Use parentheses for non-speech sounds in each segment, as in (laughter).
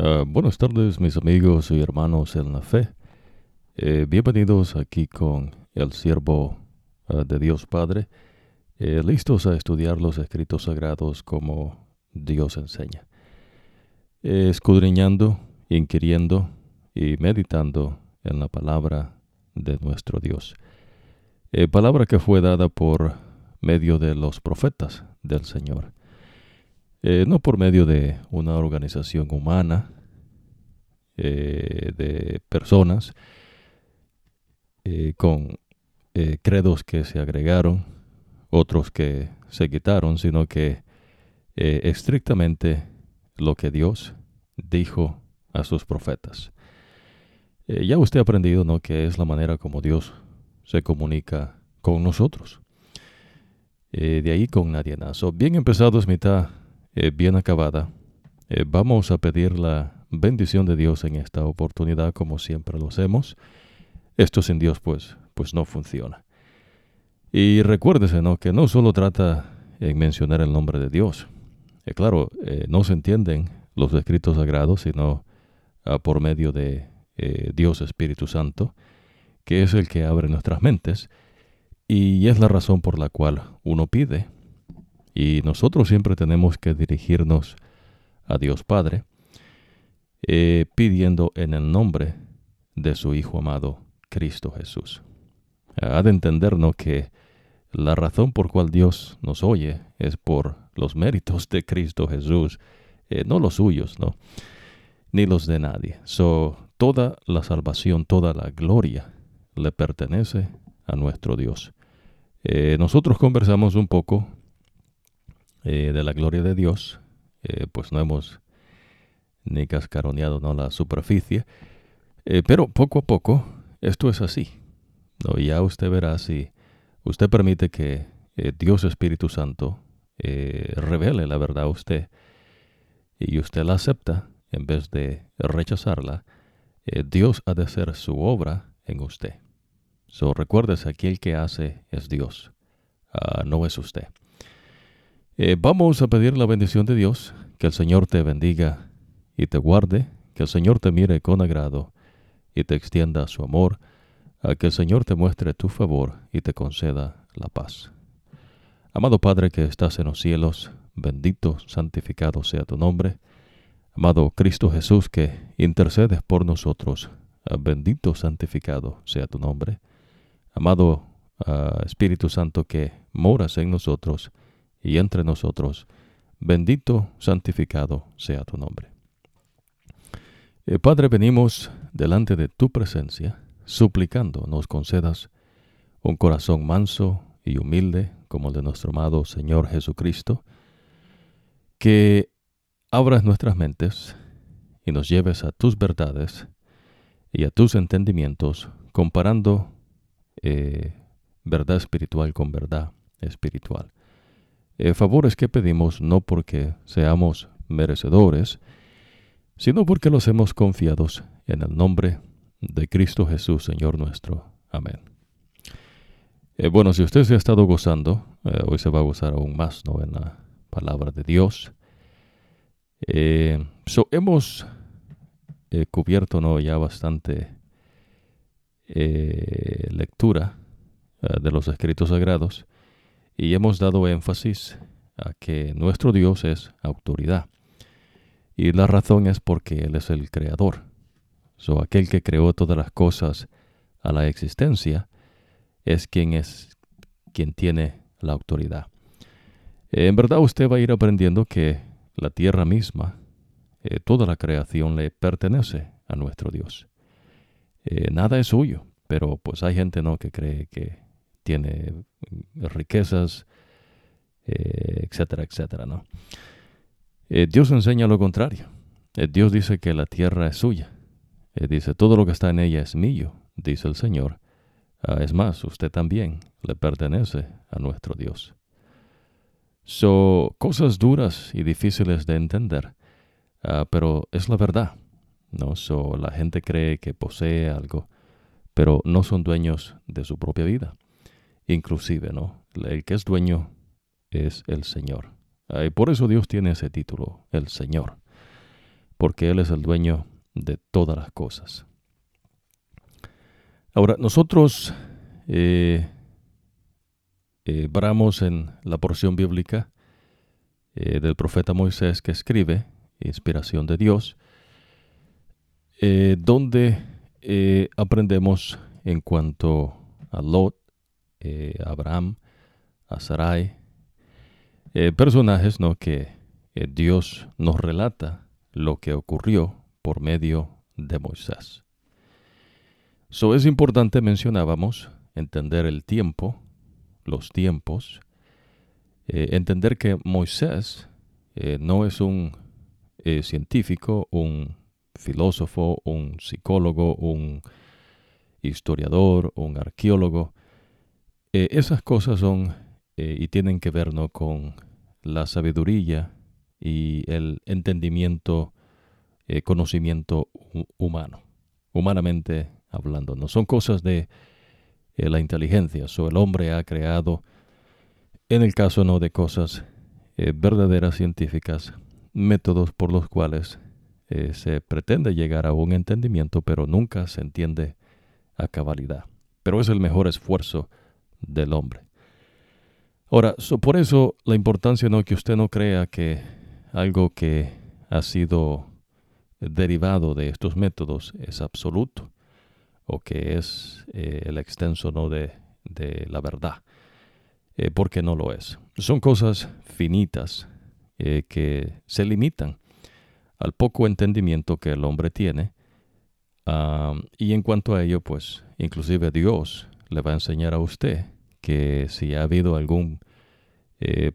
Uh, buenas tardes mis amigos y hermanos en la fe. Eh, bienvenidos aquí con el siervo uh, de Dios Padre, eh, listos a estudiar los escritos sagrados como Dios enseña. Eh, escudriñando, inquiriendo y meditando en la palabra de nuestro Dios. palabra que fue dada por medio de los profetas del Señor. Eh, no por medio de una organización humana, eh, de personas eh, con credos que se agregaron, otros que se quitaron, sino que estrictamente lo que Dios dijo a sus profetas. ya usted ha aprendido, ¿no?, que es la manera como Dios se comunica con nosotros. de ahí con nadie bien empezado es mitad eh, bien acabada. Eh, vamos a pedir la bendición de Dios en esta oportunidad como siempre lo hacemos. Esto sin Dios pues, pues no funciona. Y recuérdese ¿no? que no solo trata en mencionar el nombre de Dios. Eh, claro, no se entienden los escritos sagrados sino ah, por medio de Dios Espíritu Santo, que es el que abre nuestras mentes y es la razón por la cual uno pide y nosotros siempre tenemos que dirigirnos a Dios Padre, eh, pidiendo en el nombre de su Hijo amado, Cristo Jesús. Ha de entendernos que la razón por cual Dios nos oye es por los méritos de Cristo Jesús, eh, no los suyos, ¿no? Ni los de nadie. So, toda la salvación, toda la gloria le pertenece a nuestro Dios. Eh, nosotros conversamos un poco eh, de la gloria de Dios, eh, pues no hemos ni cascaroneado ¿no? la superficie, eh, pero poco a poco esto es así. ¿no? Ya usted verá si usted permite que Dios Espíritu Santo revele la verdad a usted y usted la acepta en vez de rechazarla, Dios ha de hacer su obra en usted. So, recuérdese, aquí el que hace es Dios, ah, no es usted. Eh, vamos a pedir la bendición de Dios, que el Señor te bendiga y te guarde, que el Señor te mire con agrado y te extienda su amor, a que el Señor te muestre tu favor y te conceda la paz. Amado Padre que estás en los cielos, bendito, santificado sea tu nombre. Amado Cristo Jesús que intercedes por nosotros, bendito, santificado sea tu nombre. Amado ah, Espíritu Santo que moras en nosotros, y entre nosotros. Bendito, santificado sea tu nombre. Eh, Padre, venimos delante de tu presencia, suplicando nos concedas un corazón manso y humilde como el de nuestro amado Señor Jesucristo, que abras nuestras mentes y nos lleves a tus verdades y a tus entendimientos, comparando eh, verdad espiritual con verdad espiritual. Eh, favores que pedimos no porque seamos merecedores, sino porque los hemos confiados en el nombre de Cristo Jesús, Señor nuestro. Amén. Eh, bueno, si usted se ha estado gozando, eh, hoy se va a gozar aún más ¿no? en la palabra de Dios. So, hemos cubierto ¿no? ya bastante lectura de los escritos sagrados y hemos dado énfasis a que nuestro Dios es autoridad. Y la razón es porque Él es el creador. So, aquel que creó todas las cosas a la existencia es quien es quien tiene la autoridad. En verdad usted va a ir aprendiendo que la tierra misma, eh, toda la creación le pertenece a nuestro Dios. Eh, nada es suyo, pero pues hay gente no que cree que tiene riquezas, eh, etcétera, etcétera, ¿no? Eh, Dios enseña lo contrario. Eh, Dios dice que la tierra es suya. dice, todo lo que está en ella es mío, dice el Señor. Ah, es más, usted también le pertenece a nuestro Dios. Son cosas duras y difíciles de entender, ah, pero es la verdad. ¿no? So, la gente cree que posee algo, pero no son dueños de su propia vida inclusive, ¿no? El que es dueño es el Señor. Y por eso Dios tiene ese título, el Señor. porque Él es el dueño de todas las cosas. Ahora, nosotros eh, eh en la porción bíblica eh, del profeta Moisés que escribe, inspiración de Dios, donde aprendemos en cuanto a Lot, a Abraham, a Sarai, personajes ¿no? que Dios nos relata lo que ocurrió por medio de Moisés. So es importante, mencionábamos, entender el tiempo, los tiempos, eh, entender que Moisés eh, no es un eh, científico, un filósofo, un psicólogo, un historiador, un arqueólogo. Esas cosas son y tienen que ver ¿no? con la sabiduría y el entendimiento, conocimiento humano, humanamente hablando. No son cosas de eh, la inteligencia. o el hombre ha creado, en el caso no de cosas eh, verdaderas científicas, métodos por los cuales eh, se pretende llegar a un entendimiento, pero nunca se entiende a cabalidad. Pero es el mejor esfuerzo del hombre. Ahora, por eso la importancia no que usted no crea que algo que ha sido derivado de estos métodos es absoluto o que es eh, el extenso ¿no? de, la verdad, eh, porque no lo es. Son cosas finitas eh, que se limitan al poco entendimiento que el hombre tiene y en cuanto a ello, pues inclusive Dios le va a enseñar a usted que si ha habido algún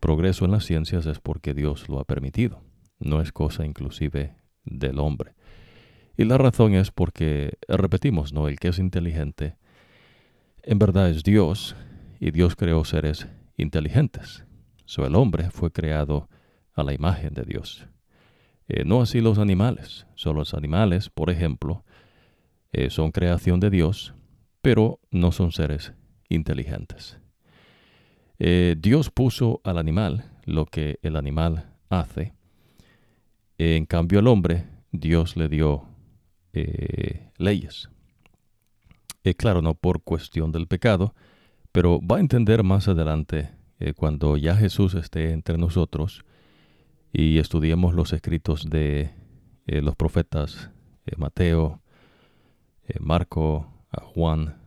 progreso en las ciencias es porque Dios lo ha permitido, no es cosa inclusive del hombre. Y la razón es porque, repetimos, ¿no? El que es inteligente, en verdad es Dios, y Dios creó seres inteligentes. So, el hombre fue creado a la imagen de Dios. Eh, no así los animales. Son los animales, por ejemplo, eh, son creación de Dios, pero no son seres inteligentes. Eh, Dios puso al animal lo que el animal hace. En cambio, al hombre, Dios le dio eh, leyes. Eh, claro, no por cuestión del pecado, pero va a entender más adelante cuando ya Jesús esté entre nosotros y estudiemos los escritos de los profetas Mateo, Marco, Juan,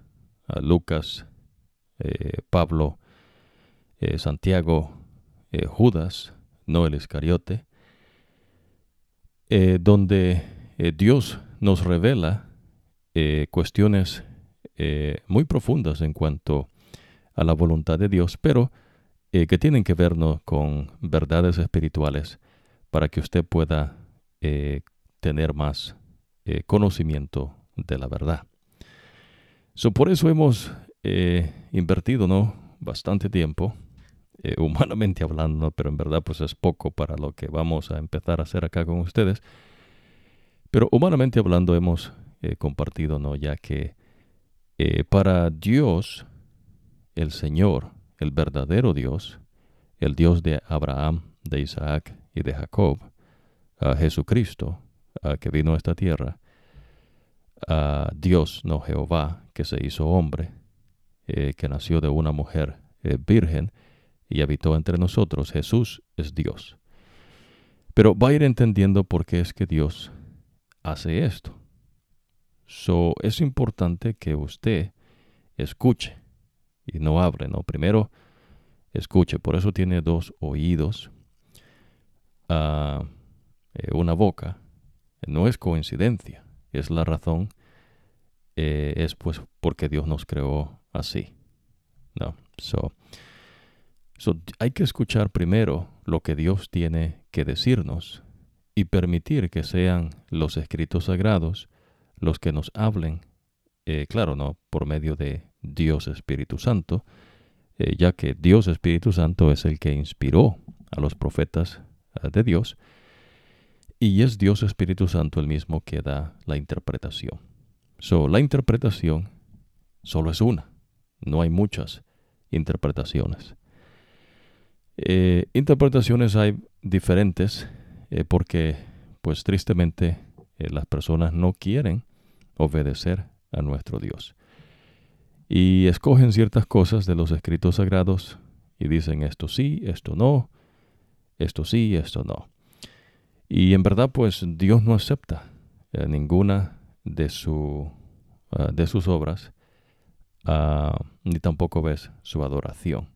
Lucas, Pablo, Santiago, Judas, no el Iscariote, donde Dios nos revela eh, cuestiones eh, muy profundas en cuanto a la voluntad de Dios, pero eh, que tienen que ver con verdades espirituales para que usted pueda tener más conocimiento de la verdad. Por eso hemos invertido ¿no? bastante tiempo, (laughs) humanamente hablando, pero en verdad pues es poco para lo que vamos a empezar a hacer acá con ustedes pero humanamente hablando hemos eh, compartido, ¿no? Ya que eh, para Dios, el Señor, el verdadero Dios, el Dios de Abraham, de Isaac y de Jacob, a Jesucristo, a que vino a esta tierra, a Dios, no Jehová, que se hizo hombre, eh, que nació de una mujer virgen y habitó entre nosotros, Jesús es Dios. Pero va a ir entendiendo por qué es que Dios hace esto. So, es importante que usted escuche y no hable, ¿no? Primero, escuche. Por eso tiene dos oídos, uh, una boca. No es coincidencia. Es la razón. Eh, es pues porque Dios nos creó así. ¿no? So, so, hay que escuchar primero lo que Dios tiene que decirnos y permitir que sean los escritos sagrados los que nos hablen, eh, claro, no por medio de Dios Espíritu Santo, eh, ya que Dios Espíritu Santo es el que inspiró a los profetas de Dios, y es Dios Espíritu Santo el mismo que da la interpretación. So, la interpretación solo es una, no hay muchas interpretaciones. interpretaciones hay diferentes eh, porque pues tristemente eh, las personas no quieren obedecer a nuestro Dios. Y escogen ciertas cosas de los escritos sagrados y dicen esto sí, esto no, esto sí, esto no. Y en verdad pues Dios no acepta eh, ninguna de, su, ah, de sus obras, ah, ni tampoco ves su adoración.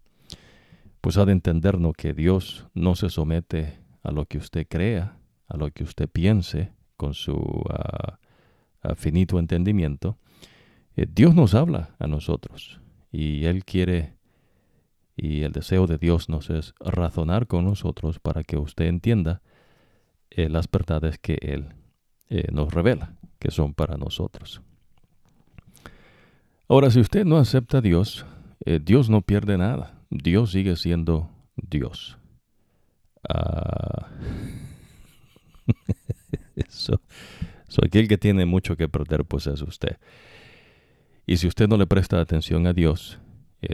Pues ha de entendernos que Dios no se somete a lo que usted crea, a lo que usted piense con su ah, finito entendimiento. Eh, Dios nos habla a nosotros y Él quiere y el deseo de Dios nos es razonar con nosotros para que usted entienda eh, las verdades que Él eh, nos revela, que son para nosotros. Ahora, si usted no acepta a Dios, eh, Dios no pierde nada. Dios sigue siendo Dios. Ah, (laughs) eso, aquel que tiene mucho que perder, pues es usted. Y si usted no le presta atención a Dios,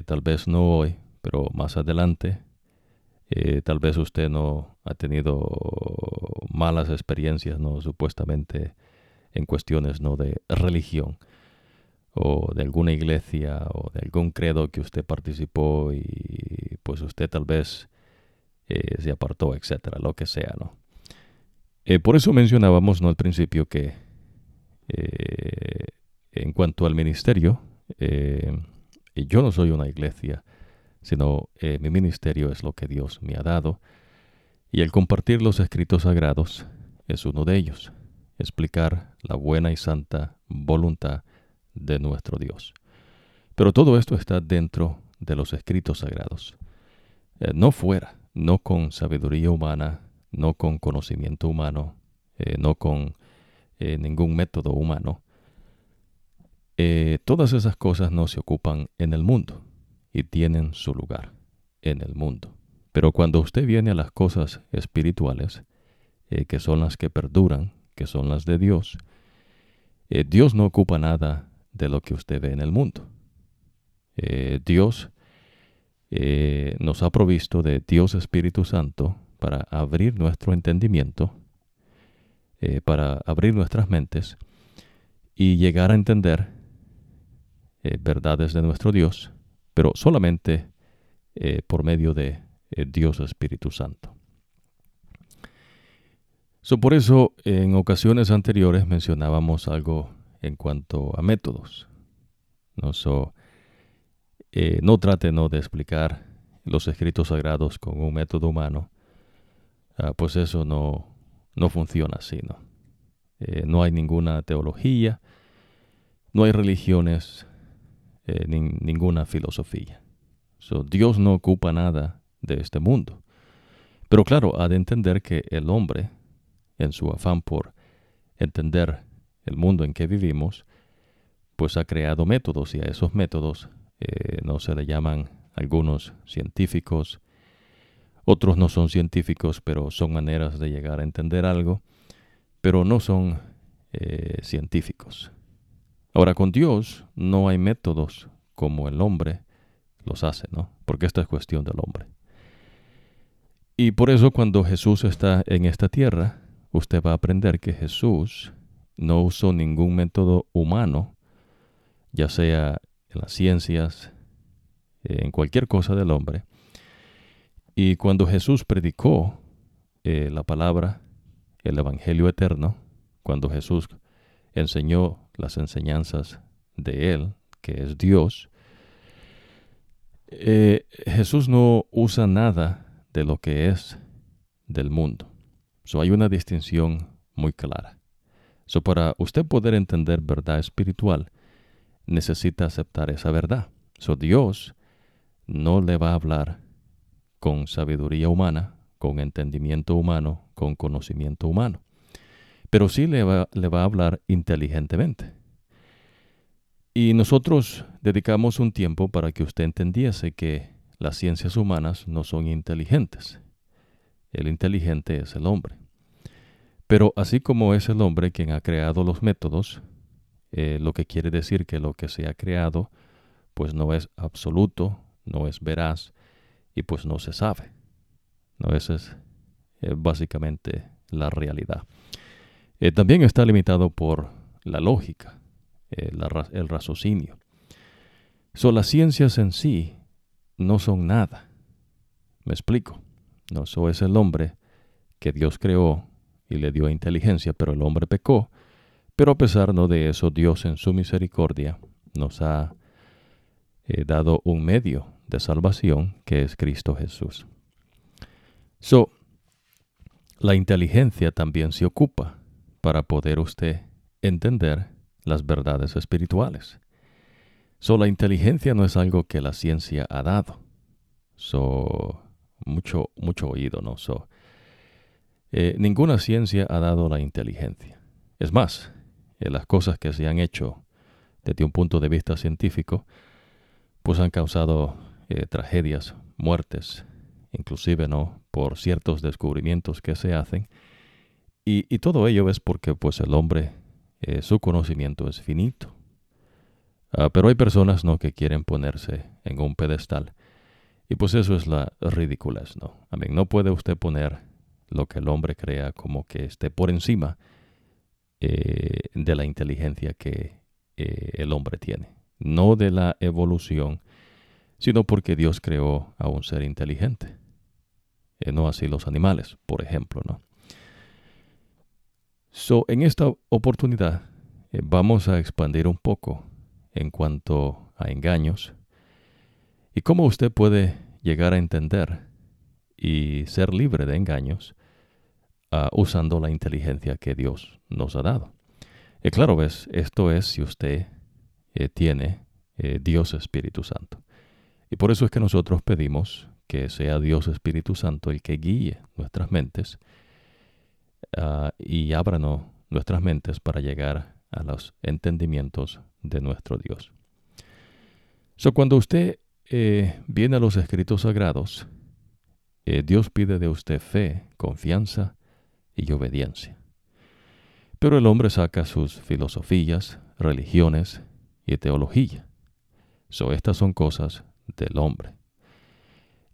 tal vez no hoy, pero más adelante, eh, tal vez usted no ha tenido malas experiencias, no supuestamente en cuestiones no de religión o de alguna iglesia o de algún credo que usted participó y pues usted tal vez eh, se apartó, etcétera, lo que sea, ¿no? Eh, por eso mencionábamos ¿no? al principio que en cuanto al ministerio, yo no soy una iglesia, sino eh, mi ministerio es lo que Dios me ha dado, y el compartir los escritos sagrados es uno de ellos, explicar la buena y santa voluntad de nuestro Dios. Pero todo esto está dentro de los escritos sagrados, eh, no fuera, no con sabiduría humana, no con conocimiento humano, eh, no con ningún método humano. todas esas cosas no se ocupan en el mundo y tienen su lugar en el mundo. Pero cuando usted viene a las cosas espirituales, eh, que son las que perduran, que son las de Dios, eh, Dios no ocupa nada de lo que usted ve en el mundo. Eh, Dios nos ha provisto de Dios Espíritu Santo para abrir nuestro entendimiento, para abrir nuestras mentes y llegar a entender verdades de nuestro Dios pero solamente eh, por medio de eh, Dios Espíritu Santo. por eso en ocasiones anteriores mencionábamos algo en cuanto a métodos. ¿no? Eh, no trate ¿no? de explicar los escritos sagrados con un método humano, ah, pues eso no, no funciona así. ¿no? no hay ninguna teología, no hay religiones eh, ninguna filosofía. Dios no ocupa nada de este mundo. Pero claro, ha de entender que el hombre, en su afán por entender el mundo en que vivimos, pues ha creado métodos y a esos métodos eh, no se le llaman algunos científicos, otros no son científicos, pero son maneras de llegar a entender algo, pero no son eh, científicos. Ahora, con Dios no hay métodos como el hombre los hace, ¿no? Porque esta es cuestión del hombre. Y por eso cuando Jesús está en esta tierra, usted va a aprender que Jesús no usó ningún método humano, ya sea en las ciencias, en cualquier cosa del hombre. Y cuando Jesús predicó eh, la palabra, el Evangelio eterno, cuando Jesús enseñó las enseñanzas de Él, que es Dios, eh, Jesús no usa nada de lo que es del mundo. So, hay una distinción muy clara. So, para usted poder entender verdad espiritual, necesita aceptar esa verdad. So, Dios no le va a hablar con sabiduría humana, con entendimiento humano, con conocimiento humano pero sí le va, le va a hablar inteligentemente. Y nosotros dedicamos un tiempo para que usted entendiese que las ciencias humanas no son inteligentes. El inteligente es el hombre. Pero así como es el hombre quien ha creado los métodos, eh, lo que quiere decir que lo que se ha creado pues no es absoluto, no es veraz y pues no se sabe. ¿No? Esa es eh, básicamente la realidad. Eh, también está limitado por la lógica, eh, el raciocinio. So, las ciencias en sí no son nada. Me explico. No, eso es el hombre que Dios creó y le dio inteligencia, pero el hombre pecó. Pero a pesar ¿no? de eso, Dios en su misericordia nos ha eh, dado un medio de salvación que es Cristo Jesús. So, la inteligencia también se ocupa para poder usted entender las verdades espirituales. So, la inteligencia no es algo que la ciencia ha dado. So, mucho, mucho oído, ¿no? So, eh, ninguna ciencia ha dado la inteligencia. Es más, eh, las cosas que se han hecho desde un punto de vista científico, pues han causado eh, tragedias, muertes, inclusive no por ciertos descubrimientos que se hacen. Y, todo ello es porque pues el hombre, su conocimiento es finito. Ah, pero hay personas no que quieren ponerse en un pedestal. Y pues eso es la ridiculez, ¿no? Amén. No puede usted poner lo que el hombre crea como que esté por encima eh, de la inteligencia que eh, el hombre tiene. No de la evolución, sino porque Dios creó a un ser inteligente. Eh, no así los animales, por ejemplo, ¿no? So, en esta oportunidad vamos a expandir un poco en cuanto a engaños y cómo usted puede llegar a entender y ser libre de engaños ah, usando la inteligencia que Dios nos ha dado. Y claro, ves, esto es si usted eh, tiene eh, Dios Espíritu Santo. Y por eso es que nosotros pedimos que sea Dios Espíritu Santo el que guíe nuestras mentes ah, y ábranos nuestras mentes para llegar a los entendimientos de nuestro Dios. So, cuando usted eh, viene a los escritos sagrados, eh, Dios pide de usted fe, confianza y obediencia. Pero el hombre saca sus filosofías, religiones y teología. So, estas son cosas del hombre.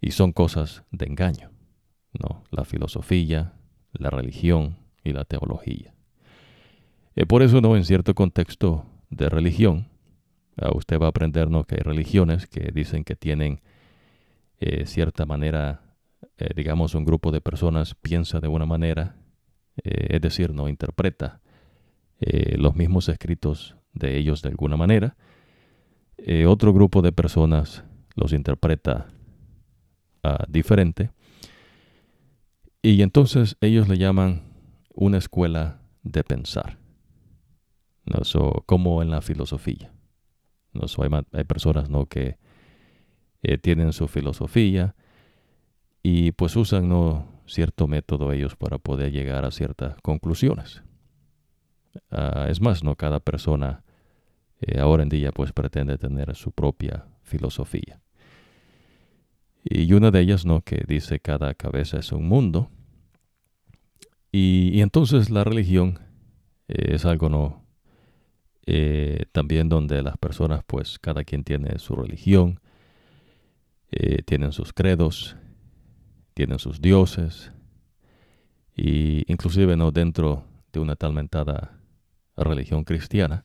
Y son cosas de engaño. No, la filosofía, la religión y la teología. Y por eso no en cierto contexto de religión, usted va a aprender ¿no? que hay religiones que dicen que tienen eh, cierta manera eh, digamos, un grupo de personas piensa de una manera, eh, es decir, no interpreta eh, los mismos escritos de ellos de alguna manera. otro grupo de personas los interpreta ah, diferente. Y entonces ellos le llaman una escuela de pensar, ¿no? como en la filosofía. ¿no? hay, personas ¿no? que tienen su filosofía, y pues usan ¿no? cierto método ellos para poder llegar a ciertas conclusiones. Ah, es más, no cada persona eh, ahora en día pues pretende tener su propia filosofía. Y una de ellas, ¿no? Que dice cada cabeza es un mundo. Y, entonces la religión eh, es algo, ¿no? Eh, también donde las personas, pues cada quien tiene su religión, tienen sus credos, tienen sus dioses, y inclusive no dentro de una tal mentada religión cristiana,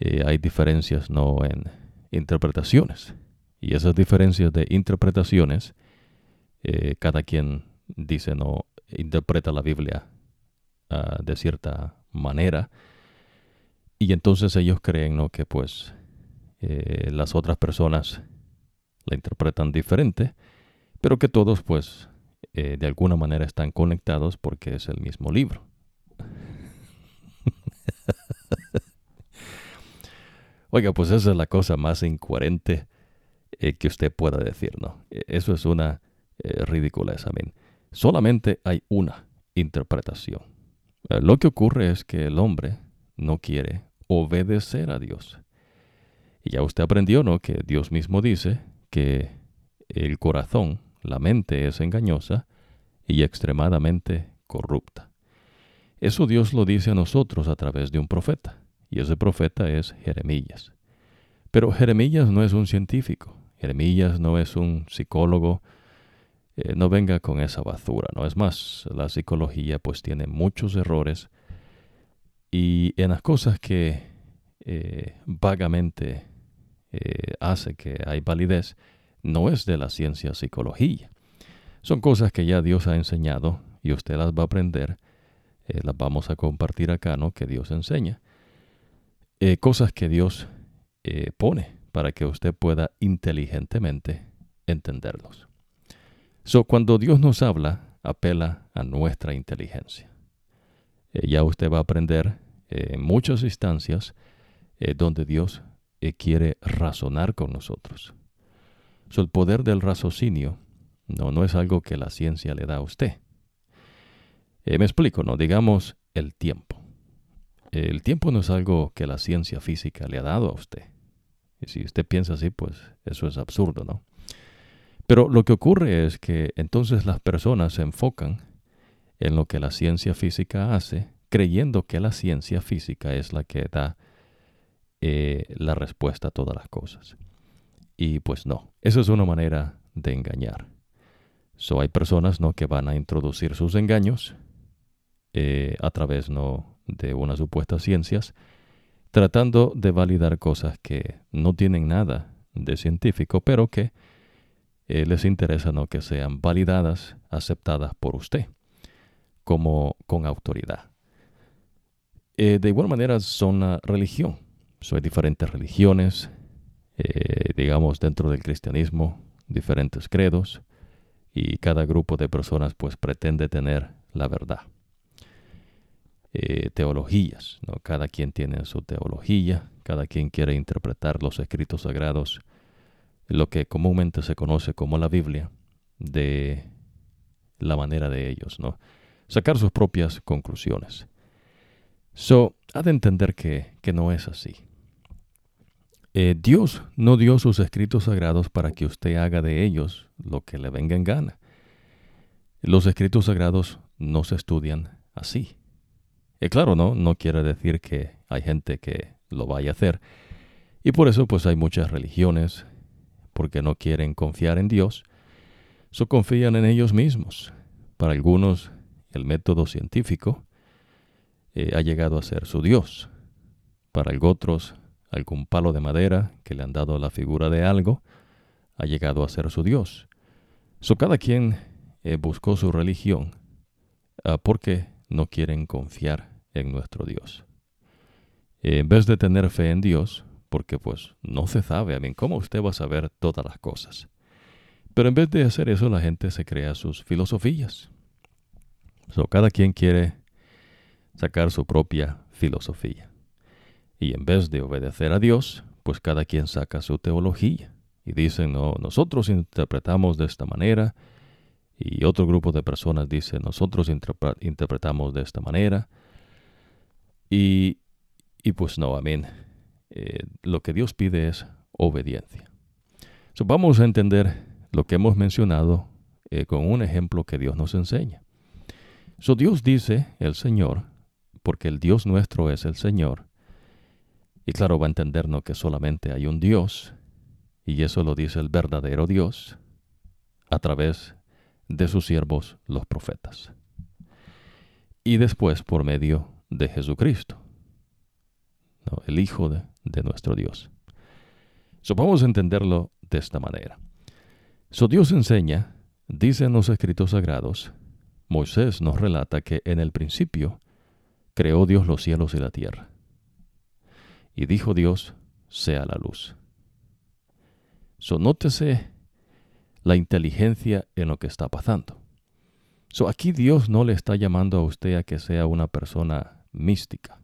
eh, hay diferencias no en interpretaciones. Y esas diferencias de interpretaciones, eh, cada quien dice no interpreta la Biblia ah, de cierta manera. Y entonces ellos creen ¿no? que pues eh, las otras personas la interpretan diferente pero que todos pues eh, de alguna manera están conectados porque es el mismo libro. (laughs) Oiga, pues esa es la cosa más incoherente eh, que usted pueda decir, ¿no? E, eso es una eh, ridiculez, amén. Solamente hay una interpretación. lo que ocurre es que el hombre no quiere obedecer a Dios. Y ya usted aprendió, ¿no? Que Dios mismo dice que el corazón la mente es engañosa y extremadamente corrupta. Eso Dios lo dice a nosotros a través de un profeta, y ese profeta es Jeremías. Pero Jeremías no es un científico, Jeremías no es un psicólogo, eh, no venga con esa basura, no es más, la psicología pues tiene muchos errores Y en las cosas que eh, vagamente eh, hace que hay validez, no es de la ciencia psicología. Son cosas que ya Dios ha enseñado y usted las va a aprender, las vamos a compartir acá, ¿no? Que Dios enseña. cosas que Dios pone para que usted pueda inteligentemente entenderlos. So, cuando Dios nos habla, apela a nuestra inteligencia. ya usted va a aprender en muchas instancias eh, donde Dios eh, quiere razonar con nosotros. el poder del raciocinio no, no es algo que la ciencia le da a usted. Eh, me explico, ¿no? Digamos el tiempo. El tiempo no es algo que la ciencia física le ha dado a usted. Y si usted piensa así, pues eso es absurdo, ¿no? Pero lo que ocurre es que entonces las personas se enfocan en lo que la ciencia física hace, creyendo que la ciencia física es la que da eh, la respuesta a todas las cosas. Y pues no, eso es una manera de engañar. So, hay personas ¿no? que van a introducir sus engaños eh, a través ¿no? de unas supuestas ciencias, tratando de validar cosas que no tienen nada de científico, pero que eh, les interesa ¿no? que sean validadas, aceptadas por usted, como con autoridad. de igual manera son la religión hay diferentes religiones, eh, digamos, dentro del cristianismo, diferentes credos, y cada grupo de personas pues pretende tener la verdad. Eh, teologías, ¿no? cada quien tiene su teología, cada quien quiere interpretar los escritos sagrados, lo que comúnmente se conoce como la Biblia, de la manera de ellos, ¿no? Sacar sus propias conclusiones. So, ha de entender que, que no es así. Eh, Dios no dio sus escritos sagrados para que usted haga de ellos lo que le venga en gana. Los escritos sagrados no se estudian así. Y claro, no, no quiere decir que hay gente que lo vaya a hacer. Y por eso pues hay muchas religiones, porque no quieren confiar en Dios, so confían en ellos mismos. Para algunos el método científico eh, ha llegado a ser su Dios. Para otros algún palo de madera que le han dado la figura de algo, ha llegado a ser su Dios. So cada quien eh, buscó su religión uh, porque no quieren confiar en nuestro Dios. en vez de tener fe en Dios, porque pues no se sabe, a mí, ¿cómo usted va a saber todas las cosas? Pero en vez de hacer eso, la gente se crea sus filosofías. So, cada quien quiere sacar su propia filosofía. Y en vez de obedecer a Dios, pues cada quien saca su teología. Y dicen, no, nosotros interpretamos de esta manera. Y otro grupo de personas dice, nosotros interpretamos de esta manera. Y, y pues no, amén. Eh, lo que Dios pide es obediencia. vamos a entender lo que hemos mencionado eh, con un ejemplo que Dios nos enseña. So, Dios dice, el Señor, porque el Dios nuestro es el Señor, y claro, va a entendernos que solamente hay un Dios, y eso lo dice el verdadero Dios a través de sus siervos los profetas. Y después por medio de Jesucristo, el Hijo de, nuestro Dios. So, vamos a entenderlo de esta manera. So, Dios enseña, dice en los escritos sagrados, Moisés nos relata que en el principio creó Dios los cielos y la tierra. Y dijo Dios, sea la luz. So, nótese la inteligencia en lo que está pasando. So, aquí Dios no le está llamando a usted a que sea una persona mística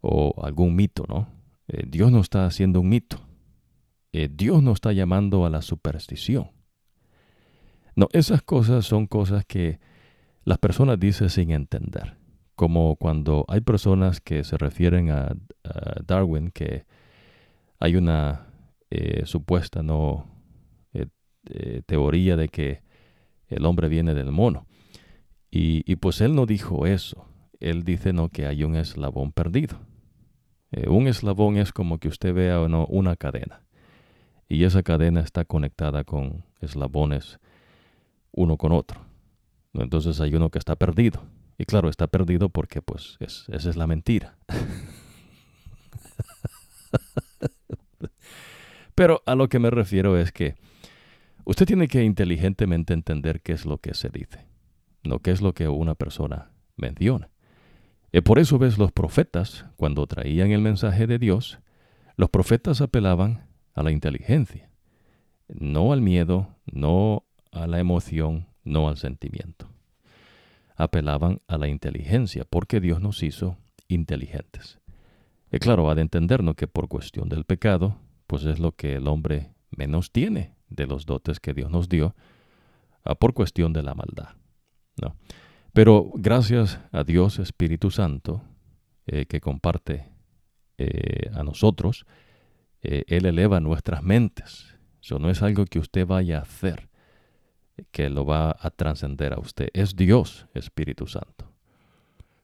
o algún mito, ¿no? Eh, Dios no está haciendo un mito. Eh, Dios no está llamando a la superstición. No, esas cosas son cosas que las personas dicen sin entender como cuando hay personas que se refieren a, Darwin, que hay una eh, supuesta no eh, eh, teoría de que el hombre viene del mono. Y, pues él no dijo eso. Él dice no que hay un eslabón perdido. un eslabón es como que usted vea no, una cadena. Y esa cadena está conectada con eslabones uno con otro. Entonces hay uno que está perdido Y claro, está perdido porque pues esa es la mentira. (laughs) Pero a lo que me refiero es que usted tiene que inteligentemente entender qué es lo que se dice, no qué es lo que una persona menciona. Y por eso ves los profetas, cuando traían el mensaje de Dios, los profetas apelaban a la inteligencia, no al miedo, no a la emoción, no al sentimiento. Apelaban a la inteligencia, porque Dios nos hizo inteligentes. Y claro, ha de entendernos que por cuestión del pecado, pues es lo que el hombre menos tiene de los dotes que Dios nos dio, ah, por cuestión de la maldad. ¿no? Pero gracias a Dios Espíritu Santo, eh, que comparte eh, a nosotros, eh, Él eleva nuestras mentes. Eso no es algo que usted vaya a hacer, que lo va a trascender a usted. Es Dios Espíritu Santo.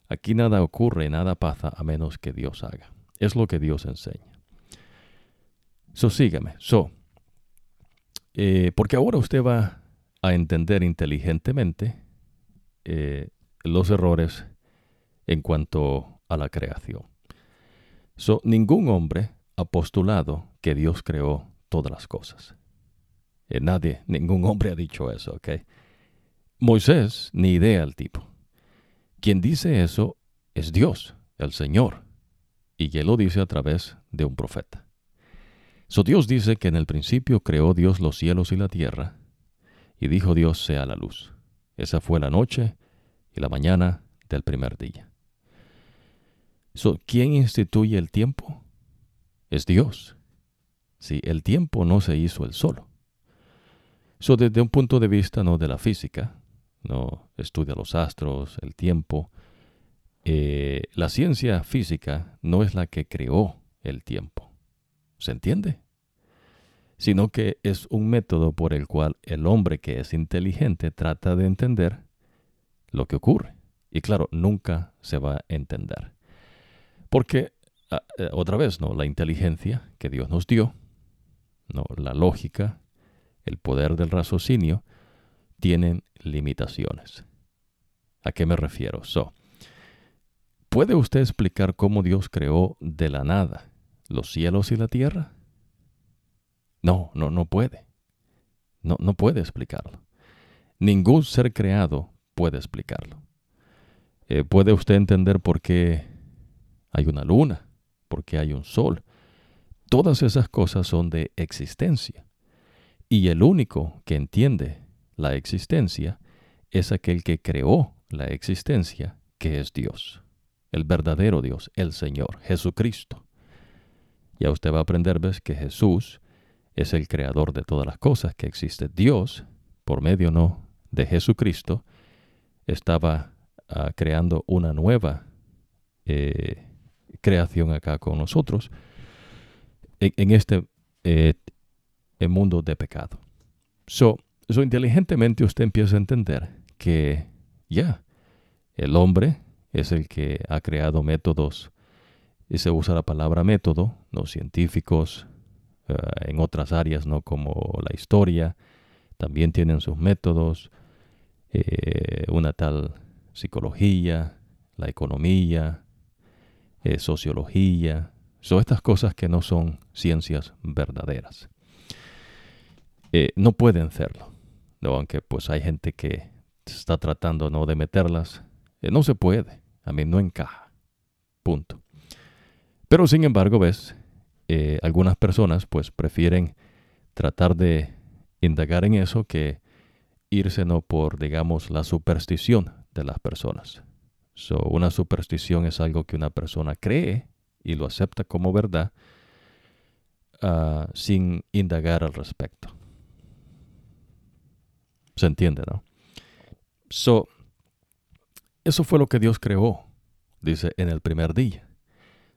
Aquí nada ocurre, nada pasa a menos que Dios haga. Es lo que Dios enseña. So, sígame. So, porque ahora usted va a entender inteligentemente eh, los errores en cuanto a la creación. So, ningún hombre ha postulado que Dios creó todas las cosas. Eh, nadie, ningún hombre ha dicho eso, ¿ok? Moisés, ni idea el tipo. Quien dice eso es Dios, el Señor, y él lo dice a través de un profeta. So Dios dice que en el principio creó Dios los cielos y la tierra, y dijo Dios sea la luz. Esa fue la noche y la mañana del primer día. ¿Quién instituye el tiempo? Es Dios. Si el tiempo no se hizo el solo. So, desde un punto de vista no de la física, no estudia los astros, el tiempo. Eh, la ciencia física no es la que creó el tiempo. ¿Se entiende? Sino que es un método por el cual el hombre que es inteligente trata de entender lo que ocurre. Y claro, nunca se va a entender. Porque, ah, eh, otra vez, ¿no? La inteligencia que Dios nos dio, ¿no? La lógica, el poder del raciocinio, tienen limitaciones. ¿A qué me refiero? So, ¿Puede usted explicar cómo Dios creó de la nada los cielos y la tierra? No, no, no puede. No, no puede explicarlo. Ningún ser creado puede explicarlo. Eh, ¿Puede usted entender por qué hay una luna? ¿Por qué hay un sol? Todas esas cosas son de existencia. Y el único que entiende la existencia es aquel que creó la existencia, que es Dios, el verdadero Dios, el Señor, Jesucristo. Ya usted va a aprender, ves, que Jesús es el creador de todas las cosas que existe. Dios, por medio no de Jesucristo, estaba ah, creando una nueva eh, creación acá con nosotros en, este eh, mundo de pecado. So, so, inteligentemente usted empieza a entender que ya el hombre es el que ha creado métodos y se usa la palabra método, los científicos, eh, en otras áreas, ¿no? Como la historia, también tienen sus métodos, eh, una tal psicología, la economía, eh, sociología, son estas cosas que no son ciencias verdaderas. no pueden serlo, ¿no? aunque pues hay gente que está tratando ¿no? de meterlas, no se puede, a mí no encaja, punto. Pero sin embargo, ves, eh, algunas personas pues prefieren tratar de indagar en eso que irse no por digamos la superstición de las personas. So, una superstición es algo que una persona cree y lo acepta como verdad ah, sin indagar al respecto. ¿Se entiende, no? So, eso fue lo que Dios creó, dice en el primer día.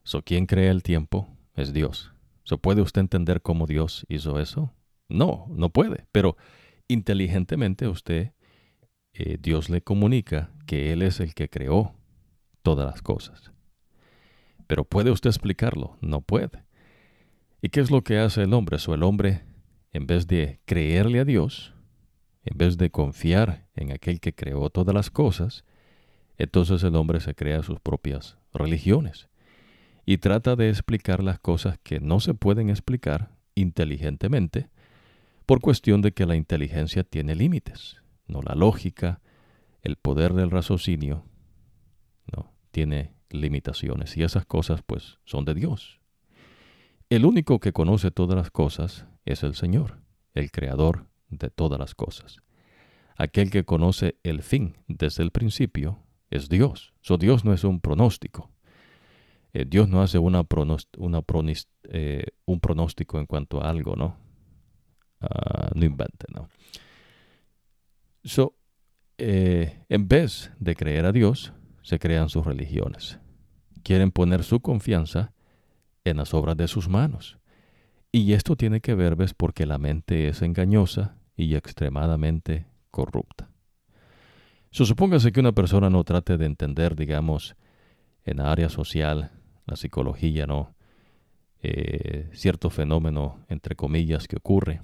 So, ¿quién crea el tiempo? Es Dios. ¿Se ¿Puede usted entender cómo Dios hizo eso? No, no puede, pero inteligentemente usted, eh, Dios le comunica que Él es el que creó todas las cosas. Pero ¿puede usted explicarlo? No puede. ¿Y qué es lo que hace el hombre? So, el hombre, en vez de creerle a Dios, en vez de confiar en aquel que creó todas las cosas, Entonces el hombre se crea sus propias religiones y trata de explicar las cosas que no se pueden explicar inteligentemente por cuestión de que la inteligencia tiene límites. No la lógica, el poder del raciocinio, no tiene limitaciones y esas cosas pues son de Dios. El único que conoce todas las cosas es el Señor, el creador de todas las cosas. Aquel que conoce el fin desde el principio es Dios. So, Dios no es un pronóstico. Eh, Dios no hace una, una eh, un pronóstico en cuanto a algo, ¿no? Ah, no invente, ¿no? So, eh, en vez de creer a Dios, se crean sus religiones. Quieren poner su confianza en las obras de sus manos. Y esto tiene que ver, ¿ves? Porque la mente es engañosa y extremadamente corrupta. So, supóngase que una persona no trate de entender, digamos, en área social, la psicología, ¿no? Eh, cierto fenómeno, entre comillas, que ocurre.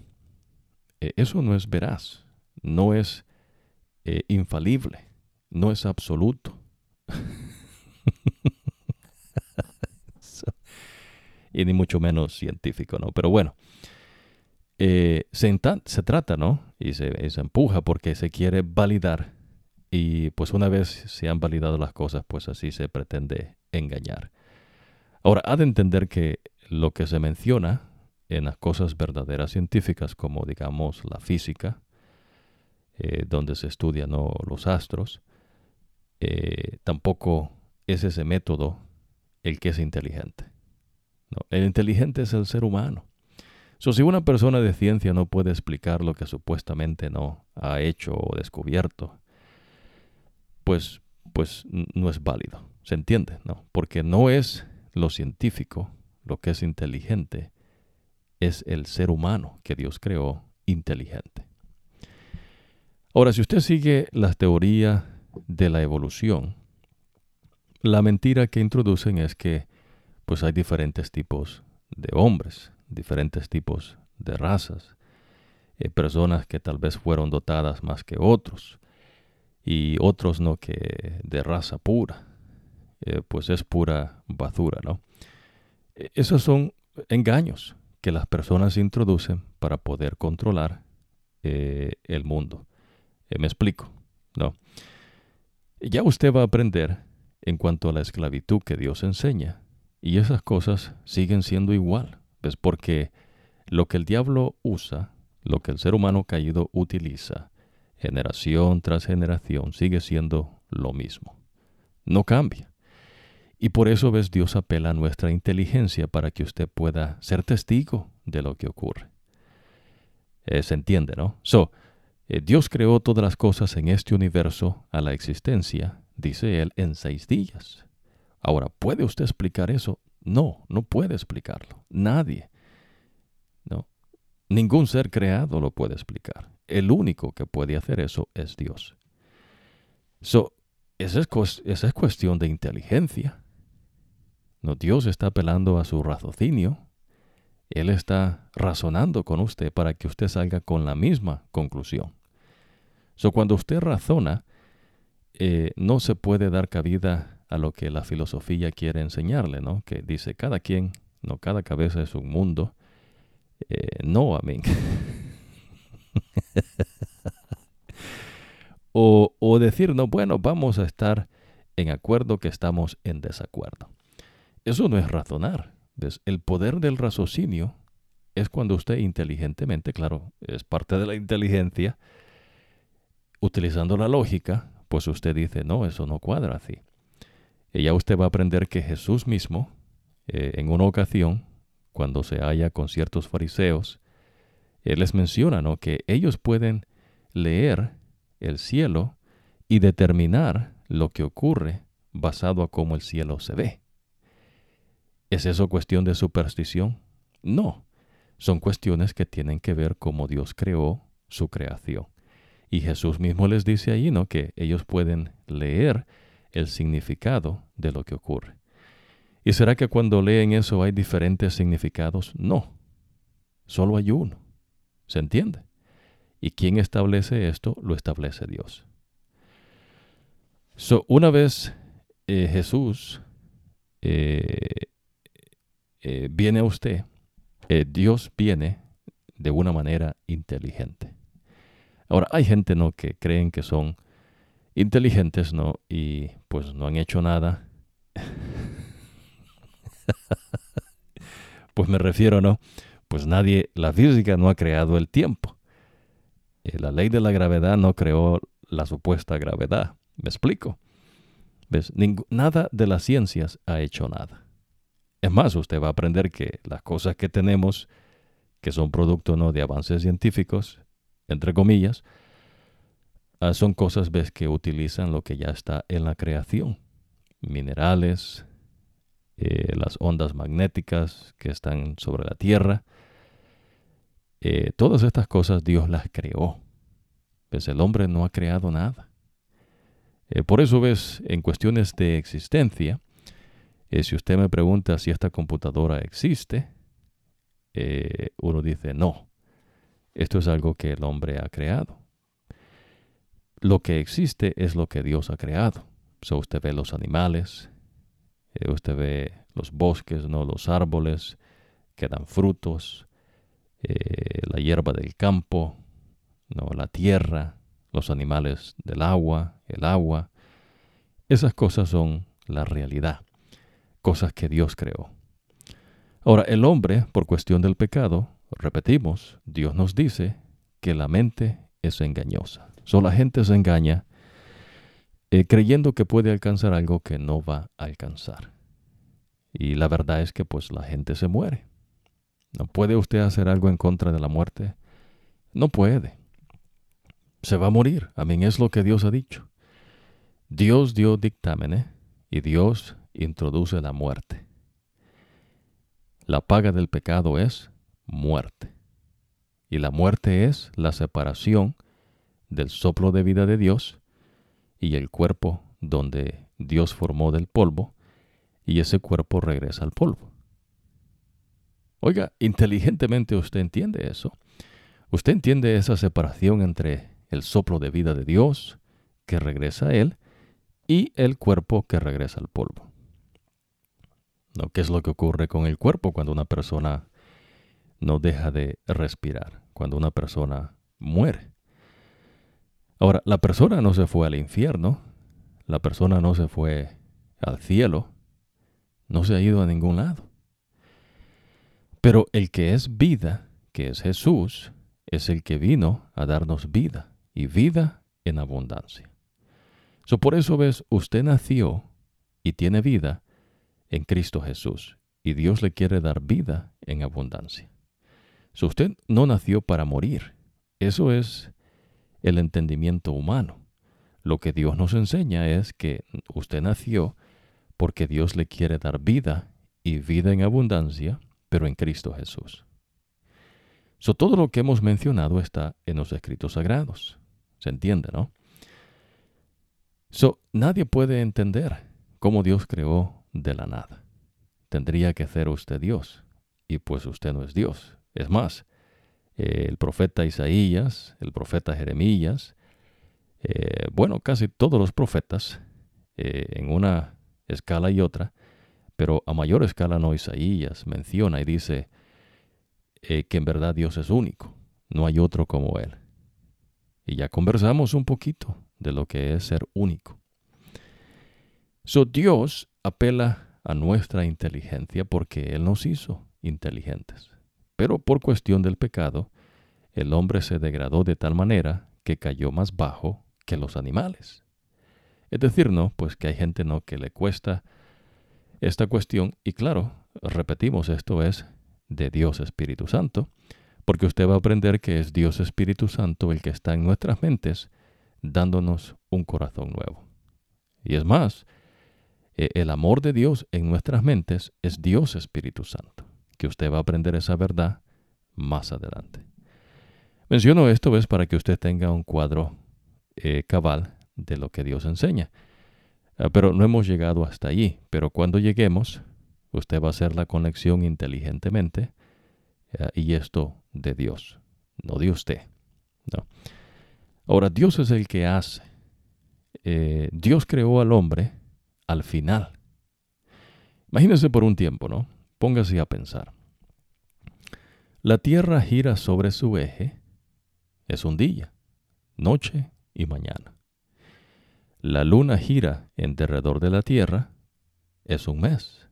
Eh, eso no es veraz, no es eh, infalible, no es absoluto. (laughs) y ni mucho menos científico, ¿no? Pero bueno, se, trata, ¿no? Y se empuja porque se quiere validar y pues una vez se han validado las cosas, pues así se pretende engañar. Ahora, ha de entender que lo que se menciona en las cosas verdaderas científicas, como digamos la física, eh, donde se estudian los astros, eh, tampoco es ese método el que es inteligente. El inteligente es el ser humano. So, si una persona de ciencia no puede explicar lo que supuestamente no ha hecho o descubierto, pues, pues no es válido. ¿Se entiende? ¿No? Porque no es lo científico lo que es inteligente, es el ser humano que Dios creó inteligente. Ahora, si usted sigue la teoría de la evolución, la mentira que introducen es que pues hay diferentes tipos de hombres, diferentes tipos de razas, personas que tal vez fueron dotadas más que otros, y otros no que de raza pura, eh, pues es pura basura, ¿no? E, esos son engaños que las personas introducen para poder controlar eh, el mundo. Eh, me explico, ¿no? Ya usted va a aprender en cuanto a la esclavitud que Dios enseña, y esas cosas siguen siendo igual, ¿ves? Porque lo que el diablo usa, lo que el ser humano caído utiliza, generación tras generación, sigue siendo lo mismo. No cambia. Y por eso ves Dios apela a nuestra inteligencia para que usted pueda ser testigo de lo que ocurre. Eh, se entiende, ¿no? So, eh, Dios creó todas las cosas en este universo a la existencia, dice él, en seis días. Ahora, ¿puede usted explicar eso? No, no puede explicarlo. Nadie. No. Ningún ser creado lo puede explicar. El único que puede hacer eso es Dios. So, es, esa es cuestión de inteligencia. No, Dios está apelando a su raciocinio. Él está razonando con usted para que usted salga con la misma conclusión. So, cuando usted razona, eh, no se puede dar cabida a lo que la filosofía quiere enseñarle, ¿no? Que dice cada quien, no, cada cabeza es un mundo. Eh, no, amén. (laughs) o, o decir, no, bueno, vamos a estar en acuerdo que estamos en desacuerdo. Eso no es razonar. El poder del raciocinio es cuando usted inteligentemente, claro, es parte de la inteligencia, utilizando la lógica, pues usted dice, no, eso no cuadra así. Y ya usted va a aprender que Jesús mismo, eh, en una ocasión, cuando se halla con ciertos fariseos, él les menciona ¿no? que ellos pueden leer el cielo y determinar lo que ocurre basado a cómo el cielo se ve. ¿Es eso cuestión de superstición? No, son cuestiones que tienen que ver cómo Dios creó su creación. Y Jesús mismo les dice ahí, ¿no? Que ellos pueden leer el significado de lo que ocurre. ¿Y será que cuando leen eso hay diferentes significados? No, solo hay uno. ¿Se entiende? ¿Y quién establece esto? Lo establece Dios. So, una vez eh, Jesús eh, eh, viene a usted, Dios viene de una manera inteligente. Ahora, hay gente ¿no? que creen que son inteligentes, ¿no? Y pues no han hecho nada. (laughs) pues me refiero, ¿no? Pues nadie, la física no ha creado el tiempo. la ley de la gravedad no creó la supuesta gravedad. ¿Me explico? ¿Ves? nada de las ciencias ha hecho nada. Es más, usted va a aprender que las cosas que tenemos, que son producto ¿no? de avances científicos, entre comillas, ah, son cosas ¿ves? que utilizan lo que ya está en la creación. Minerales, eh, las ondas magnéticas que están sobre la Tierra. Eh, todas estas cosas Dios las creó. Pues el hombre no ha creado nada. Eh, por eso ves, en cuestiones de existencia, eh, si usted me pregunta si esta computadora existe, eh, uno dice no. Esto es algo que el hombre ha creado. Lo que existe es lo que Dios ha creado. So, usted ve los animales, usted ve los bosques, ¿no? los árboles que dan frutos, la hierba del campo, ¿no? la tierra, los animales del agua, el agua. Esas cosas son la realidad, cosas que Dios creó. Ahora, el hombre, por cuestión del pecado, repetimos, Dios nos dice que la mente es engañosa. Solo la gente se engaña eh, creyendo que puede alcanzar algo que no va a alcanzar. Y la verdad es que pues la gente se muere. ¿No puede usted hacer algo en contra de la muerte? No puede se va a morir. Amén, es lo que Dios ha dicho. Dios dio dictámenes y Dios introduce la muerte. La paga del pecado es muerte. Y la muerte es la separación del soplo de vida de Dios y el cuerpo donde Dios formó del polvo y ese cuerpo regresa al polvo. Oiga, inteligentemente usted entiende eso. Usted entiende esa separación entre el soplo de vida de Dios que regresa a Él y el cuerpo que regresa al polvo. ¿No? ¿Qué es lo que ocurre con el cuerpo cuando una persona no deja de respirar? Cuando una persona muere. Ahora, la persona no se fue al infierno, la persona no se fue al cielo, no se ha ido a ningún lado. Pero el que es vida, que es Jesús, es el que vino a darnos vida y vida en abundancia. So, por eso ves, usted nació y tiene vida en Cristo Jesús y Dios le quiere dar vida en abundancia. So, usted no nació para morir. Eso es el entendimiento humano. Lo que Dios nos enseña es que usted nació porque Dios le quiere dar vida y vida en abundancia, pero en Cristo Jesús. So, todo lo que hemos mencionado está en los escritos sagrados. ¿Se entiende, no? So, nadie puede entender cómo Dios creó de la nada. Tendría que ser usted Dios, y pues usted no es Dios. Es más, eh, el profeta Isaías, el profeta Jeremías, eh, bueno, casi todos los profetas, eh, en una escala y otra, pero a mayor escala no Isaías menciona y dice que en verdad Dios es único, no hay otro como Él. Y ya conversamos un poquito de lo que es ser único. So Dios apela a nuestra inteligencia porque Él nos hizo inteligentes. Pero por cuestión del pecado, el hombre se degradó de tal manera que cayó más bajo que los animales. Es decir, no, pues que hay gente no que le cuesta esta cuestión y claro, repetimos, esto es de Dios Espíritu Santo, porque usted va a aprender que es Dios Espíritu Santo el que está en nuestras mentes dándonos un corazón nuevo. Y es más, e, el amor de Dios en nuestras mentes es Dios Espíritu Santo, que usted va a aprender esa verdad más adelante. Menciono esto es para que usted tenga un cuadro eh, cabal de lo que Dios enseña. Ah, pero no hemos llegado hasta allí, pero cuando lleguemos, usted va a hacer la conexión inteligentemente eh, y esto de Dios, no de usted. No. Ahora, Dios es el que hace. eh, Dios creó al hombre al final. Imagínense por un tiempo, ¿no? Póngase a pensar. La Tierra gira sobre su eje, es un día, noche y mañana. La Luna gira en derredor de la Tierra, es un mes.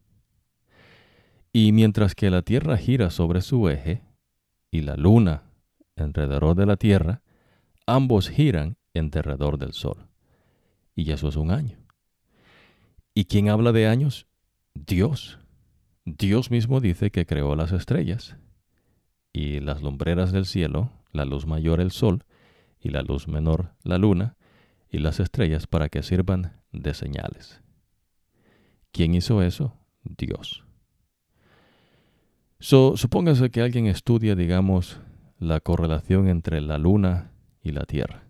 Y mientras que la Tierra gira sobre su eje y la Luna en derredor de la Tierra, ambos giran en derredor del Sol. Y eso es un año. ¿Y quién habla de años? Dios. Dios mismo dice que creó las estrellas y las lumbreras del cielo, la luz mayor el sol y la luz menor la luna y las estrellas para que sirvan de señales. ¿Quién hizo eso? Dios. So, supóngase que alguien estudia, digamos, la correlación entre la luna y la tierra.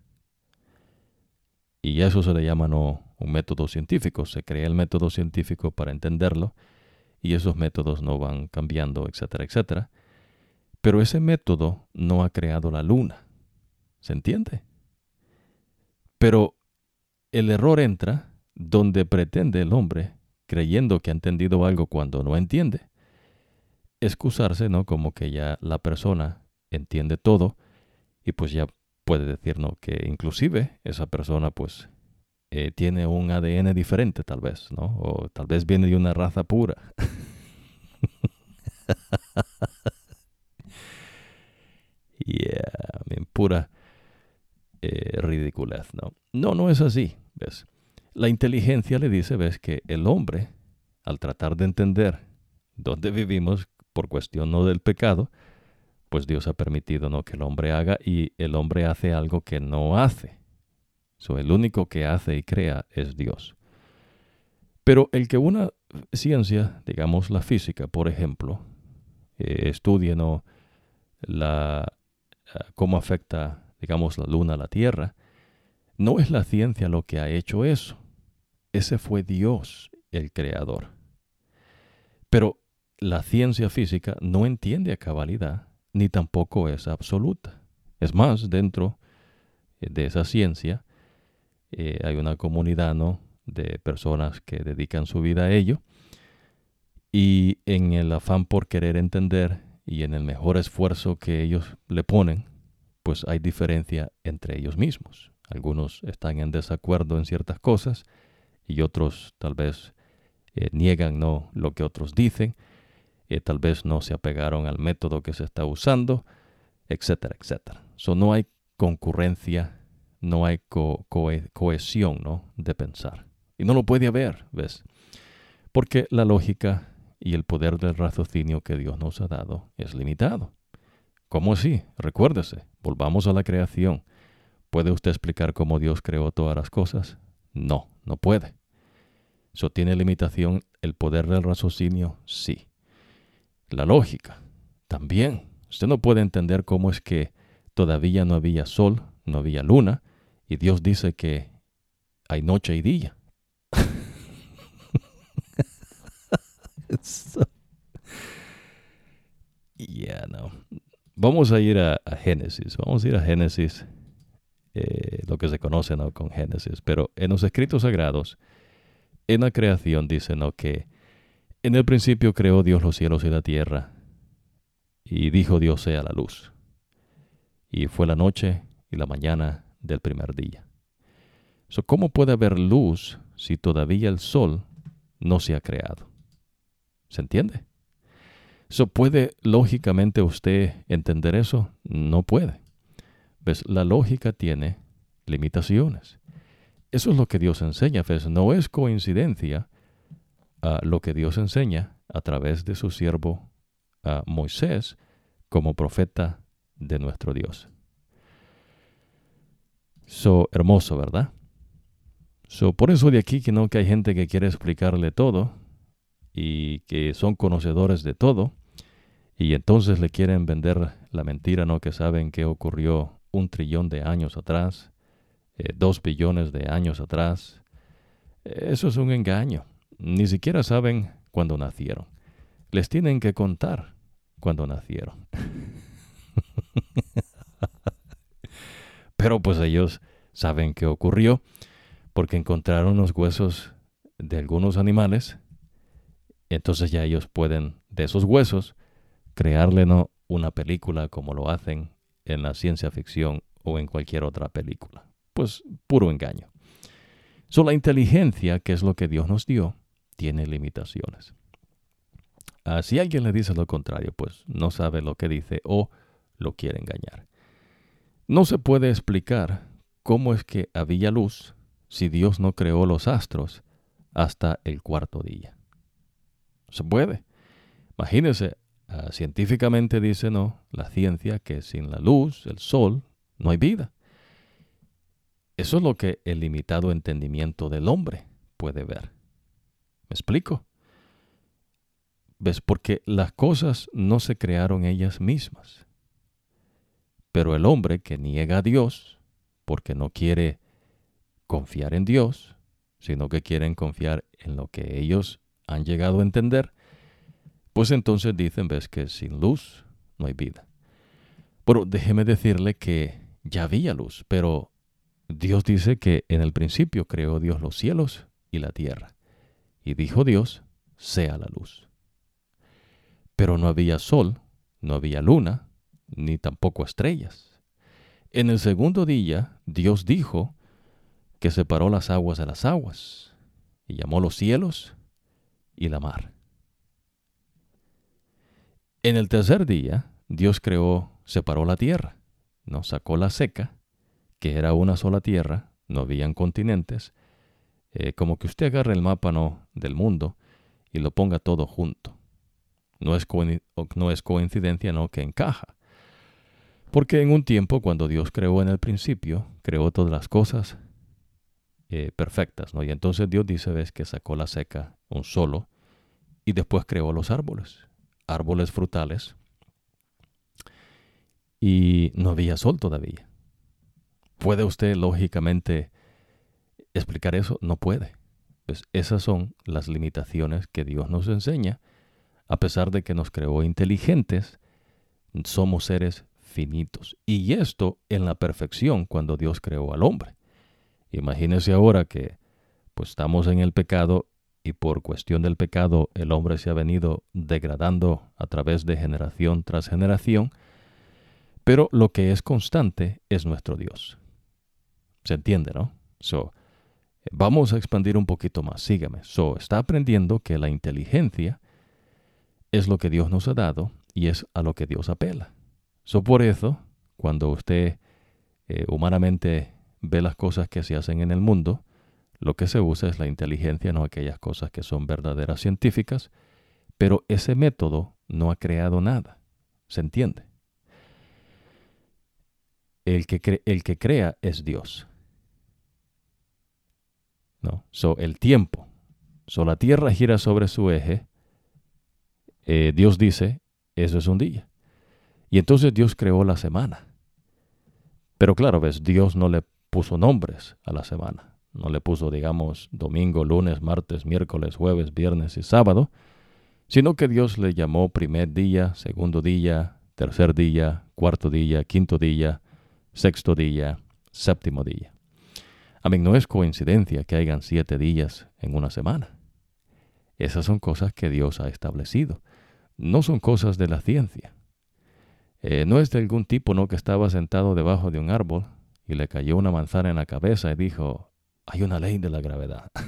Y eso se le llama no un método científico. Se crea el método científico para entenderlo y esos métodos no van cambiando, etcétera, etcétera. Pero ese método no ha creado la luna. ¿Se entiende? Pero el error entra donde pretende el hombre, creyendo que ha entendido algo cuando no entiende, excusarse, ¿no? Como que ya la persona entiende todo y pues ya puede decir, ¿no? Que inclusive esa persona pues eh, tiene un ADN diferente tal vez, ¿no? O tal vez viene de una raza pura. (laughs) yeah, pura eh, ridiculez, ¿no? No, no es así, ¿ves? La inteligencia le dice, ¿ves? Que el hombre, al tratar de entender dónde vivimos por cuestión no del pecado, pues Dios ha permitido ¿no? que el hombre haga y el hombre hace algo que no hace el único que hace y crea es Dios. Pero el que una ciencia, digamos la física, por ejemplo, eh, estudie ¿no? la, ah, cómo afecta, digamos, la luna a la Tierra, no es la ciencia lo que ha hecho eso. Ese fue Dios, el creador. Pero la ciencia física no entiende a cabalidad, ni tampoco es absoluta. Es más, dentro de esa ciencia, eh, hay una comunidad ¿no? de personas que dedican su vida a ello. Y en el afán por querer entender y en el mejor esfuerzo que ellos le ponen, pues hay diferencia entre ellos mismos. Algunos están en desacuerdo en ciertas cosas y otros tal vez eh, niegan ¿no? lo que otros dicen, eh, tal vez no se apegaron al método que se está usando, etcétera, etcétera. So, no hay concurrencia no hay cohesión ¿no? de pensar. Y no lo puede haber, ¿ves? Porque la lógica y el poder del raciocinio que Dios nos ha dado es limitado. ¿Cómo así? Recuérdese, volvamos a la creación. ¿Puede usted explicar cómo Dios creó todas las cosas? No, no puede. ¿Eso tiene limitación el poder del raciocinio? Sí. La lógica, también. Usted no puede entender cómo es que todavía no había sol, no había luna, y Dios dice que hay noche y día. (laughs) yeah, no. Vamos a ir a, Génesis. Vamos a ir a Génesis, eh, lo que se conoce ¿no? con Génesis. Pero en los escritos sagrados, en la creación dice ¿no? que en el principio creó Dios los cielos y la tierra. Y dijo Dios sea la luz. Y fue la noche y la mañana del primer día. ¿Cómo puede haber luz si todavía el sol no se ha creado? ¿Se entiende? So, ¿Puede lógicamente usted entender eso? No puede. ¿Ves? La lógica tiene limitaciones. Eso es lo que Dios enseña, ¿ves? No es coincidencia a lo que Dios enseña a través de su siervo Moisés como profeta de nuestro Dios. So, hermoso, ¿verdad? So, por eso de aquí que no que hay gente que quiere explicarle todo y que son conocedores de todo y entonces le quieren vender la mentira, ¿no? Que saben que ocurrió un trillón de años atrás, eh, dos billones de años atrás. Eso es un engaño. Ni siquiera saben cuándo nacieron. Les tienen que contar cuándo nacieron. (laughs) Pero pues ellos saben qué ocurrió porque encontraron los huesos de algunos animales, entonces ya ellos pueden de esos huesos crearle ¿no? una película como lo hacen en la ciencia ficción o en cualquier otra película. Pues puro engaño. So, la inteligencia, que es lo que Dios nos dio, tiene limitaciones. Ah, si alguien le dice lo contrario, pues no sabe lo que dice o lo quiere engañar. No se puede explicar cómo es que había luz si Dios no creó los astros hasta el cuarto día. Se puede. Imagínense, ah, científicamente dice no, la ciencia que sin la luz, el sol, no hay vida. Eso es lo que el limitado entendimiento del hombre puede ver. ¿Me explico? ¿Ves? Porque las cosas no se crearon ellas mismas. Pero el hombre que niega a Dios, porque no quiere confiar en Dios, sino que quieren confiar en lo que ellos han llegado a entender, pues entonces dicen, ves que sin luz no hay vida. Pero déjeme decirle que ya había luz, pero Dios dice que en el principio creó Dios los cielos y la tierra. Y dijo Dios, sea la luz. Pero no había sol, no había luna, ni tampoco estrellas. En el segundo día, Dios dijo que separó las aguas de las aguas, y llamó los cielos y la mar. En el tercer día, Dios creó, separó la tierra, ¿no? sacó la seca, que era una sola tierra, no habían continentes, eh, como que usted agarre el mapa ¿no? del mundo y lo ponga todo junto. No es, no es coincidencia, no que encaja. Porque en un tiempo, cuando Dios creó en el principio, creó todas las cosas eh, perfectas, ¿no? Y entonces Dios dice, ves, que sacó la seca un solo y después creó los árboles, árboles frutales. Y no había sol todavía. ¿Puede usted lógicamente explicar eso? No puede. Pues esas son las limitaciones que Dios nos enseña. A pesar de que nos creó inteligentes, somos seres Y esto en la perfección cuando Dios creó al hombre. Imagínese ahora que pues estamos en el pecado y por cuestión del pecado el hombre se ha venido degradando a través de generación tras generación, pero lo que es constante es nuestro Dios. ¿Se entiende, no? So, vamos a expandir un poquito más, sígame. So, está aprendiendo que la inteligencia es lo que Dios nos ha dado y es a lo que Dios apela. So, por eso, cuando usted eh, humanamente ve las cosas que se hacen en el mundo, lo que se usa es la inteligencia, no aquellas cosas que son verdaderas científicas, pero ese método no ha creado nada. ¿Se entiende? El que, el que crea es Dios. ¿No? So, el tiempo. So, la Tierra gira sobre su eje. Eh, Dios dice, eso es un día. Y entonces Dios creó la semana. Pero claro, ves, Dios no le puso nombres a la semana. No le puso, digamos, domingo, lunes, martes, miércoles, jueves, viernes y sábado, sino que Dios le llamó primer día, segundo día, tercer día, cuarto día, quinto día, sexto día, séptimo día. A mí no es coincidencia que hayan siete días en una semana. Esas son cosas que Dios ha establecido. No son cosas de la ciencia. Eh, no es de algún tipo ¿no? que estaba sentado debajo de un árbol y le cayó una manzana en la cabeza y dijo, hay una ley de la gravedad. (laughs)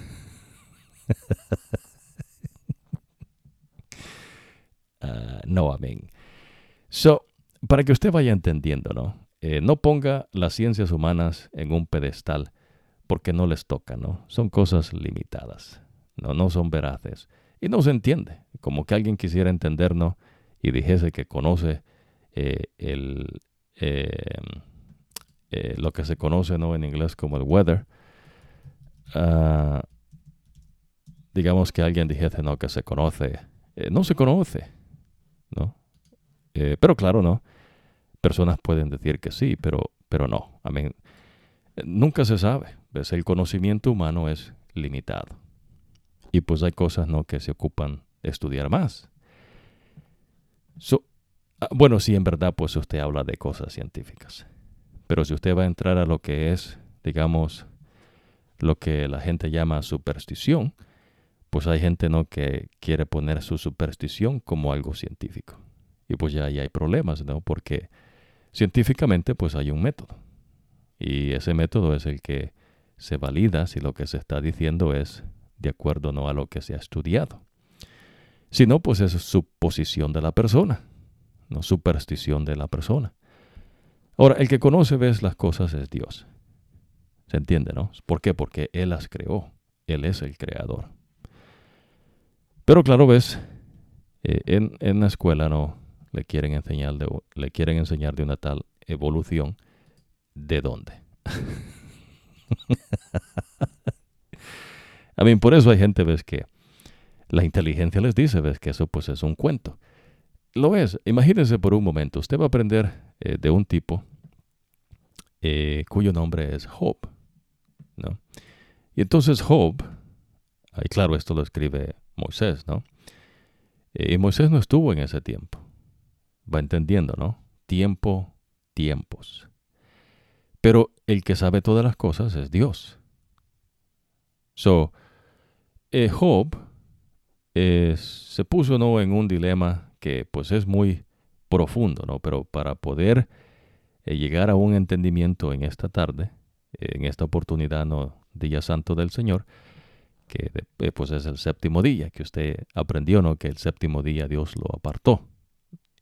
Ah, no, amén. So, para que usted vaya entendiendo, ¿no? Eh, no ponga las ciencias humanas en un pedestal porque no les toca, ¿no? Son cosas limitadas, ¿no? No son veraces. Y no se entiende. Como que alguien quisiera entendernos y dijese que conoce eh, el, eh, eh, lo que se conoce ¿no? en inglés como el weather. Ah, digamos que alguien dijese no que se conoce. no se conoce. ¿no? pero claro, no. Personas pueden decir que sí, pero, pero no. I nunca se sabe. ¿ves? El conocimiento humano es limitado. Y pues hay cosas ¿no? que se ocupan de estudiar más. Bueno, sí, en verdad, pues usted habla de cosas científicas. Pero si usted va a entrar a lo que es, digamos, lo que la gente llama superstición, pues hay gente no que quiere poner su superstición como algo científico. Y pues ya ahí hay problemas, ¿no? Porque científicamente pues hay un método. Y ese método es el que se valida si lo que se está diciendo es de acuerdo no a lo que se ha estudiado. Si no, pues es suposición de la persona, no superstición de la persona. Ahora, el que conoce, ves las cosas es Dios. ¿Se entiende, no? ¿Por qué? Porque Él las creó. Él es el creador. Pero claro, ves, eh, en, en, la escuela no le quieren enseñar de, le quieren enseñar de una tal evolución. ¿De dónde? (laughs) A mí, por eso hay gente, ves, que la inteligencia les dice, ves, que eso pues es un cuento. Lo es. Imagínense por un momento, usted va a aprender eh, de un tipo eh, cuyo nombre es Job, ¿no? Y entonces Job, y claro, esto lo escribe Moisés, ¿no? Eh, y Moisés no estuvo en ese tiempo. Va entendiendo, ¿no? Tiempo, tiempos. Pero el que sabe todas las cosas es Dios. So, Job se puso ¿no? en un dilema que pues es muy profundo, ¿no? Pero para poder eh, llegar a un entendimiento en esta tarde, en esta oportunidad, ¿no? Día Santo del Señor, que pues es el séptimo día, que usted aprendió, ¿no? Que el séptimo día Dios lo apartó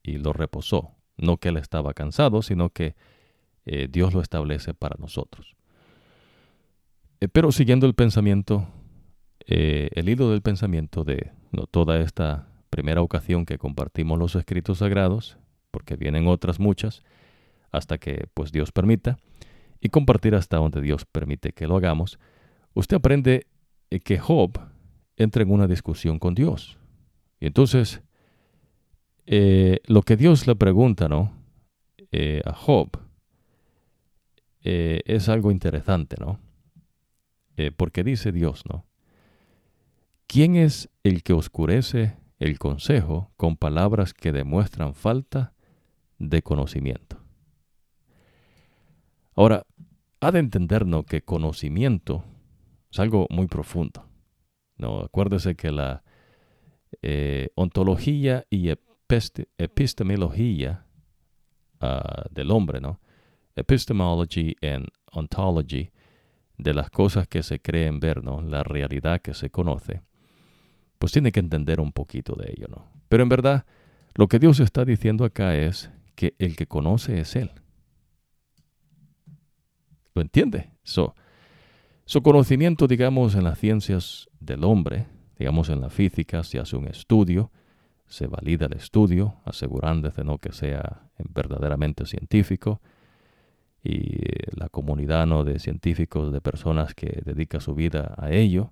y lo reposó. No que él estaba cansado, sino que Dios lo establece para nosotros. Eh, pero siguiendo el pensamiento, eh, el hilo del pensamiento de toda esta primera ocasión que compartimos los escritos sagrados, porque vienen otras muchas, hasta que pues Dios permita, y compartir hasta donde Dios permite que lo hagamos, usted aprende eh, que Job entra en una discusión con Dios. Y entonces, lo que Dios le pregunta ¿no? a Job es algo interesante, ¿no? Eh, porque dice Dios, ¿no? ¿Quién es el que oscurece el consejo con palabras que demuestran falta de conocimiento? Ahora, ha de entendernos que conocimiento es algo muy profundo. ¿no? Acuérdese que la eh, ontología y epistemología ah, del hombre, ¿no? Epistemology and ontology de las cosas que se creen ver, ¿no? La realidad que se conoce, pues tiene que entender un poquito de ello, ¿no? Pero en verdad, lo que Dios está diciendo acá es que el que conoce es Él. ¿Lo entiende? So, su conocimiento, digamos, en las ciencias del hombre, digamos en la física, se hace un estudio, se valida el estudio, asegurándose ¿no? que sea verdaderamente científico, y la comunidad ¿no? de científicos, de personas que dedica su vida a ello.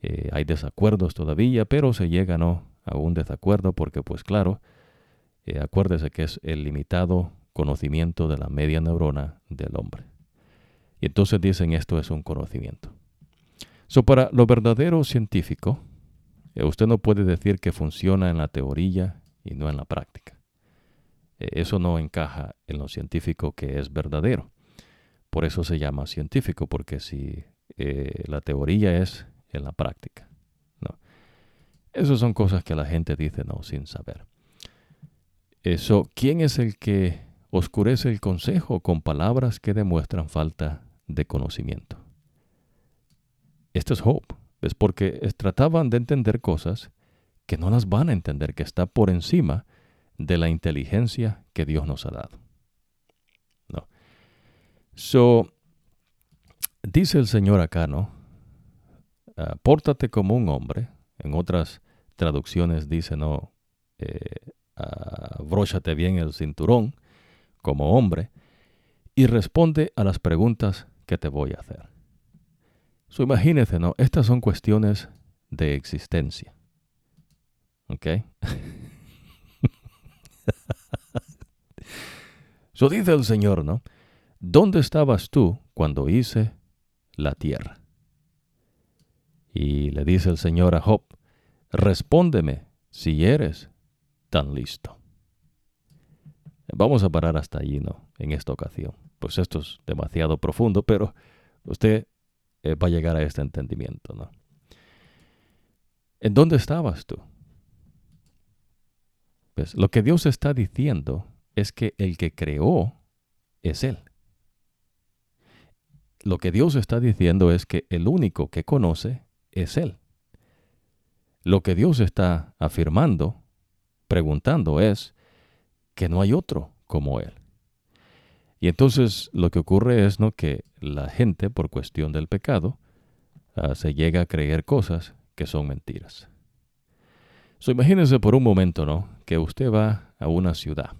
Eh, hay desacuerdos todavía, pero se llega a un desacuerdo porque, pues claro, eh, acuérdese que es el limitado conocimiento de la media neurona del hombre. Y entonces dicen esto es un conocimiento. So, para lo verdadero científico, eh, usted no puede decir que funciona en la teoría y no en la práctica. Eso no encaja en lo científico que es verdadero. Por eso se llama científico, porque si la teoría es en la práctica. ¿no? Esas son cosas que la gente dice no sin saber. Eso, ¿quién es el que oscurece el consejo con palabras que demuestran falta de conocimiento? Esto es Hope. Es porque trataban de entender cosas que no las van a entender, que está por encima de la inteligencia que Dios nos ha dado. No. So, dice el Señor acá, ¿no? Ah, pórtate como un hombre. En otras traducciones dice, ¿no? Eh, abróchate bien el cinturón como hombre y responde a las preguntas que te voy a hacer. So, imagínese, ¿no? Estas son cuestiones de existencia. ¿Ok? (laughs) so dice el Señor, ¿no? ¿Dónde estabas tú cuando hice la tierra? Y le dice el Señor a Job, respóndeme si eres tan listo. Vamos a parar hasta allí, ¿no? En esta ocasión. Pues esto es demasiado profundo, pero usted eh, va a llegar a este entendimiento, ¿no? ¿En dónde estabas tú? Pues lo que Dios está diciendo es que el que creó es Él. Lo que Dios está diciendo es que el único que conoce es Él. Lo que Dios está afirmando, preguntando, es que no hay otro como Él. Y entonces lo que ocurre es ¿no? que la gente, por cuestión del pecado, ah, se llega a creer cosas que son mentiras. So, imagínense por un momento, ¿no? Que usted va a una ciudad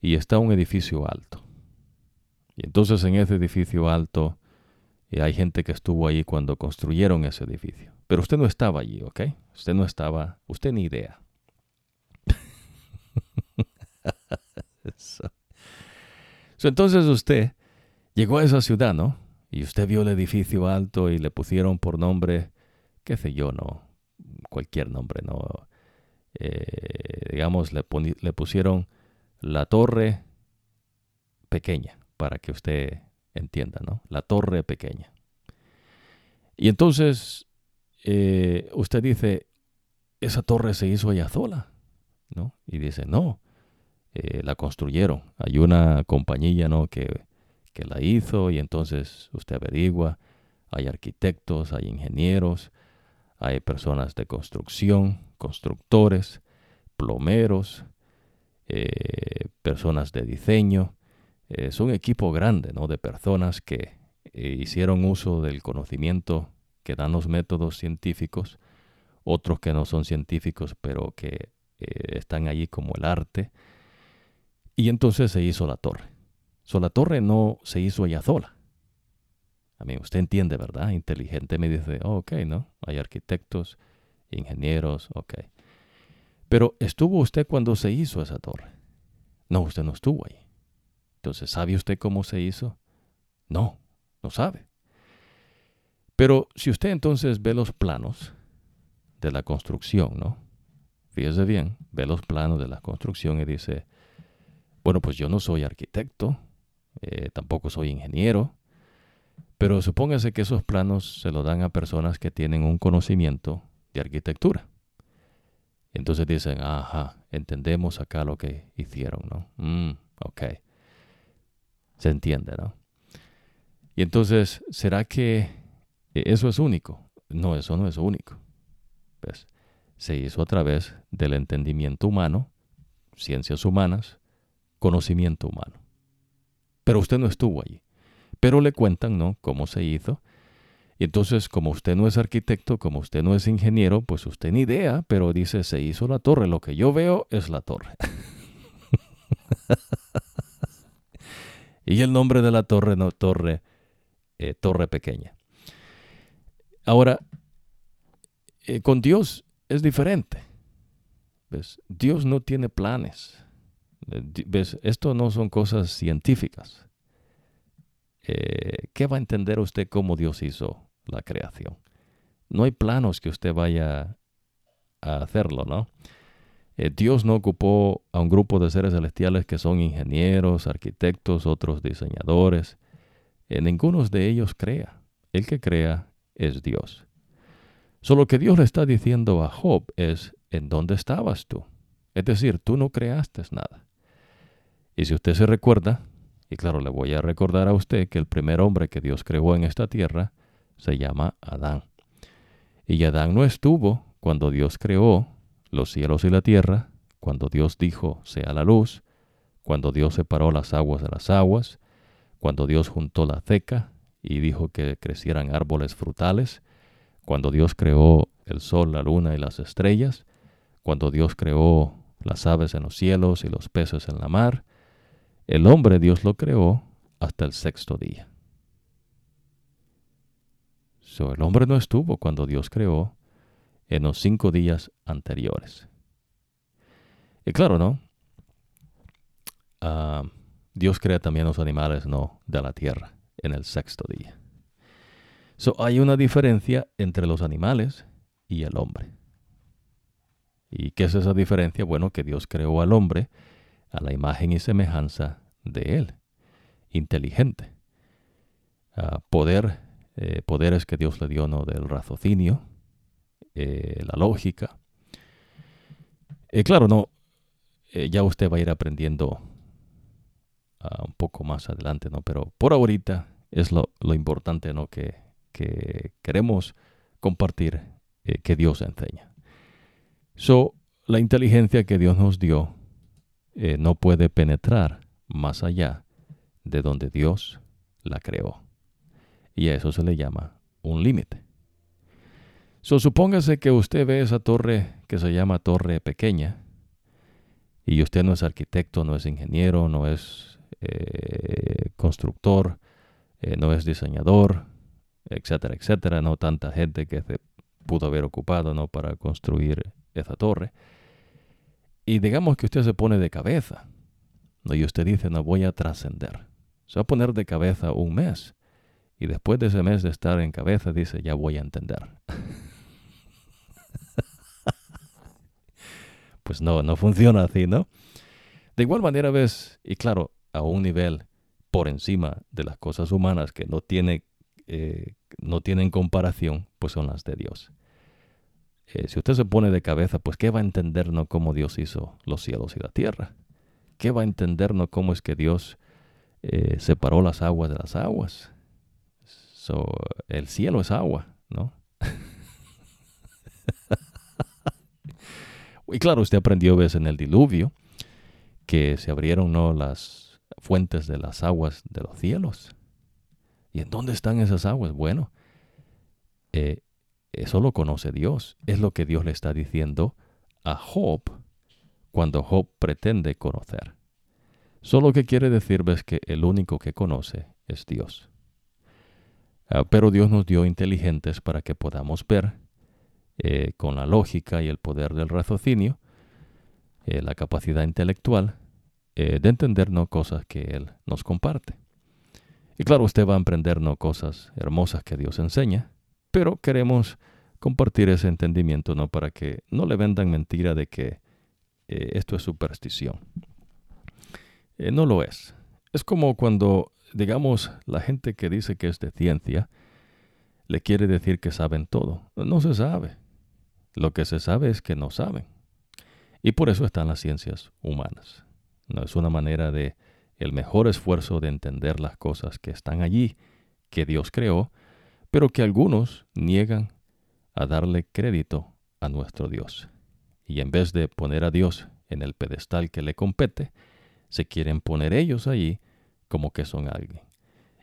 y está un edificio alto. Y entonces en ese edificio alto y hay gente que estuvo ahí cuando construyeron ese edificio. Pero usted no estaba allí, ¿ok? Usted no estaba, usted ni idea. (laughs) entonces usted llegó a esa ciudad, ¿no? Y usted vio el edificio alto y le pusieron por nombre, qué sé yo, ¿no? Cualquier nombre, ¿no? Eh, digamos, le pusieron la torre pequeña, para que usted entienda, ¿no? La torre pequeña. Y entonces eh, usted dice, esa torre se hizo allá sola, ¿no? Y dice, no, eh, la construyeron. Hay una compañía, ¿no? Que, que la hizo y entonces usted averigua, hay arquitectos, hay ingenieros, hay personas de construcción, constructores, plomeros, eh, personas de diseño, es un equipo grande ¿no? de personas que eh, hicieron uso del conocimiento que dan los métodos científicos, otros que no son científicos, pero que eh, están allí como el arte. Y entonces se hizo la torre. So, la torre no se hizo ella sola. A mí, usted entiende, ¿verdad? Inteligente me dice, oh, ok, ¿no? Hay arquitectos, ingenieros, ok. Pero ¿estuvo usted cuando se hizo esa torre? No, usted no estuvo ahí. Entonces, ¿sabe usted cómo se hizo? No, no sabe. Pero si usted entonces ve los planos de la construcción, ¿no? Fíjese bien, ve los planos de la construcción y dice, bueno, pues yo no soy arquitecto, eh, tampoco soy ingeniero, pero supóngase que esos planos se los dan a personas que tienen un conocimiento de arquitectura. Entonces dicen, ajá, entendemos acá lo que hicieron, ¿no? Mm, ok. Se entiende, ¿no? Y entonces, ¿será que eso es único? No, eso no es único. ¿Ves? Se hizo a través del entendimiento humano, ciencias humanas, conocimiento humano. Pero usted no estuvo allí. Pero le cuentan, ¿no? Cómo se hizo. Y entonces, como usted no es arquitecto, como usted no es ingeniero, pues usted ni idea, pero dice, se hizo la torre. Lo que yo veo es la torre. (laughs) Y el nombre de la torre, no, torre, eh, torre pequeña. Ahora, eh, con Dios es diferente. ¿Ves? Dios no tiene planes. Eh, ¿Ves? Esto no son cosas científicas. ¿Qué va a entender usted cómo Dios hizo la creación? No hay planos que usted vaya a hacerlo, ¿no? Eh, Dios no ocupó a un grupo de seres celestiales que son ingenieros, arquitectos, otros diseñadores. Eh, ninguno de ellos crea. El que crea es Dios. Solo que Dios le está diciendo a Job es, ¿en dónde estabas tú? Es decir, tú no creaste nada. Y si usted se recuerda, y claro, le voy a recordar a usted que el primer hombre que Dios creó en esta tierra se llama Adán. Y Adán no estuvo cuando Dios creó los cielos y la tierra, cuando Dios dijo sea la luz, cuando Dios separó las aguas de las aguas, cuando Dios juntó la ceca y dijo que crecieran árboles frutales, cuando Dios creó el sol, la luna y las estrellas, cuando Dios creó las aves en los cielos y los peces en la mar, el hombre Dios lo creó hasta el sexto día. So, el hombre no estuvo cuando Dios creó en los cinco días anteriores. Y claro, ¿no? Ah, Dios crea también los animales, ¿no? De la tierra en el sexto día. So, hay una diferencia entre los animales y el hombre. ¿Y qué es esa diferencia? Bueno, que Dios creó al hombre a la imagen y semejanza de él, inteligente, a poder eh, poderes que Dios le dio, ¿no? Del raciocinio, eh, la lógica. Eh, claro, no, ya usted va a ir aprendiendo ah, un poco más adelante, ¿no? Pero por ahorita es lo, importante, ¿no? Que, que queremos compartir que Dios enseña. So, la inteligencia que Dios nos dio no puede penetrar más allá de donde Dios la creó. Y a eso se le llama un límite. So, supóngase que usted ve esa torre que se llama torre pequeña y usted no es arquitecto, no es ingeniero, no es eh, constructor, eh, no es diseñador, etcétera, etcétera, no tanta gente que se pudo haber ocupado no para construir esa torre. Y digamos que usted se pone de cabeza, ¿no? y usted dice, no voy a trascender. Se va a poner de cabeza un mes. Y después de ese mes de estar en cabeza, dice, ya voy a entender. (laughs) pues no, no funciona así, ¿no? De igual manera ves, y claro, a un nivel por encima de las cosas humanas que no, tiene, eh, no tienen comparación, pues son las de Dios. Eh, si usted se pone de cabeza, pues ¿qué va a entender no cómo Dios hizo los cielos y la tierra? ¿Qué va a entender no cómo es que Dios eh, separó las aguas de las aguas? el cielo es agua, ¿no? Y claro, usted aprendió ves en el diluvio que se abrieron ¿no? las fuentes de las aguas de los cielos. ¿Y en dónde están esas aguas? Bueno, eh, eso lo conoce Dios. Es lo que Dios le está diciendo a Job cuando Job pretende conocer. Solo que quiere decir que el único que conoce es Dios. Ah, pero Dios nos dio inteligentes para que podamos ver eh, con la lógica y el poder del raciocinio, eh, la capacidad intelectual eh, de entendernos cosas que Él nos comparte. Y claro, usted va a aprendernos cosas hermosas que Dios enseña, pero queremos compartir ese entendimiento no para que no le vendan mentira de que esto es superstición. no lo es. Es como cuando digamos, la gente que dice que es de ciencia, le quiere decir que saben todo. No se sabe. Lo que se sabe es que no saben. Y por eso están las ciencias humanas. No es una manera de el mejor esfuerzo de entender las cosas que están allí, que Dios creó, pero que algunos niegan a darle crédito a nuestro Dios. Y en vez de poner a Dios en el pedestal que le compete, se quieren poner ellos allí como que son alguien.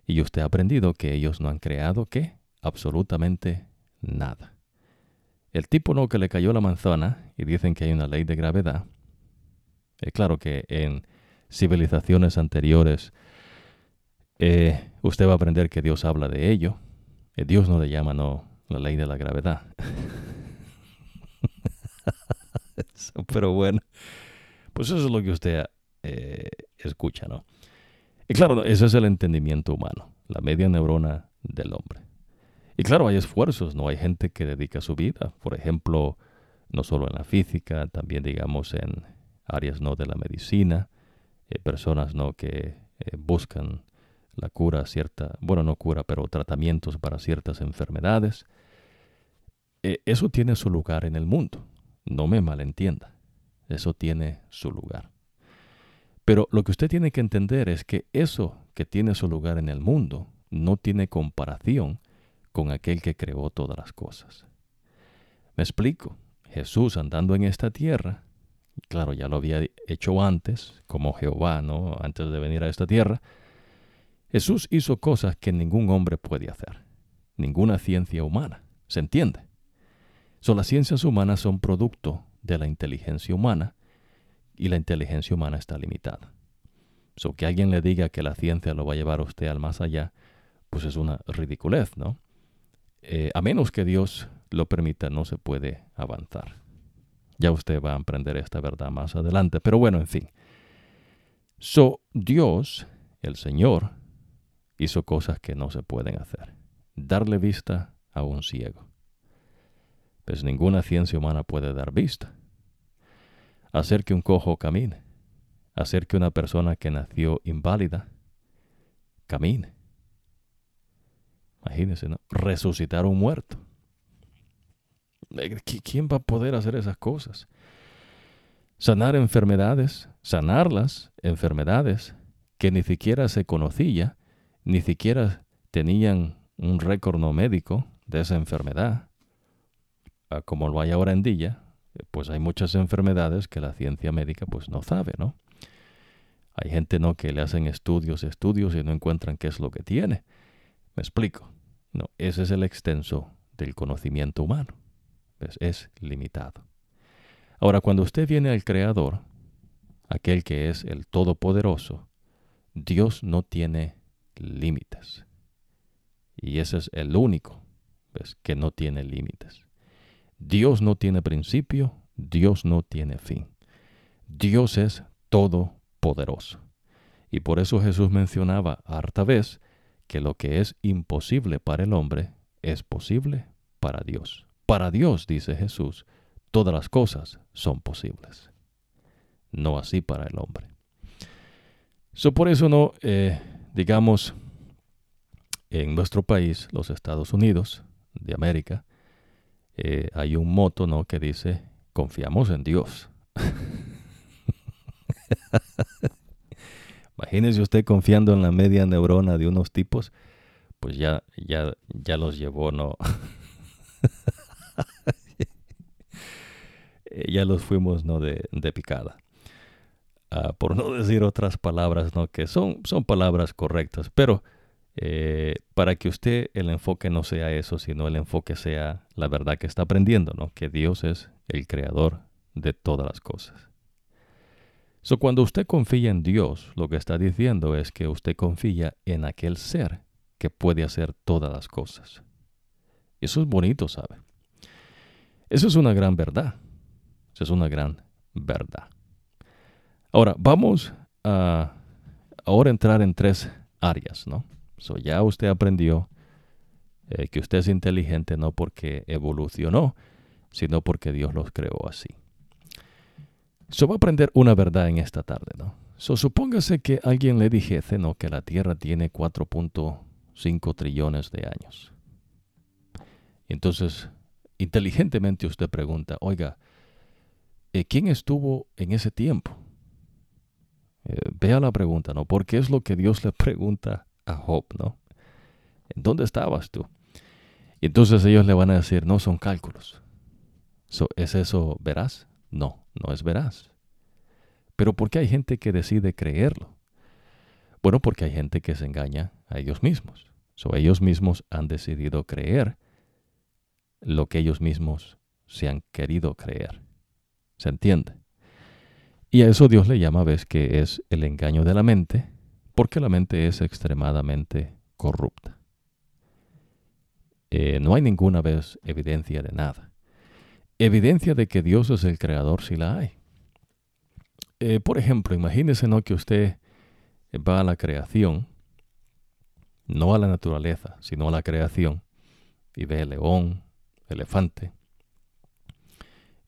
Y usted ha aprendido que ellos no han creado qué? Absolutamente nada. El tipo no que le cayó la manzana y dicen que hay una ley de gravedad. Es claro que en civilizaciones anteriores eh, usted va a aprender que Dios habla de ello. Eh, Dios no le llama no la ley de la gravedad. (laughs) Pero bueno, pues eso es lo que usted eh, escucha, ¿no? Y claro, ese es el entendimiento humano, la media neurona del hombre. Y claro, hay esfuerzos, ¿no? Hay gente que dedica su vida, por ejemplo, no solo en la física, también digamos en áreas no de la medicina, eh, personas no que eh, buscan la cura cierta, bueno, no cura, pero tratamientos para ciertas enfermedades. Eh, eso tiene su lugar en el mundo, no me malentienda, eso tiene su lugar. Pero lo que usted tiene que entender es que eso que tiene su lugar en el mundo no tiene comparación con aquel que creó todas las cosas. Me explico. Jesús andando en esta tierra, claro, ya lo había hecho antes, como Jehová, ¿no? Antes de venir a esta tierra, Jesús hizo cosas que ningún hombre puede hacer, ninguna ciencia humana. ¿Se entiende? Son las ciencias humanas son producto de la inteligencia humana y la inteligencia humana está limitada. So, que alguien le diga que la ciencia lo va a llevar a usted al más allá, pues es una ridiculez, ¿no? Eh, a menos que Dios lo permita, no se puede avanzar. Ya usted va a aprender esta verdad más adelante, pero bueno, en fin. So, Dios, el Señor, hizo cosas que no se pueden hacer. Darle vista a un ciego. Pues ninguna ciencia humana puede dar vista hacer que un cojo camine, hacer que una persona que nació inválida camine. Imagínense, ¿no? Resucitar un muerto. Eh, ¿Quién va a poder hacer esas cosas? Sanar enfermedades, sanar las enfermedades que ni siquiera se conocía, ni siquiera tenían un récord no médico de esa enfermedad, ah, como lo hay ahora en día, pues hay muchas enfermedades que la ciencia médica pues no sabe, ¿no? Hay gente no que le hacen estudios, estudios y no encuentran qué es lo que tiene. Me explico. No, ese es el extenso del conocimiento humano. Es limitado. Ahora, cuando usted viene al Creador, aquel que es el Todopoderoso, Dios no tiene límites. Y ese es el único que no tiene límites. Dios no tiene principio, Dios no tiene fin. Dios es todopoderoso. Y por eso Jesús mencionaba harta vez que lo que es imposible para el hombre es posible para Dios. Para Dios, dice Jesús, todas las cosas son posibles. No así para el hombre. So, por eso no, eh, digamos, en nuestro país, los Estados Unidos de América, eh, hay un moto ¿no? que dice, confiamos en Dios. (laughs) Imagínese usted confiando en la media neurona de unos tipos, pues ya, ya, ya los llevó, ¿no? (laughs) ya los fuimos, ¿no? De, de picada. Ah, por no decir otras palabras, ¿no? Que son, son palabras correctas, pero eh, para que usted el enfoque no sea eso, sino el enfoque sea la verdad que está aprendiendo, ¿no? Que Dios es el creador de todas las cosas. So, cuando usted confía en Dios, lo que está diciendo es que usted confía en aquel ser que puede hacer todas las cosas. Eso es bonito, ¿sabe? Eso es una gran verdad. Eso es una gran verdad. Ahora, vamos a ahora entrar en tres áreas, ¿no? So, ya usted aprendió eh, que usted es inteligente no porque evolucionó, sino porque Dios los creó así. So, va a aprender una verdad en esta tarde, ¿no? So, supóngase que alguien le dijese, ¿no? Que la Tierra tiene 4.5 trillones de años. Entonces, inteligentemente usted pregunta, oiga, eh, ¿quién estuvo en ese tiempo? Eh, vea la pregunta, ¿no? Porque es lo que Dios le (laughs) pregunta a Job, ¿no? ¿En dónde estabas tú? Y entonces ellos le van a decir, no, son cálculos. ¿Es eso veraz? No, no es veraz. Pero ¿por qué hay gente que decide creerlo? Bueno, porque hay gente que se engaña a ellos mismos. So, ellos mismos han decidido creer lo que ellos mismos se han querido creer. ¿Se entiende? Y a eso Dios le llama, ves, que es el engaño de la mente porque la mente es extremadamente corrupta. Eh, no hay ninguna vez evidencia de nada. Evidencia de que Dios es el creador si la hay. Eh, por ejemplo, imagínese ¿no? que usted va a la creación, no a la naturaleza, sino a la creación, y ve el león, elefante,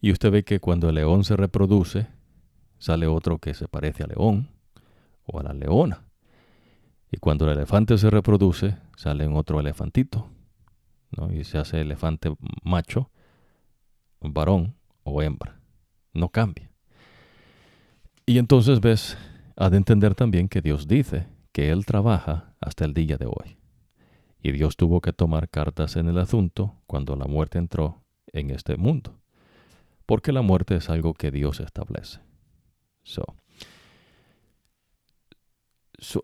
y usted ve que cuando el león se reproduce, sale otro que se parece al león o a la leona. Y cuando el elefante se reproduce, sale otro elefantito, ¿no? Y se hace elefante macho, varón o hembra. No cambia. Y entonces ves, ha de entender también que Dios dice que Él trabaja hasta el día de hoy. Y Dios tuvo que tomar cartas en el asunto cuando la muerte entró en este mundo. Porque la muerte es algo que Dios establece. So,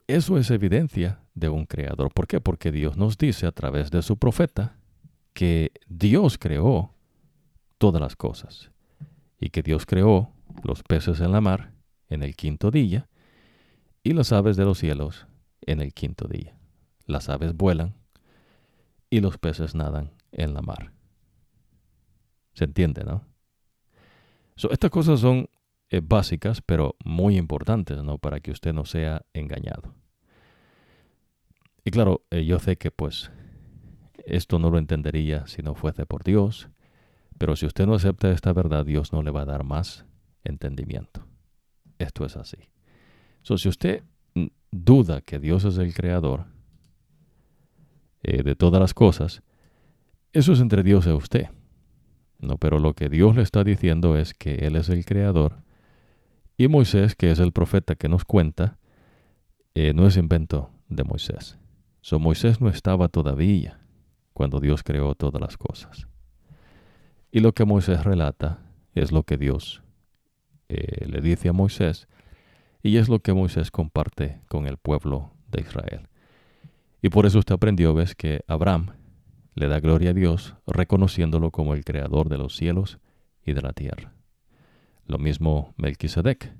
eso es evidencia de un creador. ¿Por qué? Porque Dios nos dice a través de su profeta que Dios creó todas las cosas y que Dios creó los peces en la mar en el quinto día y las aves de los cielos en el quinto día. Las aves vuelan y los peces nadan en la mar. ¿Se entiende, no? estas cosas son eh, básicas, pero muy importantes, ¿no? Para que usted no sea engañado. Y claro, eh, yo sé que pues esto no lo entendería si no fuese por Dios, pero si usted no acepta esta verdad, Dios no le va a dar más entendimiento. Esto es así. So, si usted duda que Dios es el creador, eh, de todas las cosas, eso es entre Dios y usted. No, pero lo que Dios le está diciendo es que Él es el creador y Moisés, que es el profeta que nos cuenta, eh, no es invento de Moisés. So, Moisés no estaba todavía cuando Dios creó todas las cosas. Y lo que Moisés relata es lo que Dios eh, le dice a Moisés y es lo que Moisés comparte con el pueblo de Israel. Y por eso usted aprendió, ves, que Abraham le da gloria a Dios reconociéndolo como el creador de los cielos y de la tierra. Lo mismo Melquisedec,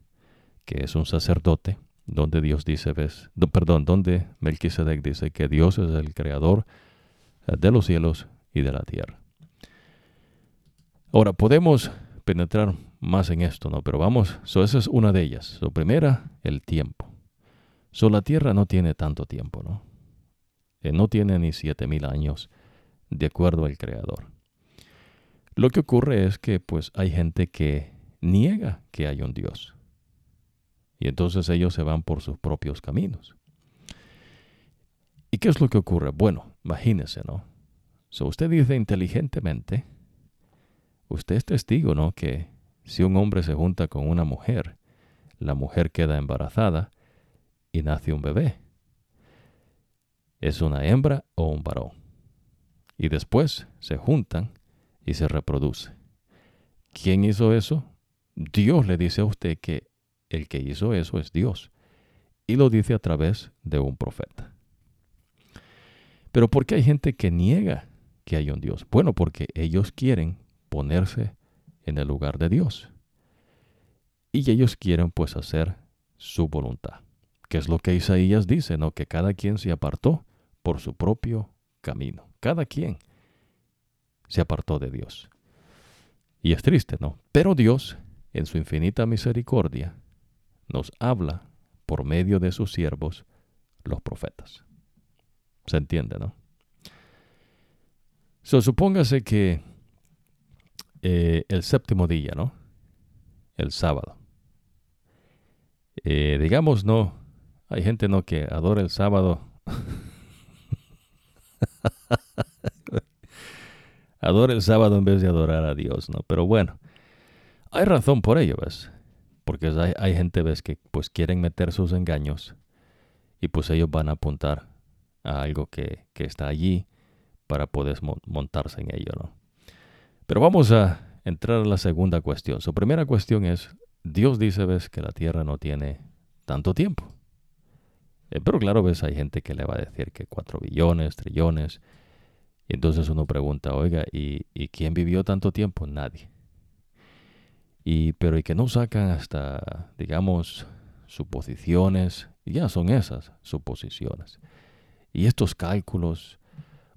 que es un sacerdote, donde Dios dice, ves, perdón, donde Melquisedec dice que Dios es el creador eh, de los cielos y de la tierra. Ahora, podemos penetrar más en esto, ¿no? Pero vamos, so esa es una de ellas. So, primera, el tiempo. So, la tierra no tiene tanto tiempo, ¿no? Eh, no tiene ni siete mil años, de acuerdo al Creador. Lo que ocurre es que, pues, hay gente que niega que hay un Dios. Y entonces ellos se van por sus propios caminos. ¿Y qué es lo que ocurre? Bueno, imagínese, ¿no? So, usted dice inteligentemente, usted es testigo, ¿no? Que si un hombre se junta con una mujer, la mujer queda embarazada y nace un bebé. Es una hembra o un varón. Y después se juntan y se reproduce. ¿Quién hizo eso? Dios le dice a usted que el que hizo eso es Dios. Y lo dice a través de un profeta. Pero ¿por qué hay gente que niega que hay un Dios? Bueno, porque ellos quieren ponerse en el lugar de Dios. Y ellos quieren pues hacer su voluntad. Que es lo que Isaías dice, ¿no? Que cada quien se apartó por su propio camino. Cada quien se apartó de Dios. Y es triste, ¿no? Pero Dios en su infinita misericordia, nos habla por medio de sus siervos, los profetas. ¿Se entiende, no? So, supóngase que eh, el séptimo día, ¿no? El sábado. Eh, digamos, no, hay gente no que adora el sábado. (laughs) adora el sábado en vez de adorar a Dios, ¿no? Pero bueno, hay razón por ello, ¿ves? Porque hay, gente, ¿ves? Que pues quieren meter sus engaños y pues ellos van a apuntar a algo que, está allí para poder montarse en ello, ¿no? Pero vamos a entrar a la segunda cuestión. Su primera cuestión es, Dios dice, ¿ves? Que la tierra no tiene tanto tiempo. Eh, pero claro, ves, hay gente que le va a decir que cuatro billones, trillones. Y entonces uno pregunta, oiga, ¿y, ¿y quién vivió tanto tiempo? Nadie. Y, pero y que no sacan hasta, digamos, suposiciones, ya son esas suposiciones. Y estos cálculos,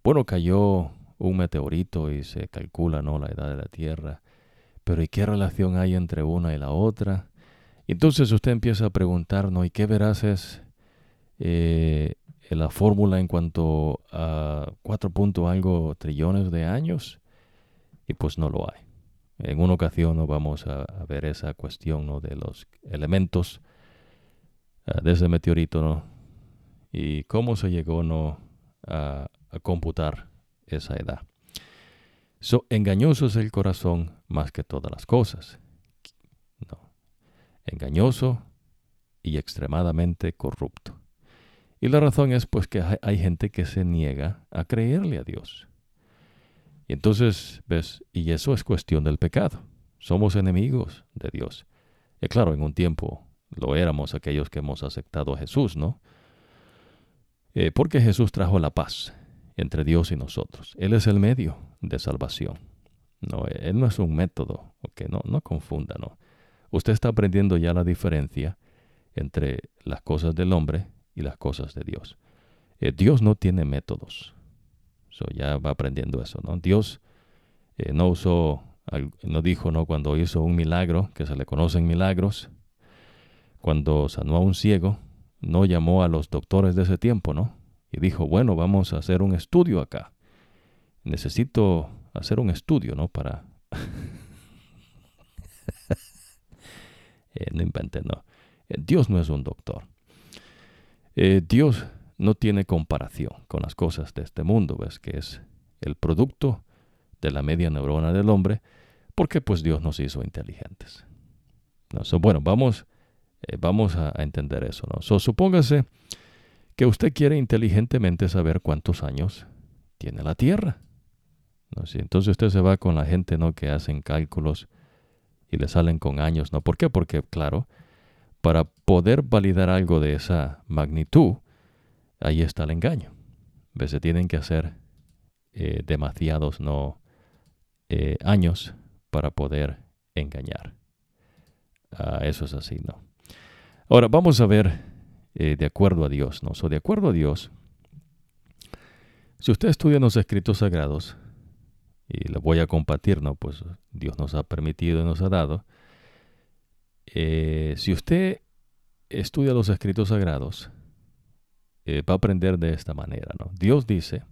bueno, cayó un meteorito y se calcula, ¿no? La edad de la Tierra, pero ¿y qué relación hay entre una y la otra? Entonces usted empieza a preguntar, ¿no? ¿Y qué verás es eh, la fórmula en cuanto a cuatro punto algo trillones de años? Y pues no lo hay. En una ocasión ¿no? vamos a, ver esa cuestión ¿no? de los elementos uh, de ese meteorito ¿no? y cómo se llegó ¿no? a computar esa edad. So, engañoso es el corazón más que todas las cosas. No. Engañoso y extremadamente corrupto. Y la razón es pues que hay gente que se niega a creerle a Dios. Y entonces, ves, y eso es cuestión del pecado. Somos enemigos de Dios. Y claro, en un tiempo lo éramos aquellos que hemos aceptado a Jesús, ¿no? Eh, porque Jesús trajo la paz entre Dios y nosotros. Él es el medio de salvación. No, Él no es un método, ok, no, no confunda, ¿no? Usted está aprendiendo ya la diferencia entre las cosas del hombre y las cosas de Dios. Eh, Dios no tiene métodos ya va aprendiendo eso, ¿no? Dios eh, no usó, no dijo, ¿no? Cuando hizo un milagro, que se le conocen milagros, cuando sanó a un ciego, no llamó a los doctores de ese tiempo, ¿no? Y dijo, bueno, vamos a hacer un estudio acá. Necesito hacer un estudio, ¿no? Para... (laughs) Eh, no inventen, ¿no? Eh, Dios no es un doctor. Dios no tiene comparación con las cosas de este mundo, ves que es el producto de la media neurona del hombre, porque pues Dios nos hizo inteligentes. ¿No? bueno, vamos, eh, vamos a, entender eso. ¿no? supóngase que usted quiere inteligentemente saber cuántos años tiene la Tierra. ¿no? entonces usted se va con la gente ¿no? que hacen cálculos y le salen con años. ¿no? ¿Por qué? Porque, claro, para poder validar algo de esa magnitud, ahí está el engaño. Se tienen que hacer eh, demasiados no eh, años para poder engañar. Ah, eso es así, ¿no? Ahora vamos a ver eh, de acuerdo a Dios, ¿no? So, de acuerdo a Dios, si usted estudia los escritos sagrados, y lo voy a compartir, ¿no? Pues Dios nos ha permitido y nos ha dado. si usted estudia los escritos sagrados, va a aprender de esta manera, ¿no? Dios dice,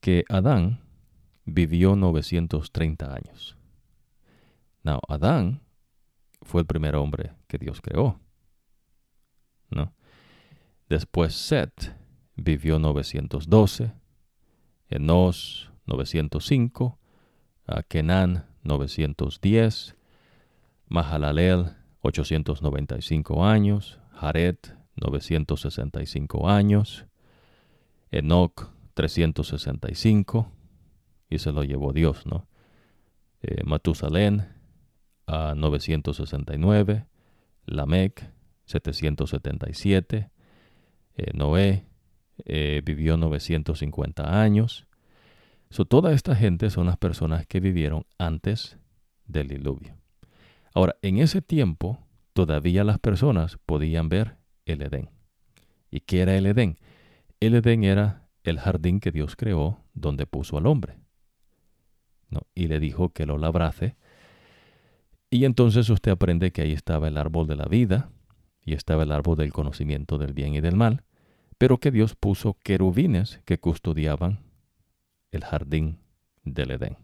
que Adán vivió 930 años. Now, Adán fue el primer hombre que Dios creó. ¿No? Después Set vivió 912, Enos 905, Kenan 910, Mahalalel 895 años, Jared 965 años, Enoch 365 y se lo llevó Dios, ¿no? Eh, Matusalén a 969, Lamec 777, eh, Noé eh, vivió 950 años. So, toda esta gente son las personas que vivieron antes del diluvio. Ahora, en ese tiempo todavía las personas podían ver el Edén. ¿Y qué era el Edén? El Edén era el jardín que Dios creó donde puso al hombre. Y le dijo que lo labrase. Y entonces usted aprende que ahí estaba el árbol de la vida y estaba el árbol del conocimiento del bien y del mal, pero que Dios puso querubines que custodiaban el jardín del Edén.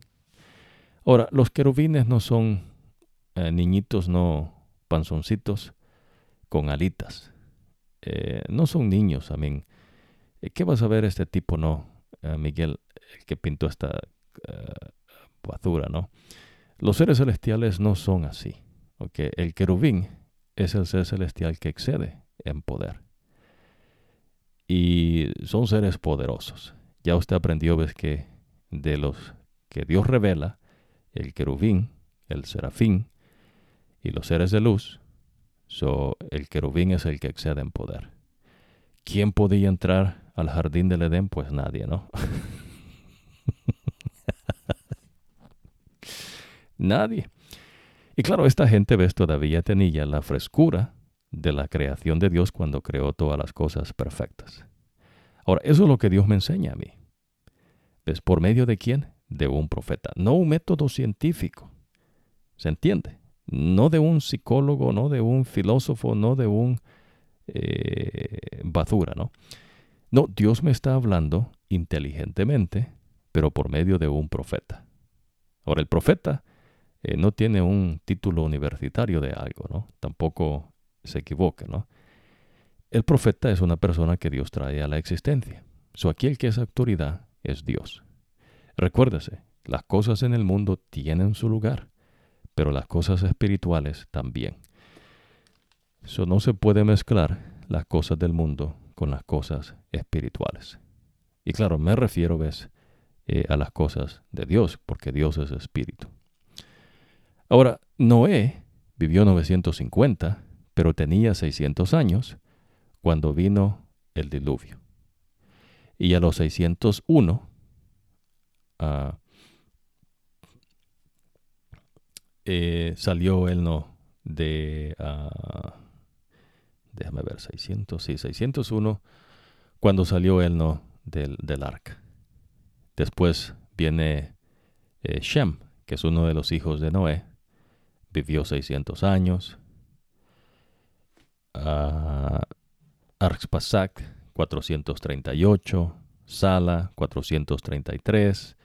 Ahora, los querubines no son eh, niñitos, no panzoncitos con alitas. Eh, no son niños, amén. Eh, ¿Qué vas a ver este tipo, no? Miguel, el que pintó esta basura, ¿no? Los seres celestiales no son así. ¿okay? El querubín es el ser celestial que excede en poder. Y son seres poderosos. Ya usted aprendió, ves que de los que Dios revela, el querubín, el serafín y los seres de luz, so, el querubín es el que excede en poder. ¿Quién podía entrar al jardín del Edén? Pues nadie, ¿no? (laughs) nadie. Y claro, esta gente, ves, todavía tenía la frescura de la creación de Dios cuando creó todas las cosas perfectas. Ahora, eso es lo que Dios me enseña a mí. ¿Ves? ¿Por medio de quién? De un profeta. No un método científico. ¿Se entiende? No de un psicólogo, no de un filósofo, no de un eh, basura, ¿no? No, Dios me está hablando inteligentemente, pero por medio de un profeta. Ahora, el profeta eh, no tiene un título universitario de algo, ¿no? Tampoco se equivoque, ¿no? El profeta es una persona que Dios trae a la existencia. So, aquí el que es autoridad es Dios. Recuérdese, las cosas en el mundo tienen su lugar, pero las cosas espirituales también. Eso no se puede mezclar las cosas del mundo con las cosas espirituales. Y claro, me refiero, ves, eh, a las cosas de Dios, porque Dios es espíritu. Ahora, Noé vivió 950, pero tenía 600 años cuando vino el diluvio. Y a los 601, ah, eh, salió él no de... Uh, déjame ver, 600, sí, 601, cuando salió él no del, del arca. Después viene eh, Shem, que es uno de los hijos de Noé, vivió 600 años. Uh, Arxpasac, 438, Sala, 433,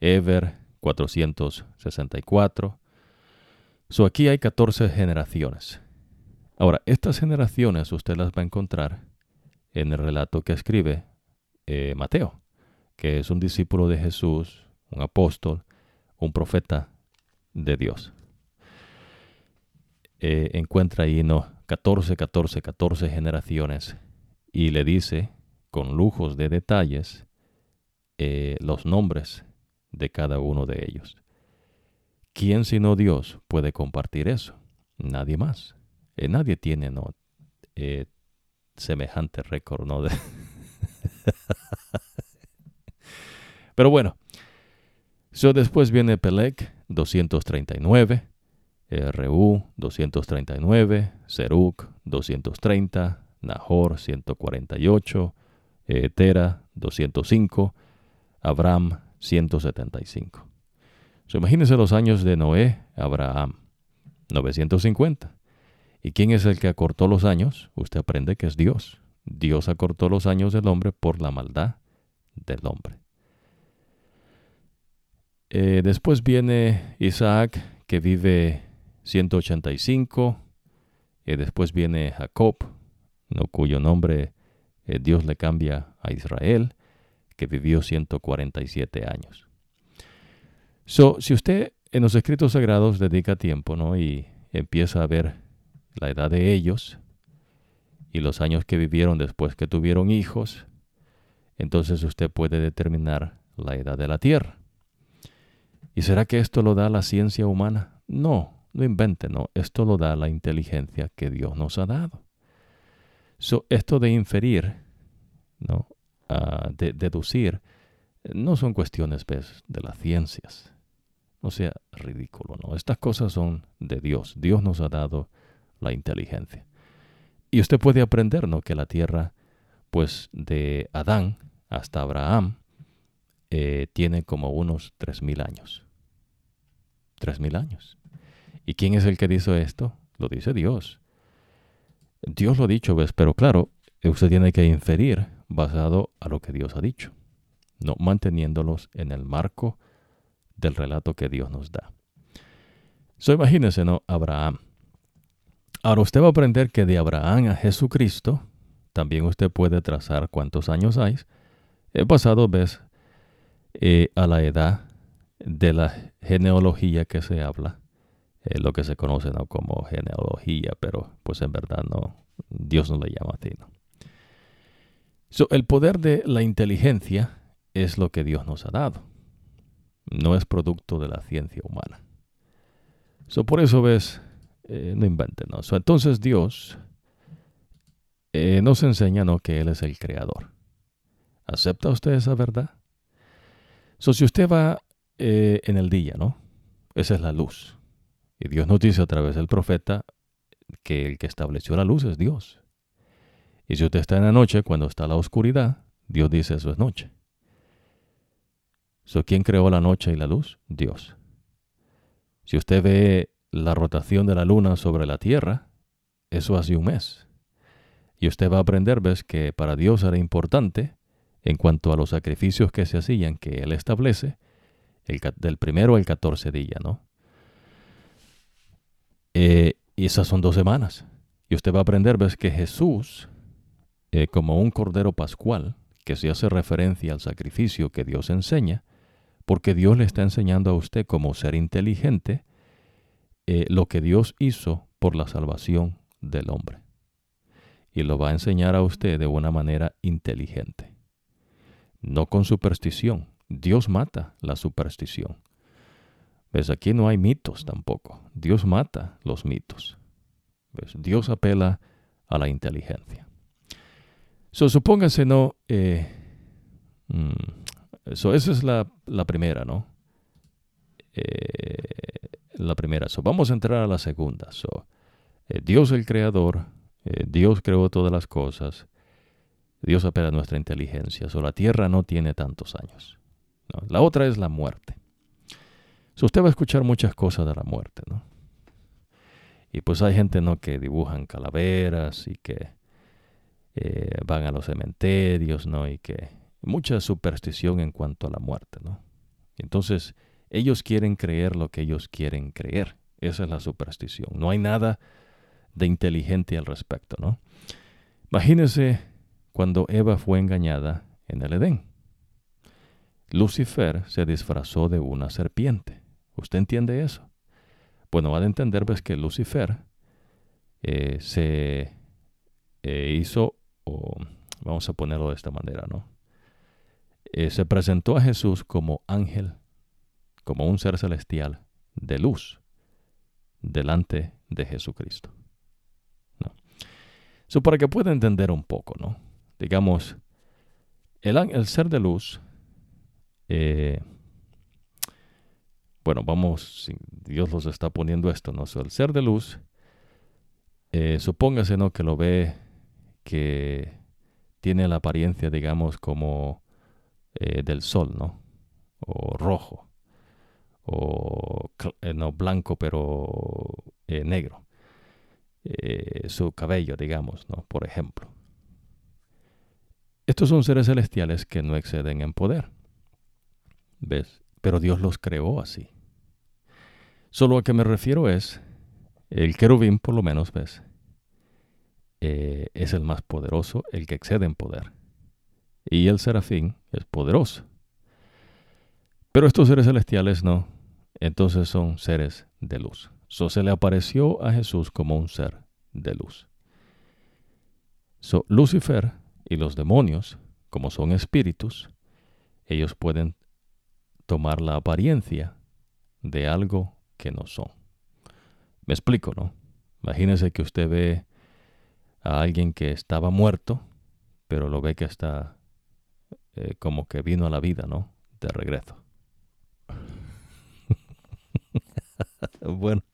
Ever, 464. So aquí hay 14 generaciones. Ahora, estas generaciones usted las va a encontrar en el relato que escribe eh, Mateo, que es un discípulo de Jesús, un apóstol, un profeta de Dios. Eh, encuentra ahí no 14, 14, 14 generaciones y le dice con lujos de detalles eh, los nombres de cada uno de ellos. ¿Quién sino Dios puede compartir eso? Nadie más. Eh, nadie tiene no, semejante récord. ¿no? (laughs) Pero bueno, so después viene Pelec 239, RU 239, Seruk 230, Nahor 148, Etera 205, Abraham 175. So, imagínense los años de Noé, Abraham, 950. ¿Y quién es el que acortó los años? Usted aprende que es Dios. Dios acortó los años del hombre por la maldad del hombre. Eh, después viene Isaac, que vive 185. Y después viene Jacob, cuyo nombre eh, Dios le cambia a Israel, que vivió 147 años. So, si usted en los escritos sagrados dedica tiempo ¿no? y empieza a ver la edad de ellos y los años que vivieron después que tuvieron hijos, entonces usted puede determinar la edad de la tierra. ¿Y será que esto lo da la ciencia humana? No, no invente, no. Esto lo da la inteligencia que Dios nos ha dado. So, esto de inferir, ¿no? de deducir, no son cuestiones de las ciencias. No sea ridículo, ¿no? Estas cosas son de Dios. Dios nos ha dado la inteligencia. Y usted puede aprender, ¿no? Que la tierra, pues de Adán hasta Abraham, eh, tiene como unos tres mil años. Tres mil años. ¿Y quién es el que dice esto? Lo dice Dios. Dios lo ha dicho, ¿ves? Pero claro, usted tiene que inferir basado a lo que Dios ha dicho, no manteniéndolos en el marco del relato que Dios nos da. So imagínese, ¿no? Abraham. Ahora usted va a aprender que de Abraham a Jesucristo, también usted puede trazar cuántos años hay. He pasado, ves, eh, a la edad de la genealogía que se habla eh, lo que se conoce ¿no? como genealogía, pero pues en verdad no, Dios no le llama así. ¿no? el poder de la inteligencia es lo que Dios nos ha dado, no es producto de la ciencia humana. So, por eso ves, eh, no inventen, ¿no? entonces Dios eh, nos enseña que Él es el creador. ¿Acepta usted esa verdad? So, si usted va en el día, ¿no? Esa es la luz. Y Dios nos dice a través del profeta que el que estableció la luz es Dios. Y si usted está en la noche, cuando está la oscuridad, Dios dice eso es noche. So, ¿Quién creó la noche y la luz? Dios. Si usted ve la rotación de la luna sobre la tierra, eso hace un mes. Y usted va a aprender, ves, que para Dios era importante, en cuanto a los sacrificios que se hacían, que Él establece, el, del primero al catorce día, ¿no? Eh, y esas son dos semanas. Y usted va a aprender, ves, que Jesús, eh, como un cordero pascual, que se hace referencia al sacrificio que Dios enseña, porque Dios le está enseñando a usted como ser inteligente eh, lo que Dios hizo por la salvación del hombre. Y lo va a enseñar a usted de una manera inteligente, no con superstición. Dios mata la superstición. Aquí no hay mitos tampoco. Dios mata los mitos. ¿Ves? Dios apela a la inteligencia. So, supóngase, ¿no? Eh, mm, esa es la, primera, ¿no? Eh, la primera. So, vamos a entrar a la segunda. So, eh, Dios el creador, Dios creó todas las cosas, Dios apela a nuestra inteligencia. So, la tierra no tiene tantos años. La otra es la muerte usted va a escuchar muchas cosas de la muerte, ¿no? Y pues hay gente, ¿no? Que dibujan calaveras y que eh, van a los cementerios, ¿no? Y que mucha superstición en cuanto a la muerte, ¿no? Entonces, ellos quieren creer lo que ellos quieren creer. Esa es la superstición. No hay nada de inteligente al respecto, ¿no? Imagínense cuando Eva fue engañada en el Edén. Lucifer se disfrazó de una serpiente. ¿Usted entiende eso? Bueno, ha de entender que Lucifer eh, se eh, hizo, o vamos a ponerlo de esta manera, ¿no? Eh, se presentó a Jesús como ángel, como un ser celestial de luz delante de Jesucristo. ¿no? Para que pueda entender un poco, ¿no? Digamos, el, el ser de luz, bueno, vamos, Dios los está poniendo esto, ¿no? el ser de luz, eh, supóngase, ¿no? Que lo ve que tiene la apariencia, digamos, como eh, del sol, ¿no? O rojo, o eh, no blanco, pero negro. su cabello, digamos, ¿no? Por ejemplo. Estos son seres celestiales que no exceden en poder. ¿Ves? Pero Dios los creó así. Solo a que me refiero es, el querubín por lo menos, ¿ves? Eh, es el más poderoso, el que excede en poder. Y el serafín es poderoso. Pero estos seres celestiales no. Entonces son seres de luz. So, se le apareció a Jesús como un ser de luz. So, Lucifer y los demonios, como son espíritus, ellos pueden tomar la apariencia de algo que no son. Me explico, ¿no? Imagínese que usted ve a alguien que estaba muerto, pero lo ve que está eh, como que vino a la vida, ¿no? De regreso. (laughs) bueno,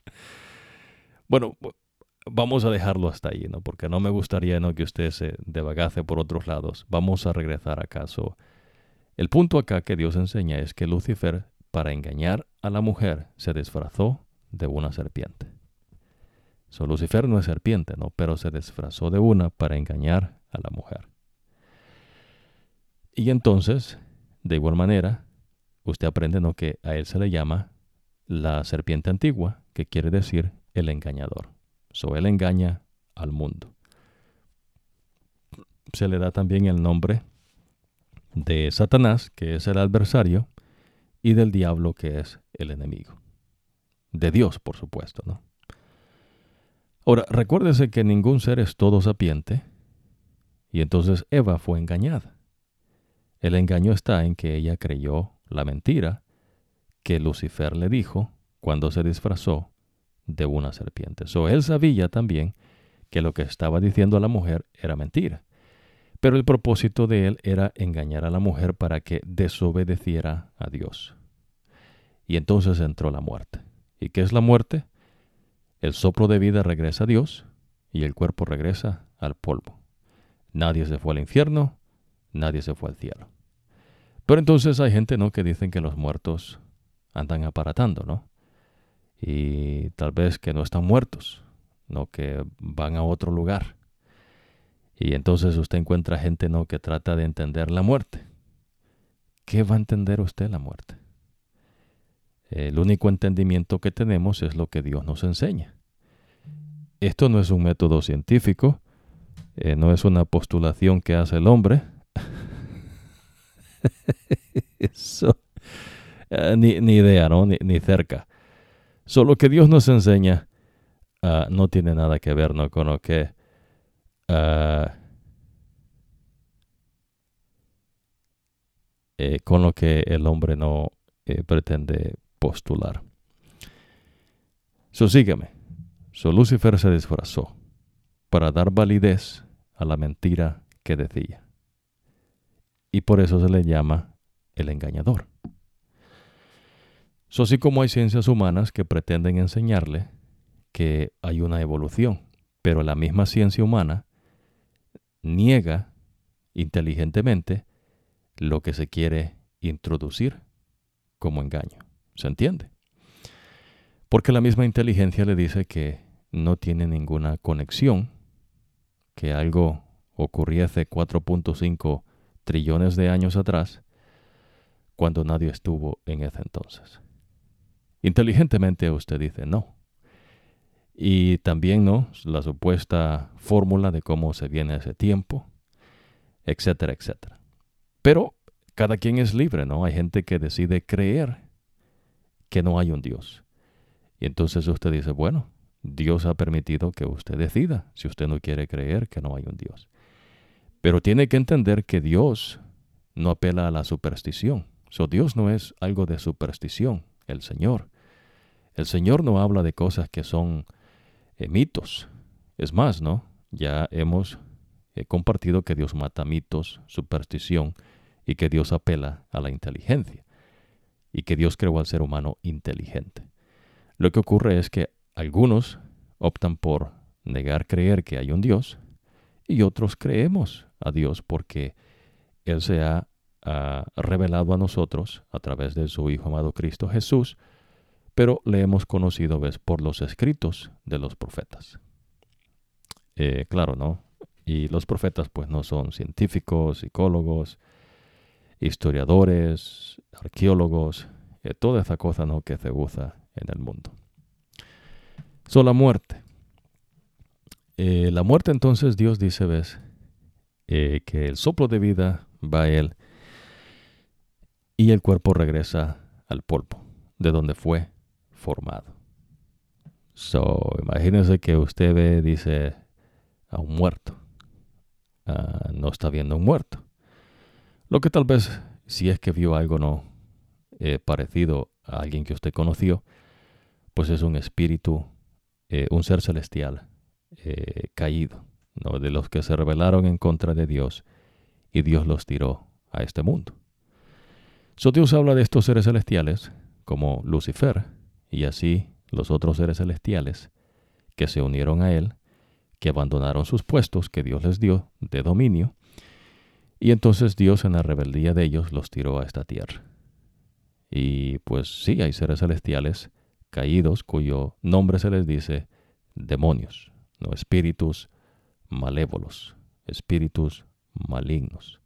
bueno, vamos a dejarlo hasta ahí, ¿no? Porque no me gustaría. Que usted se devagase por otros lados. Vamos a regresar acaso. El punto acá que Dios enseña es que Lucifer, para engañar a la mujer, se disfrazó de una serpiente. So, Lucifer no es serpiente, ¿no? Pero se disfrazó de una para engañar a la mujer. Y entonces, de igual manera, usted aprende ¿no? que a él se le llama la serpiente antigua, que quiere decir el engañador. So, él engaña al mundo. Se le da también el nombre de Satanás, que es el adversario, y del diablo, que es el enemigo. De Dios, por supuesto, ¿no? Ahora, recuérdese que ningún ser es todo sapiente, y entonces Eva fue engañada. El engaño está en que ella creyó la mentira que Lucifer le dijo cuando se disfrazó de una serpiente. So, él sabía también que lo que estaba diciendo a la mujer era mentira. Pero el propósito de él era engañar a la mujer para que desobedeciera a Dios. Y entonces entró la muerte. ¿Y qué es la muerte? El soplo de vida regresa a Dios y el cuerpo regresa al polvo. Nadie se fue al infierno, nadie se fue al cielo. Pero entonces hay gente, ¿no? Que dicen que los muertos andan aparatando, ¿no? Y tal vez que no están muertos, no que van a otro lugar. Y entonces usted encuentra gente, ¿no? Que trata de entender la muerte. ¿Qué va a entender usted la muerte? El único entendimiento que tenemos es lo que Dios nos enseña. Esto no es un método científico, eh, no es una postulación que hace el hombre. (laughs) Eh, ni, idea, ¿no? Ni, cerca. Solo que Dios nos enseña ah, no tiene nada que ver ¿no? con lo que ah, eh, con lo que el hombre no pretende postular. So sígueme. So Lucifer se disfrazó para dar validez a la mentira que decía. Y por eso se le llama el engañador. So, así como hay ciencias humanas que pretenden enseñarle que hay una evolución, pero la misma ciencia humana niega inteligentemente lo que se quiere introducir como engaño. ¿Se entiende? Porque la misma inteligencia le dice que no tiene ninguna conexión, que algo ocurriese 4.5 trillones de años atrás, cuando nadie estuvo en ese entonces. Inteligentemente usted dice no. Y también no, la supuesta fórmula de cómo se viene ese tiempo, etcétera, etcétera. Pero cada quien es libre, ¿no? Hay gente que decide creer que no hay un Dios. Y entonces usted dice, bueno, Dios ha permitido que usted decida si usted no quiere creer que no hay un Dios. Pero tiene que entender que Dios no apela a la superstición. So, Dios no es algo de superstición, el Señor. El Señor no habla de cosas que son eh, mitos. Es más, ¿no? Ya hemos eh, compartido que Dios mata mitos, superstición y que Dios apela a la inteligencia y que Dios creó al ser humano inteligente. Lo que ocurre es que algunos optan por negar creer que hay un Dios y otros creemos a Dios porque Él se ha, revelado a nosotros a través de su Hijo amado Cristo Jesús, pero le hemos conocido ves por los escritos de los profetas. Eh, claro, ¿no? Y los profetas pues no son científicos, psicólogos, historiadores, arqueólogos, eh, toda esa cosa ¿no? que se usa en el mundo. So, la muerte. Eh, la muerte entonces Dios dice, ves, eh, que el soplo de vida va a él y el cuerpo regresa al polvo, de donde fue formado. So, imagínense que usted ve, dice, a un muerto. Ah, no está viendo un muerto. Lo que tal vez, si es que vio algo no eh, parecido a alguien que usted conoció, pues es un espíritu, eh, un ser celestial eh, caído, ¿no? de los que se rebelaron en contra de Dios y Dios los tiró a este mundo. So Dios habla de estos seres celestiales como Lucifer y así los otros seres celestiales que se unieron a él, que abandonaron sus puestos que Dios les dio de dominio y entonces Dios en la rebeldía de ellos los tiró a esta tierra. Y pues sí, hay seres celestiales caídos cuyo nombre se les dice demonios, no espíritus malévolos, espíritus malignos.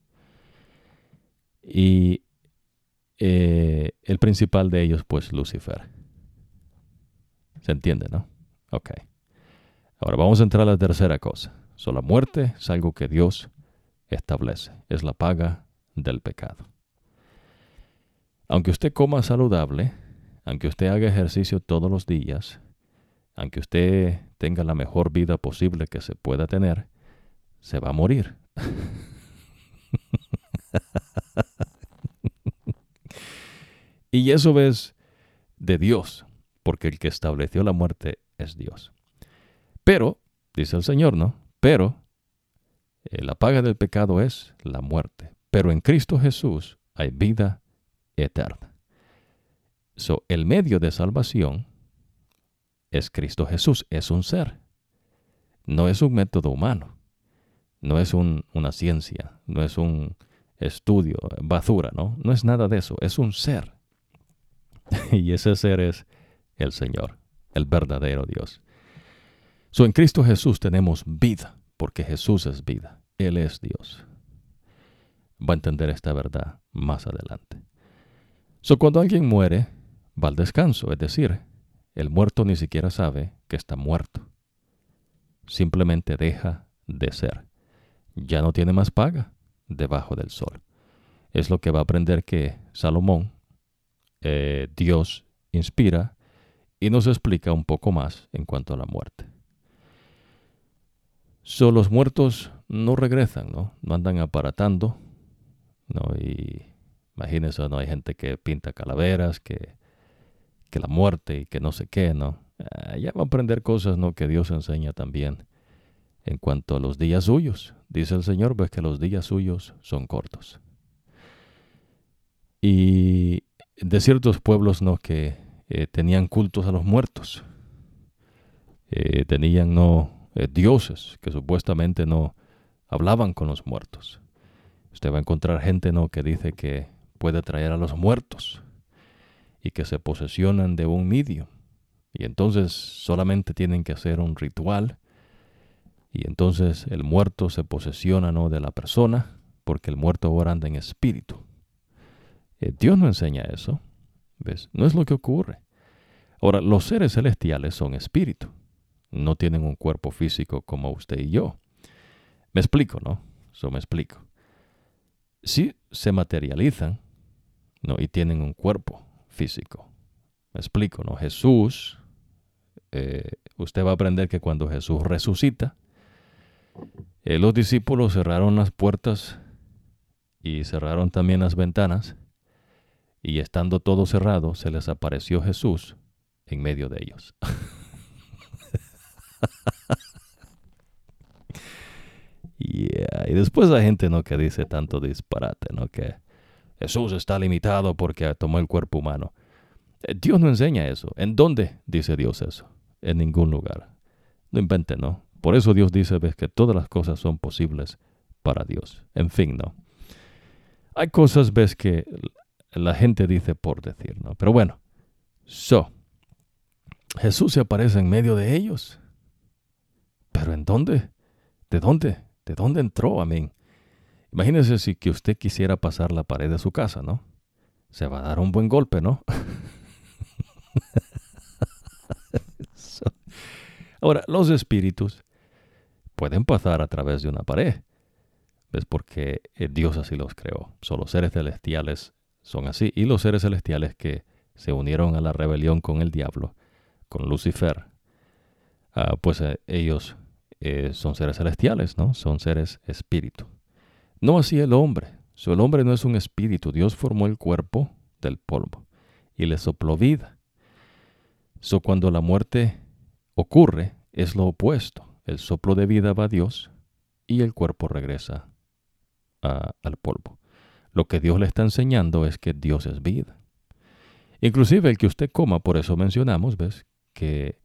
Y eh, el principal de ellos, pues Lucifer. ¿Se entiende, no? Ok. Ahora vamos a entrar a la tercera cosa. So, la muerte es algo que Dios establece. Es la paga del pecado. Aunque usted coma saludable, aunque usted haga ejercicio todos los días, aunque usted tenga la mejor vida posible que se pueda tener, se va a morir. (laughs) y eso es de Dios, porque el que estableció la muerte es Dios. Pero, dice el Señor, ¿no? Pero la paga del pecado es la muerte, pero en Cristo Jesús hay vida eterna. So, el medio de salvación es Cristo Jesús, es un ser. No es un método humano, no es una ciencia, no es un estudio, basura, ¿no? No es nada de eso, es un ser. (laughs) y ese ser es el Señor, el verdadero Dios. So, en Cristo Jesús tenemos vida porque Jesús es vida, Él es Dios. Va a entender esta verdad más adelante. So, cuando alguien muere, va al descanso, es decir, el muerto ni siquiera sabe que está muerto. Simplemente deja de ser. Ya no tiene más paga debajo del sol. Es lo que va a aprender que Salomón, eh, Dios, inspira y nos explica un poco más en cuanto a la muerte. So, los muertos no regresan, ¿no? No andan aparatando, ¿no? Y imagínense, ¿no? Hay gente que pinta calaveras, que, que la muerte y que no sé qué, ¿no? Ah, ya va a aprender cosas, ¿no? Que Dios enseña también en cuanto a los días suyos. Dice el Señor, pues que los días suyos son cortos. Y de ciertos pueblos, ¿no? Que eh, tenían cultos a los muertos. Eh, tenían, ¿no? Eh, dioses que supuestamente no hablaban con los muertos. Usted va a encontrar gente no que dice que puede traer a los muertos y que se posesionan de un medio. Y entonces solamente tienen que hacer un ritual y entonces el muerto se posesiona no de la persona porque el muerto ahora anda en espíritu. Eh, Dios no enseña eso. ¿Ves? No es lo que ocurre. Ahora, los seres celestiales son espíritu no tienen un cuerpo físico como usted y yo. Me explico, ¿no? Eso me explico. sí se materializan ¿no? y tienen un cuerpo físico. Me explico, ¿no? Jesús, eh, usted va a aprender que cuando Jesús resucita, eh, los discípulos cerraron las puertas y cerraron también las ventanas, y estando todo cerrado, se les apareció Jesús en medio de ellos. (laughs) Y después la gente no que dice tanto disparate, ¿no? Que Jesús está limitado porque tomó el cuerpo humano. Eh, Dios no enseña eso. ¿En dónde dice Dios eso? En ningún lugar. No invente, ¿no? Por eso Dios dice, ves, que todas las cosas son posibles para Dios. En fin, ¿no? Hay cosas, ves, que la gente dice por decir, ¿no? Pero bueno, so, Jesús se aparece en medio de ellos. ¿Pero en dónde? ¿De dónde? ¿De dónde entró? Amén. Imagínese si que usted quisiera pasar la pared de su casa, ¿no? Se va a dar un buen golpe, ¿no? (laughs) Ahora, los espíritus pueden pasar a través de una pared. ¿Ves? Porque eh, Dios así los creó. Son los seres celestiales son así. Y los seres celestiales que se unieron a la rebelión con el diablo, con Lucifer, ah, pues eh, ellos eh, son seres celestiales, ¿no? Son seres espíritu. No así el hombre. el hombre no es un espíritu. Dios formó el cuerpo del polvo y le sopló vida. So, cuando la muerte ocurre, es lo opuesto. El soplo de vida va a Dios y el cuerpo regresa al polvo. Lo que Dios le está enseñando es que Dios es vida. Inclusive el que usted coma, por eso mencionamos, ¿ves? Que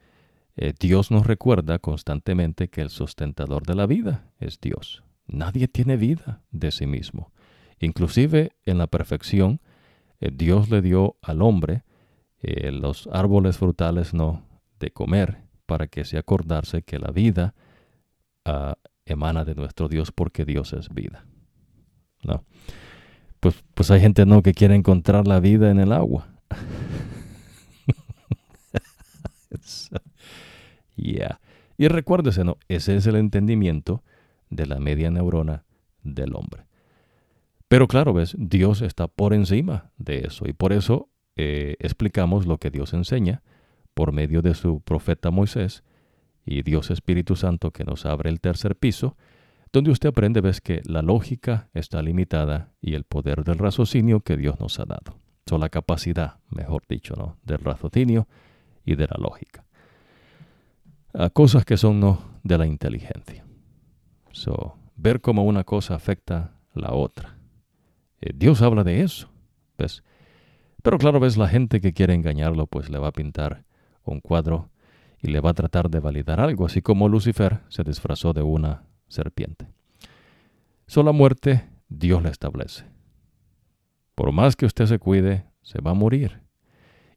eh, Dios nos recuerda constantemente que el sustentador de la vida es Dios. Nadie tiene vida de sí mismo. Inclusive en la perfección, eh, Dios le dio al hombre eh, los árboles frutales no de comer para que se acordarse que la vida ah, emana de nuestro Dios porque Dios es vida. ¿No? Pues, pues hay gente no que quiere encontrar la vida en el agua. (laughs) Y recuérdese, ¿no? Ese es el entendimiento de la media neurona del hombre. Pero claro, ves, Dios está por encima de eso y por eso eh, explicamos lo que Dios enseña por medio de su profeta Moisés y Dios Espíritu Santo que nos abre el tercer piso, donde usted aprende, ves que la lógica está limitada y el poder del raciocinio que Dios nos ha dado. O la capacidad, mejor dicho, ¿no? del raciocinio y de la lógica a cosas que son no de la inteligencia. So, ver cómo una cosa afecta la otra. Eh, Dios habla de eso, ¿ves? Pero claro, ves, la gente que quiere engañarlo, pues le va a pintar un cuadro y le va a tratar de validar algo, así como Lucifer se disfrazó de una serpiente. So, la muerte, Dios la establece. Por más que usted se cuide, se va a morir.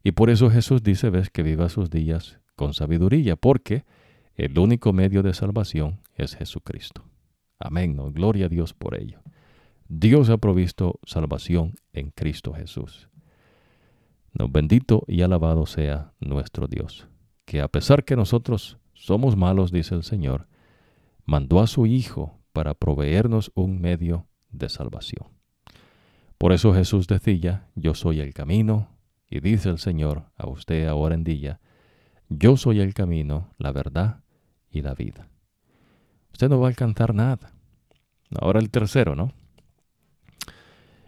Y por eso Jesús dice, ves, que viva sus días con sabiduría, porque el único medio de salvación es Jesucristo. Amén, ¿no? gloria a Dios por ello. Dios ha provisto salvación en Cristo Jesús. No, bendito y alabado sea nuestro Dios, que a pesar que nosotros somos malos, dice el Señor, mandó a su Hijo para proveernos un medio de salvación. Por eso Jesús decía, yo soy el camino, y dice el Señor a usted ahora en día, yo soy el camino, la verdad y la vida. Usted no va a alcanzar nada. Ahora el tercero, ¿no?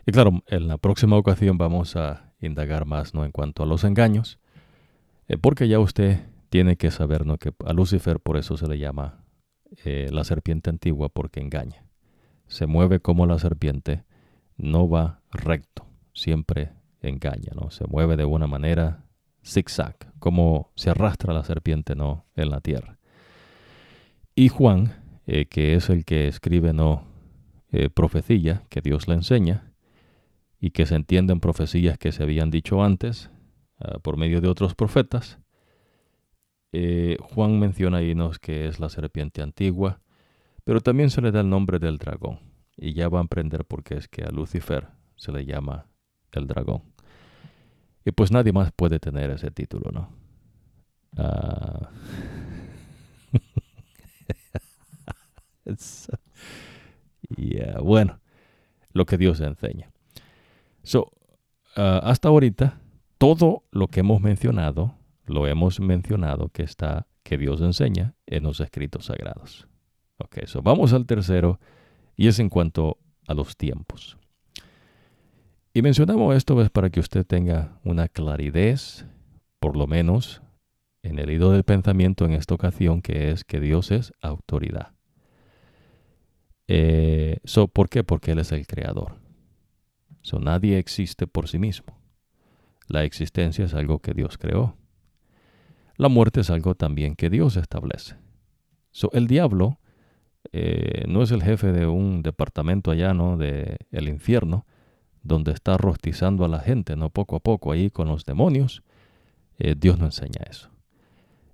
Y claro, en la próxima ocasión vamos a indagar más ¿no? en cuanto a los engaños, eh, porque ya usted tiene que saber ¿no? que a Lucifer por eso se le llama eh, la serpiente antigua, porque engaña. Se mueve como la serpiente, no va recto, siempre engaña, ¿no? Se mueve de una manera zigzag, como se arrastra la serpiente no en la tierra. Y Juan, eh, que es el que escribe no eh, profecía que Dios le enseña y que se entienden profecías que se habían dicho antes ah, por medio de otros profetas. Eh, Juan menciona ahí nos que es la serpiente antigua, pero también se le da el nombre del dragón. Y ya va a aprender por qué es que a Lucifer se le llama el dragón. Y pues nadie más puede tener ese título, ¿no? (laughs) Uh... bueno, lo que Dios enseña. So, ah, hasta ahorita, todo lo que hemos mencionado, lo hemos mencionado que está, que Dios enseña en los escritos sagrados. Ok, so vamos al tercero, y es en cuanto a los tiempos. Y mencionamos esto es para que usted tenga una claridad, por lo menos en el hilo del pensamiento en esta ocasión, que es que Dios es autoridad. Eh, ¿Por qué? Porque Él es el creador. So, nadie existe por sí mismo. La existencia es algo que Dios creó. La muerte es algo también que Dios establece. So, el diablo eh, no es el jefe de un departamento allá, ¿no? De el infierno, donde está rostizando a la gente, ¿no? Poco a poco ahí con los demonios. Eh, Dios no enseña eso.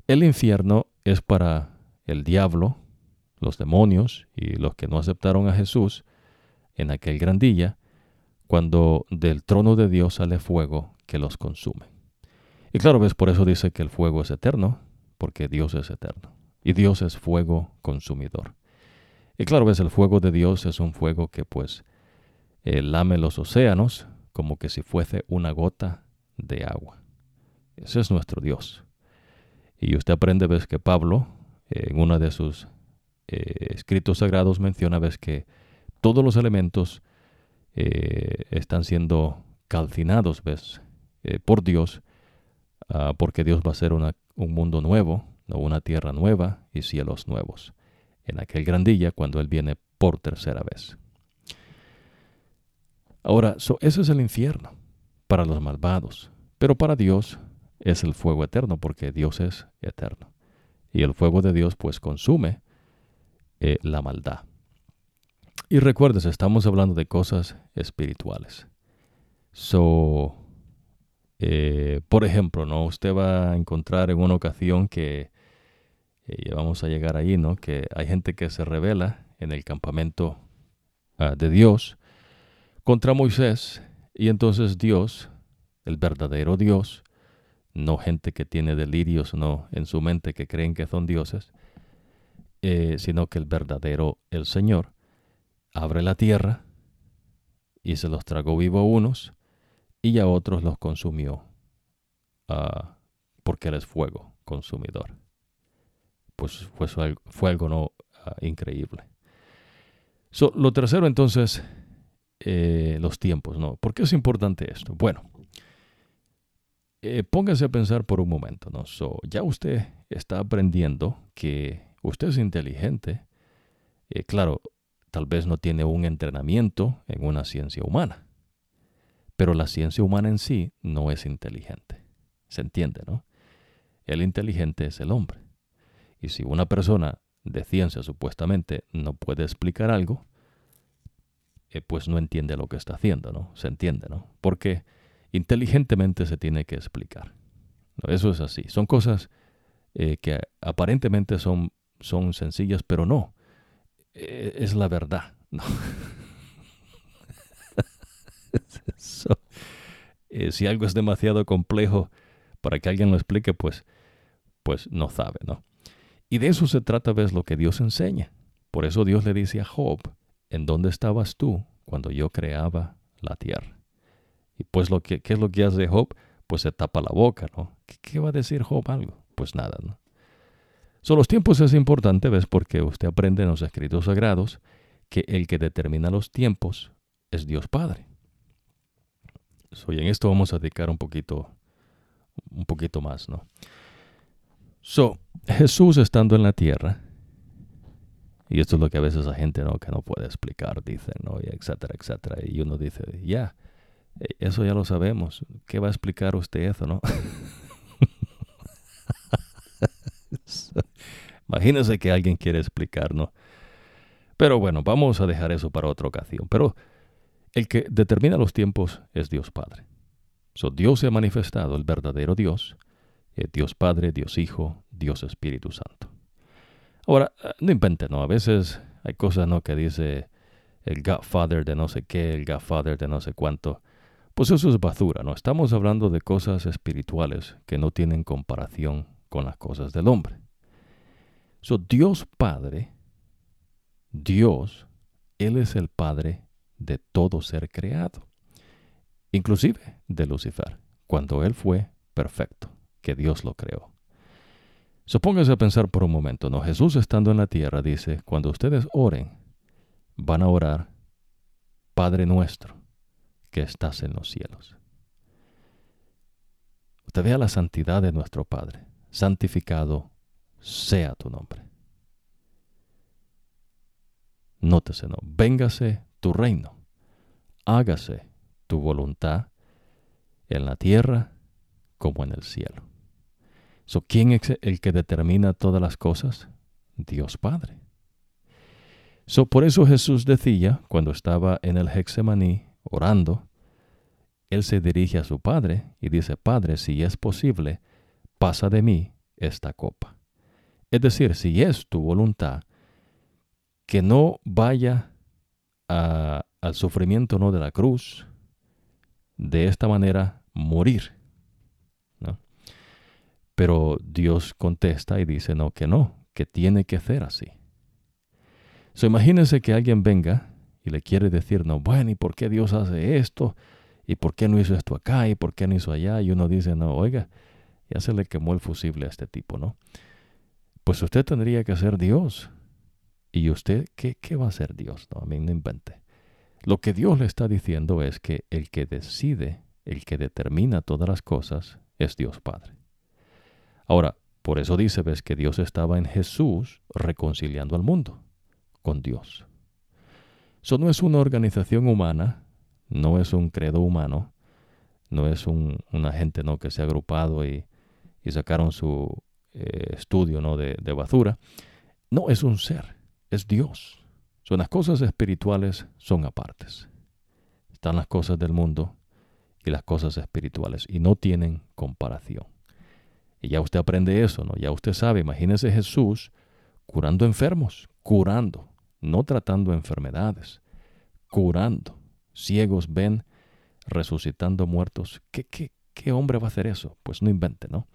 El infierno es para el diablo, los demonios y los que no aceptaron a Jesús en aquel gran día, cuando del trono de Dios sale fuego que los consume. Y claro, ves, por eso dice que el fuego es eterno, porque Dios es eterno. Y Dios es fuego consumidor. Y claro, ves, el fuego de Dios es un fuego que pues eh, lame los océanos como que si fuese una gota de agua. Ese es nuestro Dios. Y usted aprende, ves, que Pablo, en uno de sus eh, escritos sagrados, menciona, ves, que todos los elementos eh, están siendo calcinados, ves, por Dios, ah, porque Dios va a hacer un mundo nuevo, una tierra nueva y cielos nuevos en aquel gran día cuando Él viene por tercera vez. Ahora, eso es el infierno para los malvados, pero para Dios es el fuego eterno porque Dios es eterno. Y el fuego de Dios pues consume eh, la maldad. Y recuerdes, estamos hablando de cosas espirituales. So, eh, por ejemplo, ¿no? Usted va a encontrar en una ocasión que y vamos a llegar ahí, ¿no? Que hay gente que se revela en el campamento ah, de Dios contra Moisés y entonces Dios, el verdadero Dios, no gente que tiene delirios no en su mente que creen que son dioses, eh, sino que el verdadero, el Señor, abre la tierra y se los tragó vivo a unos y a otros los consumió ah, porque Él es fuego consumidor pues fue, fue algo no, ah, increíble. lo tercero entonces, eh, los tiempos, ¿no? ¿Por qué es importante esto? Bueno, eh, póngase a pensar por un momento, ¿no? ya usted está aprendiendo que usted es inteligente. Eh, claro, tal vez no tiene un entrenamiento en una ciencia humana, pero la ciencia humana en sí no es inteligente. ¿Se entiende, no? El inteligente es el hombre. Y si una persona de ciencia supuestamente no puede explicar algo, eh, pues no entiende lo que está haciendo, ¿no? Se entiende, ¿no? Porque inteligentemente se tiene que explicar. Eso es así. Son cosas eh, que aparentemente son, son sencillas, pero no. Eh, es la verdad. ¿no? (laughs) si algo es demasiado complejo para que alguien lo explique, pues, pues no sabe, ¿no? Y de eso se trata, ves, lo que Dios enseña. Por eso Dios le dice a Job, ¿en dónde estabas tú cuando yo creaba la tierra? Y pues, lo que, ¿qué es lo que hace Job? Pues se tapa la boca, ¿no? ¿Qué, va a decir Job algo? Pues nada, ¿no? Son los tiempos es importante, ¿ves? Porque usted aprende en los escritos sagrados que el que determina los tiempos es Dios Padre. So, en esto vamos a dedicar un poquito, un poquito más, ¿no? So, Jesús estando en la tierra, y esto es lo que a veces la gente no, que no puede explicar, dice, ¿no? Y etcétera, etcétera. Y uno dice, ya, e, eso ya lo sabemos. ¿Qué va a explicar usted eso, no? (laughs) Imagínese que alguien quiere explicar, ¿no? Pero bueno, vamos a dejar eso para otra ocasión. Pero el que determina los tiempos es Dios Padre. So, Dios se ha manifestado, el verdadero Dios, eh, Dios Padre, Dios Hijo, Dios Espíritu Santo. Ahora, eh, no inventen, ¿no? A veces hay cosas, ¿no? Que dice el Godfather de no sé qué, el Godfather de no sé cuánto. Pues eso es basura, ¿no? Estamos hablando de cosas espirituales que no tienen comparación con las cosas del hombre. So, Dios Padre, Dios, Él es el Padre de todo ser creado, inclusive de Lucifer, cuando él fue perfecto, que Dios lo creó. Supóngase a pensar por un momento, ¿no? Jesús estando en la tierra dice, cuando ustedes oren, van a orar, Padre nuestro, que estás en los cielos. Usted vea la santidad de nuestro Padre. Santificado sea tu nombre. Nótese, ¿no? Véngase tu reino. Hágase tu voluntad en la tierra como en el cielo. So, ¿Quién es el que determina todas las cosas? Dios Padre. So, por eso Jesús decía, cuando estaba en el Hexemaní orando, él se dirige a su Padre y dice, Padre, si es posible, pasa de mí esta copa. Es decir, si es tu voluntad, que no vaya al sufrimiento no de la cruz, de esta manera morir, pero Dios contesta y dice, no, que no, que tiene que ser así. So, imagínense que alguien venga y le quiere decir, no, bueno, ¿y por qué Dios hace esto? ¿Y por qué no hizo esto acá? ¿Y por qué no hizo allá? Y uno dice, no, oiga, ya se le quemó el fusible a este tipo, ¿no? Pues usted tendría que ser Dios. ¿Y usted qué, qué va a ser Dios? No, a mí no invente. Lo que Dios le está diciendo es que el que decide, el que determina todas las cosas, es Dios Padre. Ahora, por eso dice, ves que Dios estaba en Jesús reconciliando al mundo con Dios. Eso no es una organización humana, no es un credo humano, no es un, una gente ¿no? que se ha agrupado y, sacaron su eh, estudio ¿no? de, de basura. No, es un ser, es Dios. Son las cosas espirituales son apartes. Están las cosas del mundo y las cosas espirituales y no tienen comparación. Y ya usted aprende eso, ¿no? Ya usted sabe, imagínese Jesús curando enfermos, curando, no tratando enfermedades, curando. Ciegos ven, resucitando muertos. ¿Qué, qué, qué hombre va a hacer eso? Pues no invente, ¿no?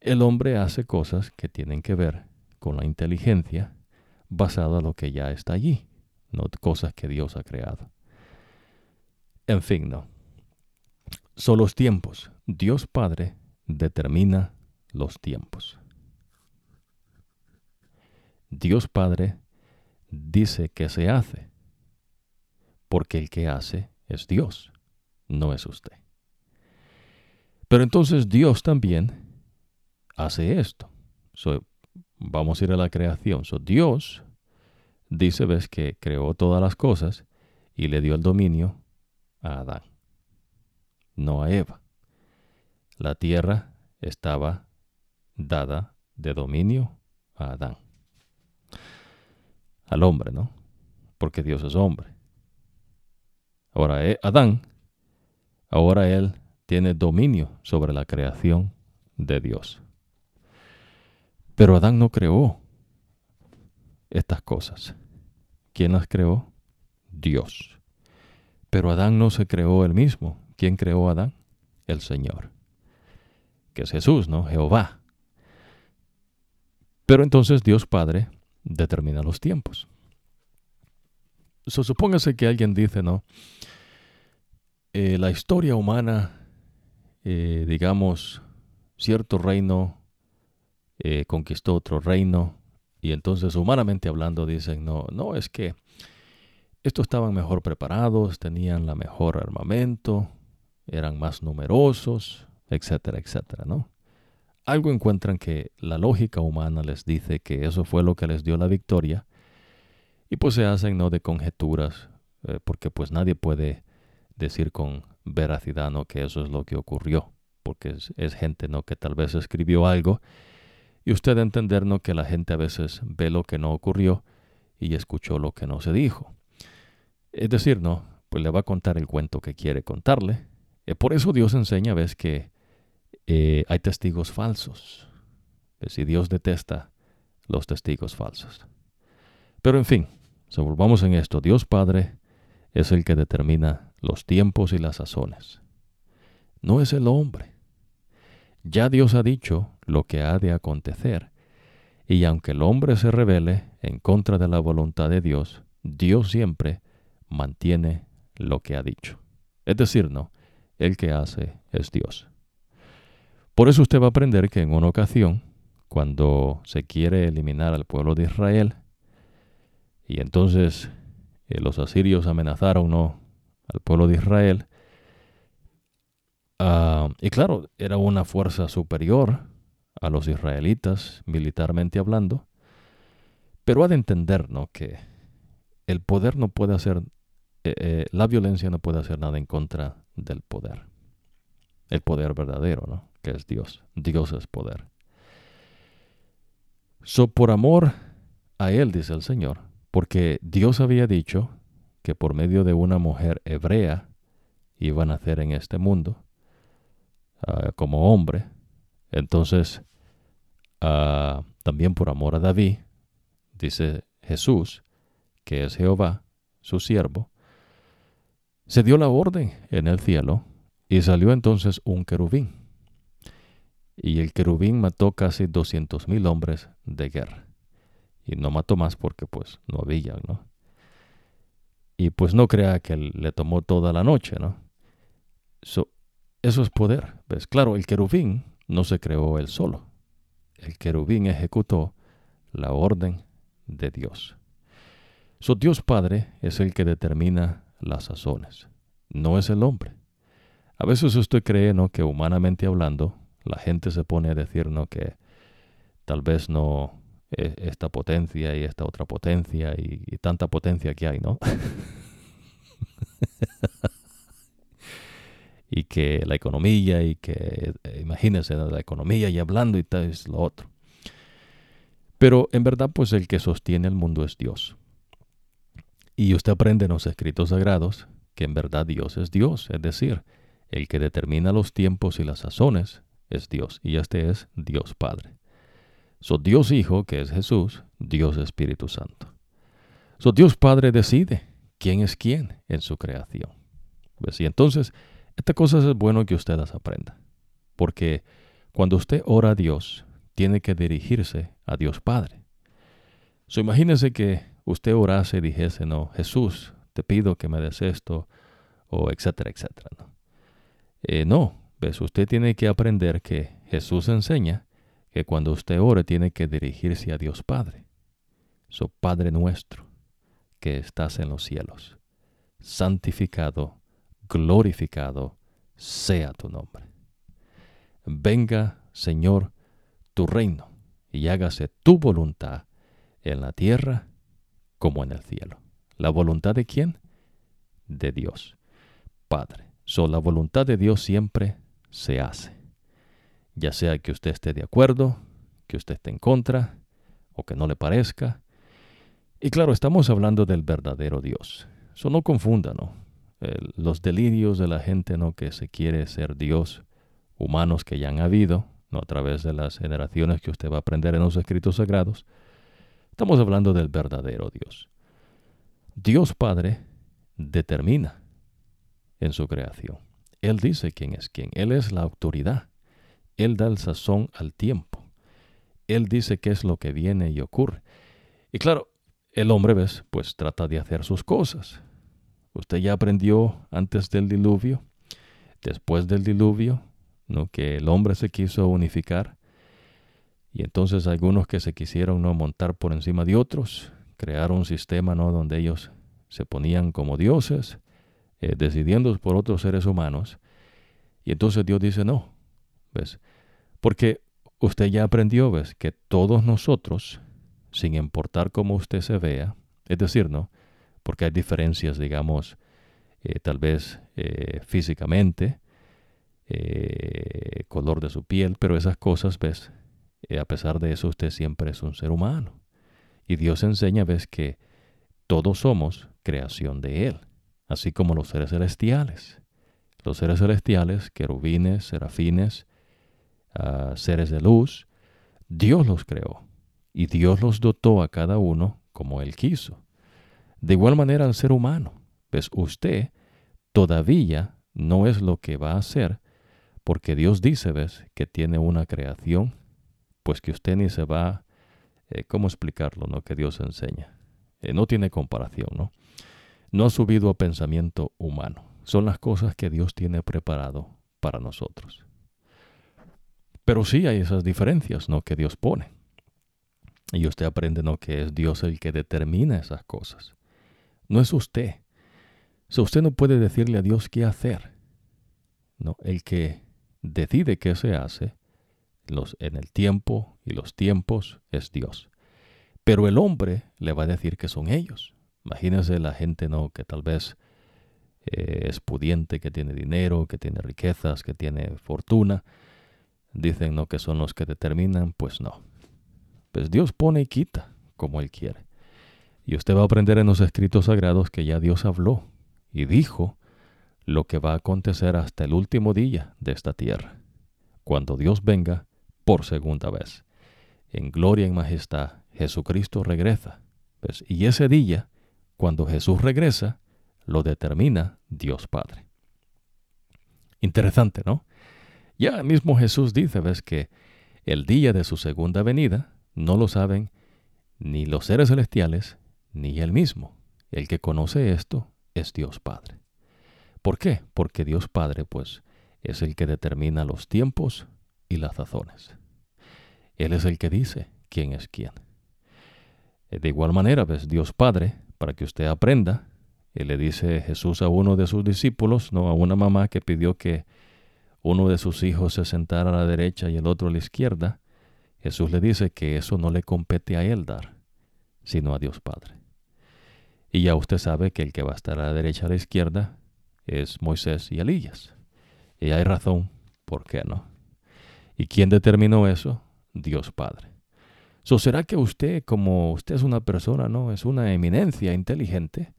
El hombre hace cosas que tienen que ver con la inteligencia basada en lo que ya está allí, no cosas que Dios ha creado. En fin, no. Son los tiempos. Dios Padre determina los tiempos. Dios Padre dice que se hace, porque el que hace es Dios, no es usted. Pero entonces Dios también hace esto. vamos a ir a la creación. Dios dice, ves, que creó todas las cosas y le dio el dominio a Adán, no a Eva la tierra estaba dada de dominio a Adán. Al hombre, ¿no? Porque Dios es hombre. Ahora, eh, Adán, ahora él tiene dominio sobre la creación de Dios. Pero Adán no creó estas cosas. ¿Quién las creó? Dios. Pero Adán no se creó él mismo. ¿Quién creó a Adán? El Señor que es Jesús, ¿no? Jehová. Pero entonces Dios Padre determina los tiempos. So, supóngase que alguien dice, ¿no? Eh, la historia humana, eh, digamos, cierto reino eh, conquistó otro reino, y entonces humanamente hablando dicen, no, no, es que estos estaban mejor preparados, tenían la mejor armamento, eran más numerosos, etcétera, etcétera, ¿no? Algo encuentran que la lógica humana les dice que eso fue lo que les dio la victoria y pues se hacen, ¿no? De conjeturas, eh, porque pues nadie puede decir con veracidad, ¿no? Que eso es lo que ocurrió, porque es, gente, ¿no? Que tal vez escribió algo y usted entender, ¿no? Que la gente a veces ve lo que no ocurrió y escuchó lo que no se dijo. Es decir, ¿no? Pues le va a contar el cuento que quiere contarle. Eh, por eso Dios enseña, ves, que eh, hay testigos falsos. Si Dios detesta los testigos falsos. Pero en fin, si volvamos en esto. Dios Padre es el que determina los tiempos y las sazones. No es el hombre. Ya Dios ha dicho lo que ha de acontecer. Y aunque el hombre se revele en contra de la voluntad de Dios, Dios siempre mantiene lo que ha dicho. Es decir, no, el que hace es Dios. Por eso usted va a aprender que en una ocasión, cuando se quiere eliminar al pueblo de Israel, y entonces eh, los asirios amenazaron ¿no? al pueblo de Israel, ah, y claro, era una fuerza superior a los israelitas, militarmente hablando, pero ha de entender ¿no? que el poder no puede hacer, eh, eh, la violencia no puede hacer nada en contra del poder. El poder verdadero, ¿no? Que es Dios. Dios es poder. So, por amor a Él, dice el Señor, porque Dios había dicho que por medio de una mujer hebrea iba a nacer en este mundo ah, como hombre. Entonces, ah, también por amor a David, dice Jesús, que es Jehová, su siervo, se dio la orden en el cielo y salió entonces un querubín. Y el querubín mató casi doscientos mil hombres de guerra. Y no mató más porque pues no había, ¿no? Y pues no crea que le tomó toda la noche, ¿no? eso es poder. ¿Ves? Claro, el querubín no se creó él solo. El querubín ejecutó la orden de Dios. So, Dios Padre es el que determina las sazones, no es el hombre. A veces usted cree ¿no? que humanamente hablando, la gente se pone a decir ¿no? que tal vez no e, esta potencia y esta otra potencia y, tanta potencia que hay, ¿no? (laughs) y que la economía y que eh, imagínense la economía y hablando y tal es lo otro. Pero en verdad pues el que sostiene el mundo es Dios. Y usted aprende en los escritos sagrados que en verdad Dios es Dios, es decir, el que determina los tiempos y las sazones es Dios, y este es Dios Padre. So Dios Hijo, que es Jesús, Dios Espíritu Santo. So Dios Padre decide quién es quién en su creación. ¿Ves? Y entonces, esta cosa es bueno que usted las aprenda. Porque cuando usted ora a Dios, tiene que dirigirse a Dios Padre. So imagínese que usted orase y dijese, no, Jesús, te pido que me des esto, o etcétera, etcétera. No, eh, no ves, usted tiene que aprender que Jesús enseña que cuando usted ore tiene que dirigirse a Dios Padre. Su Padre nuestro, que estás en los cielos, santificado, glorificado sea tu nombre. Venga, Señor, tu reino, y hágase tu voluntad en la tierra como en el cielo. ¿La voluntad de quién? De Dios, Padre. So, la voluntad de Dios siempre se hace. Ya sea que usted esté de acuerdo, que usted esté en contra, o que no le parezca. Y claro, estamos hablando del verdadero Dios. Eso no confunda, ¿no? los delirios de la gente, ¿no? Que se quiere ser Dios, humanos que ya han habido, ¿no? A través de las generaciones que usted va a aprender en los escritos sagrados. Estamos hablando del verdadero Dios. Dios Padre determina en su creación. Él dice quién es quién. Él es la autoridad. Él da el sazón al tiempo. Él dice qué es lo que viene y ocurre. Y claro, el hombre, ¿ves? Pues trata de hacer sus cosas. Usted ya aprendió antes del diluvio, después del diluvio, ¿no? que el hombre se quiso unificar. Y entonces algunos que se quisieron no montar por encima de otros, crearon un sistema ¿no? donde ellos se ponían como dioses, eh, decidiendo por otros seres humanos. Y entonces Dios dice, no, ¿ves? Porque usted ya aprendió, ¿ves? Que todos nosotros, sin importar cómo usted se vea, es decir, ¿no? Porque hay diferencias, digamos, eh, tal vez eh, físicamente, color de su piel, pero esas cosas, ¿ves? a pesar de eso, usted siempre es un ser humano. Y Dios enseña, ves, que todos somos creación de Él, así como los seres celestiales. Los seres celestiales, querubines, serafines, ah, seres de luz, Dios los creó y Dios los dotó a cada uno como Él quiso. De igual manera al ser humano, ves, usted todavía no es lo que va a ser, porque Dios dice, ves, que tiene una creación, pues que usted ni se va eh, ¿cómo explicarlo? ¿no? Que Dios enseña. Eh, no tiene comparación, ¿no? No ha subido a pensamiento humano. Son las cosas que Dios tiene preparado para nosotros. Pero sí hay esas diferencias, ¿no? Que Dios pone. Y usted aprende, ¿no? Que es Dios el que determina esas cosas. No es usted. So, usted no puede decirle a Dios qué hacer. No, el que decide qué se hace los, en el tiempo y los tiempos es Dios. Pero el hombre le va a decir que son ellos. Imagínese la gente, ¿no? Que tal vez eh, es pudiente, que tiene dinero, que tiene riquezas, que tiene fortuna. Dicen, ¿no? Que son los que determinan. Pues no. Pues Dios pone y quita como Él quiere. Y usted va a aprender en los escritos sagrados que ya Dios habló y dijo lo que va a acontecer hasta el último día de esta tierra, cuando Dios venga por segunda vez. En gloria y majestad, Jesucristo regresa. Pues, y ese día, cuando Jesús regresa, lo determina Dios Padre. Interesante, ¿no? Ya mismo Jesús dice, ves que el día de su segunda venida no lo saben ni los seres celestiales ni él mismo. El que conoce esto es Dios Padre. ¿Por qué? Porque Dios Padre, pues, es el que determina los tiempos y las razones. Él es el que dice quién es quién. De igual manera, ves, Dios Padre, para que usted aprenda, y le dice Jesús a uno de sus discípulos, no a una mamá que pidió que uno de sus hijos se sentara a la derecha y el otro a la izquierda, Jesús le dice que eso no le compete a él dar, sino a Dios Padre. Y ya usted sabe que el que va a estar a la derecha a la izquierda es Moisés y Elías. Y hay razón, ¿por qué no? ¿Y quién determinó eso? Dios Padre. So, ¿Será que usted, como usted es una persona, no, es una eminencia inteligente,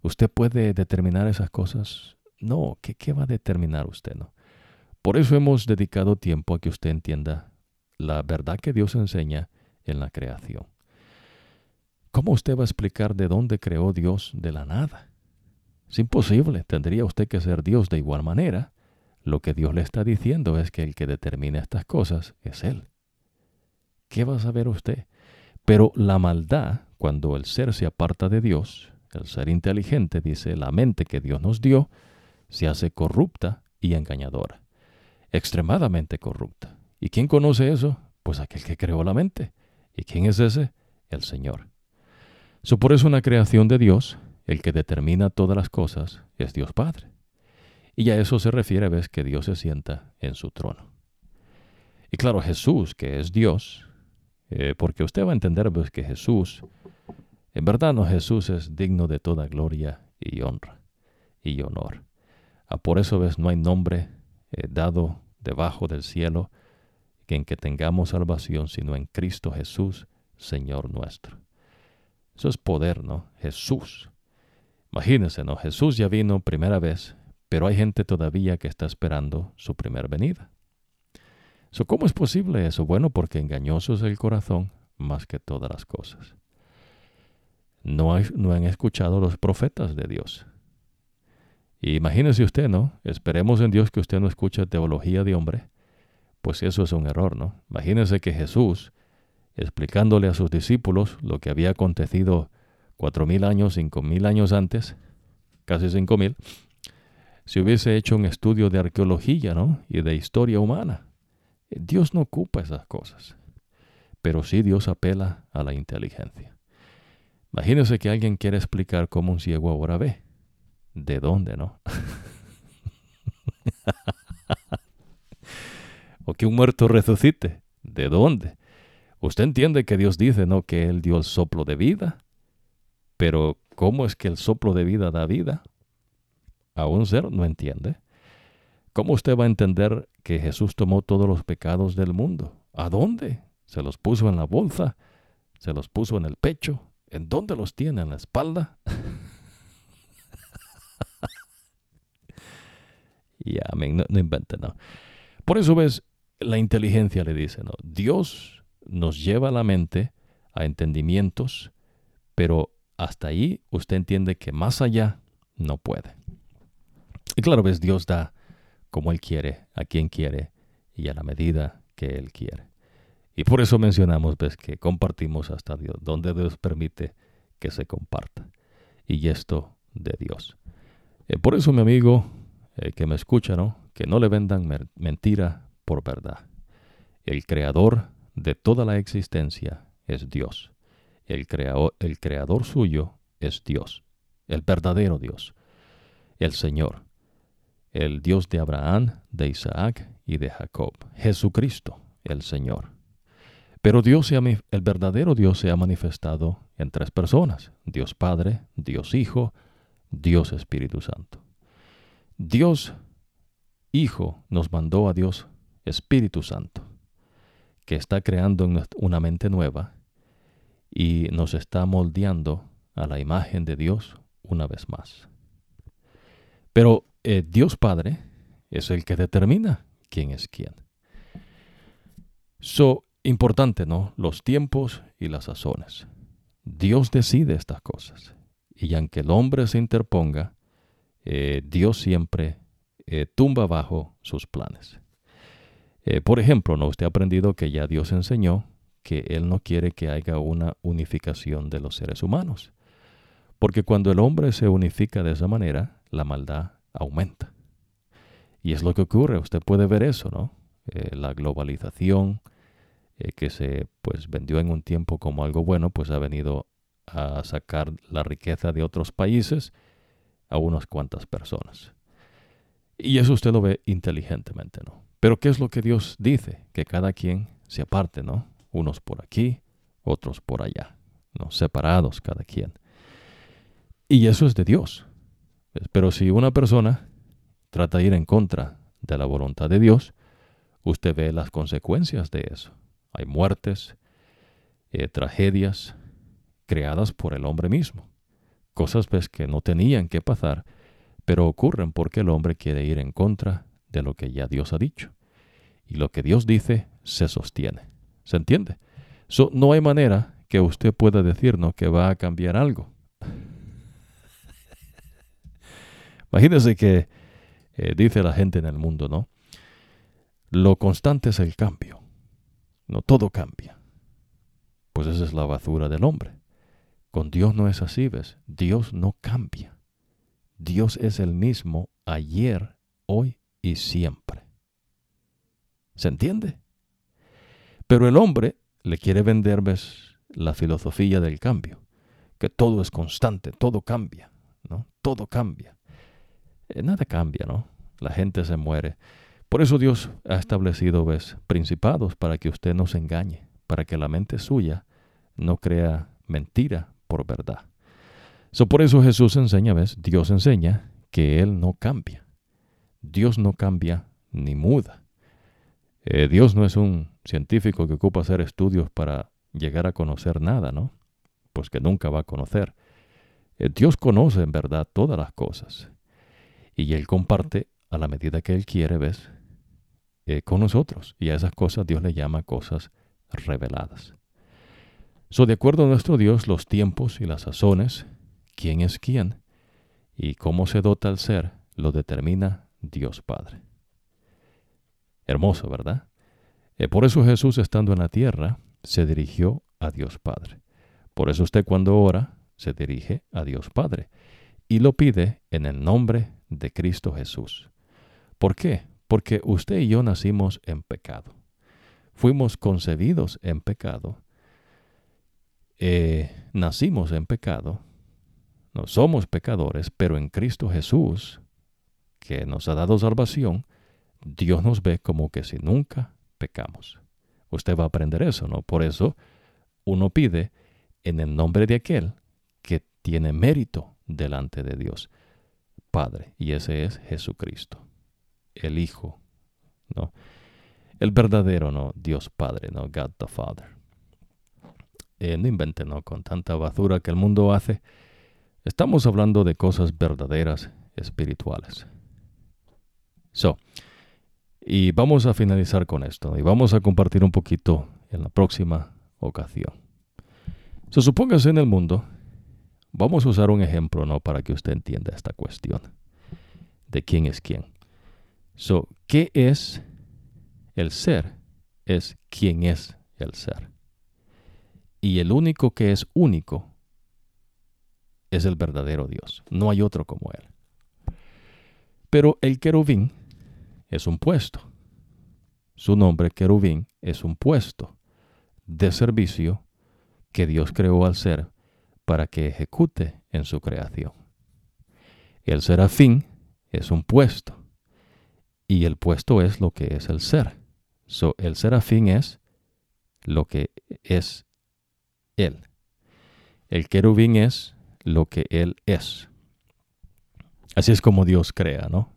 usted puede determinar esas cosas? No, ¿qué, qué va a determinar usted, no? Por eso hemos dedicado tiempo a que usted entienda la verdad que Dios enseña en la creación. ¿Cómo usted va a explicar de dónde creó Dios de la nada? Es imposible, tendría usted que ser Dios de igual manera. Lo que Dios le está diciendo es que el que determina estas cosas es Él. ¿Qué va a saber usted? Pero la maldad, cuando el ser se aparta de Dios, el ser inteligente, dice, la mente que Dios nos dio, se hace corrupta y engañadora. Extremadamente corrupta. ¿Y quién conoce eso? Pues aquel que creó la mente. ¿Y quién es ese? El Señor. So, por eso una creación de Dios, el que determina todas las cosas, es Dios Padre. Y a eso se refiere, ves, que Dios se sienta en su trono. Y claro, Jesús, que es Dios, eh, porque usted va a entender pues, que Jesús, en verdad no Jesús es digno de toda gloria y honra y honor. Ah, por eso ves, no hay nombre eh, dado debajo del cielo en que tengamos salvación, sino en Cristo Jesús, Señor nuestro. Eso es poder, ¿no? Jesús. Imagínense, ¿no? Jesús ya vino primera vez, pero hay gente todavía que está esperando su primera venida. ¿Cómo es posible eso? Bueno, porque engañoso es el corazón más que todas las cosas. No, no han escuchado los profetas de Dios. imagínese usted, ¿no? Esperemos en Dios que usted no escuche teología de hombre. Pues eso es un error, ¿no? Imagínese que Jesús, explicándole a sus discípulos lo que había acontecido cuatro mil años, cinco mil años antes, casi cinco mil, si hubiese hecho un estudio de arqueología, ¿no? Y de historia humana. Dios no ocupa esas cosas, pero sí Dios apela a la inteligencia. Imagínese que alguien quiere explicar cómo un ciego ahora ve. ¿De dónde, no? (laughs) o que un muerto resucite. ¿De dónde? Usted entiende que Dios dice, ¿no? Que Él dio el soplo de vida. Pero, ¿cómo es que el soplo de vida da vida? A un ser no entiende. ¿Cómo usted va a entender que Jesús tomó todos los pecados del mundo? ¿A dónde? ¿Se los puso en la bolsa? ¿Se los puso en el pecho? ¿En dónde los tiene? ¿En la espalda? (laughs) ya, no, no inventen, no. Por eso ves, la inteligencia le dice, ¿no? Dios nos lleva a la mente a entendimientos, pero hasta ahí usted entiende que más allá no puede. Y claro, ves, Dios da como Él quiere, a quien quiere y a la medida que Él quiere. Y por eso mencionamos que compartimos hasta Dios, donde Dios permite que se comparta. Y esto de Dios. Eh, por eso, mi amigo eh, que me escucha, ¿no? que no le vendan mentira por verdad. El creador de toda la existencia es Dios. El, el creador suyo es Dios, el verdadero Dios, el Señor, el Dios de Abraham, de Isaac y de Jacob, Jesucristo, el Señor. Pero Dios, el verdadero Dios se ha manifestado en tres personas, Dios Padre, Dios Hijo, Dios Espíritu Santo. Dios Hijo nos mandó a Dios Espíritu Santo, que está creando una mente nueva y nos está moldeando a la imagen de Dios una vez más. Pero eh, Dios Padre es el que determina quién es quién. So, importante, ¿no? Los tiempos y las sazones. Dios decide estas cosas. Y aunque el hombre se interponga, eh, Dios siempre eh, tumba abajo sus planes. por ejemplo, ¿no? usted ha aprendido que ya Dios enseñó que Él no quiere que haya una unificación de los seres humanos. Porque cuando el hombre se unifica de esa manera, la maldad aumenta. Y es lo que ocurre, usted puede ver eso, ¿no? Eh, la globalización eh, que se pues vendió en un tiempo como algo bueno, pues ha venido a sacar la riqueza de otros países a unas cuantas personas. Y eso usted lo ve inteligentemente, ¿no? Pero ¿qué es lo que Dios dice? Que cada quien se aparte, ¿no? Unos por aquí, otros por allá, ¿no? Separados cada quien. Y eso es de Dios. Pero si una persona trata de ir en contra de la voluntad de Dios, usted ve las consecuencias de eso. Hay muertes, eh, tragedias creadas por el hombre mismo. Cosas pues, que no tenían que pasar, pero ocurren porque el hombre quiere ir en contra de lo que ya Dios ha dicho. Y lo que Dios dice se sostiene. ¿Se entiende? no hay manera que usted pueda decirnos que va a cambiar algo. Imagínense que eh, dice la gente en el mundo, ¿no? Lo constante es el cambio. No todo cambia. Pues esa es la basura del hombre. Con Dios no es así, ¿ves? Dios no cambia. Dios es el mismo ayer, hoy y siempre. ¿Se entiende? Pero el hombre le quiere vender, ¿ves? La filosofía del cambio. Que todo es constante, todo cambia, ¿no? Todo cambia. Eh, nada cambia, ¿no? La gente se muere. Por eso Dios ha establecido, ves, principados para que usted no se engañe, para que la mente suya no crea mentira por verdad. So, por eso Jesús enseña, ves, Dios enseña que Él no cambia. Dios no cambia ni muda. Eh, Dios no es un científico que ocupa hacer estudios para llegar a conocer nada, ¿no? Pues que nunca va a conocer. Eh, Dios conoce en verdad todas las cosas. Y Él comparte a la medida que Él quiere, ¿ves? Eh, con nosotros. Y a esas cosas Dios le llama cosas reveladas. So, de acuerdo a nuestro Dios, los tiempos y las sazones, quién es quién y cómo se dota el ser, lo determina Dios Padre. Hermoso, ¿verdad? Eh, por eso Jesús, estando en la tierra, se dirigió a Dios Padre. Por eso usted cuando ora, se dirige a Dios Padre y lo pide en el nombre de Cristo Jesús. ¿Por qué? Porque usted y yo nacimos en pecado. Fuimos concebidos en pecado. Eh, nacimos en pecado. No somos pecadores, pero en Cristo Jesús, que nos ha dado salvación, Dios nos ve como que si nunca pecamos. Usted va a aprender eso, ¿no? Por eso uno pide en el nombre de aquel que tiene mérito delante de Dios Padre, y ese es Jesucristo, el Hijo, ¿no? El verdadero, ¿no? Dios Padre, ¿no? God the Father. Eh, no inventen, ¿no? Con tanta basura que el mundo hace. Estamos hablando de cosas verdaderas, espirituales. So, y vamos a finalizar con esto, y vamos a compartir un poquito en la próxima ocasión. So, supóngase en el mundo Vamos a usar un ejemplo, ¿no? Para que usted entienda esta cuestión de quién es quién. ¿qué es el ser? Es quién es el ser. Y el único que es único es el verdadero Dios. No hay otro como Él. Pero el querubín es un puesto. Su nombre querubín es un puesto de servicio que Dios creó al ser para que ejecute en su creación. El serafín es un puesto y el puesto es lo que es el ser. So, el serafín es lo que es él. El querubín es lo que él es. Así es como Dios crea, ¿no?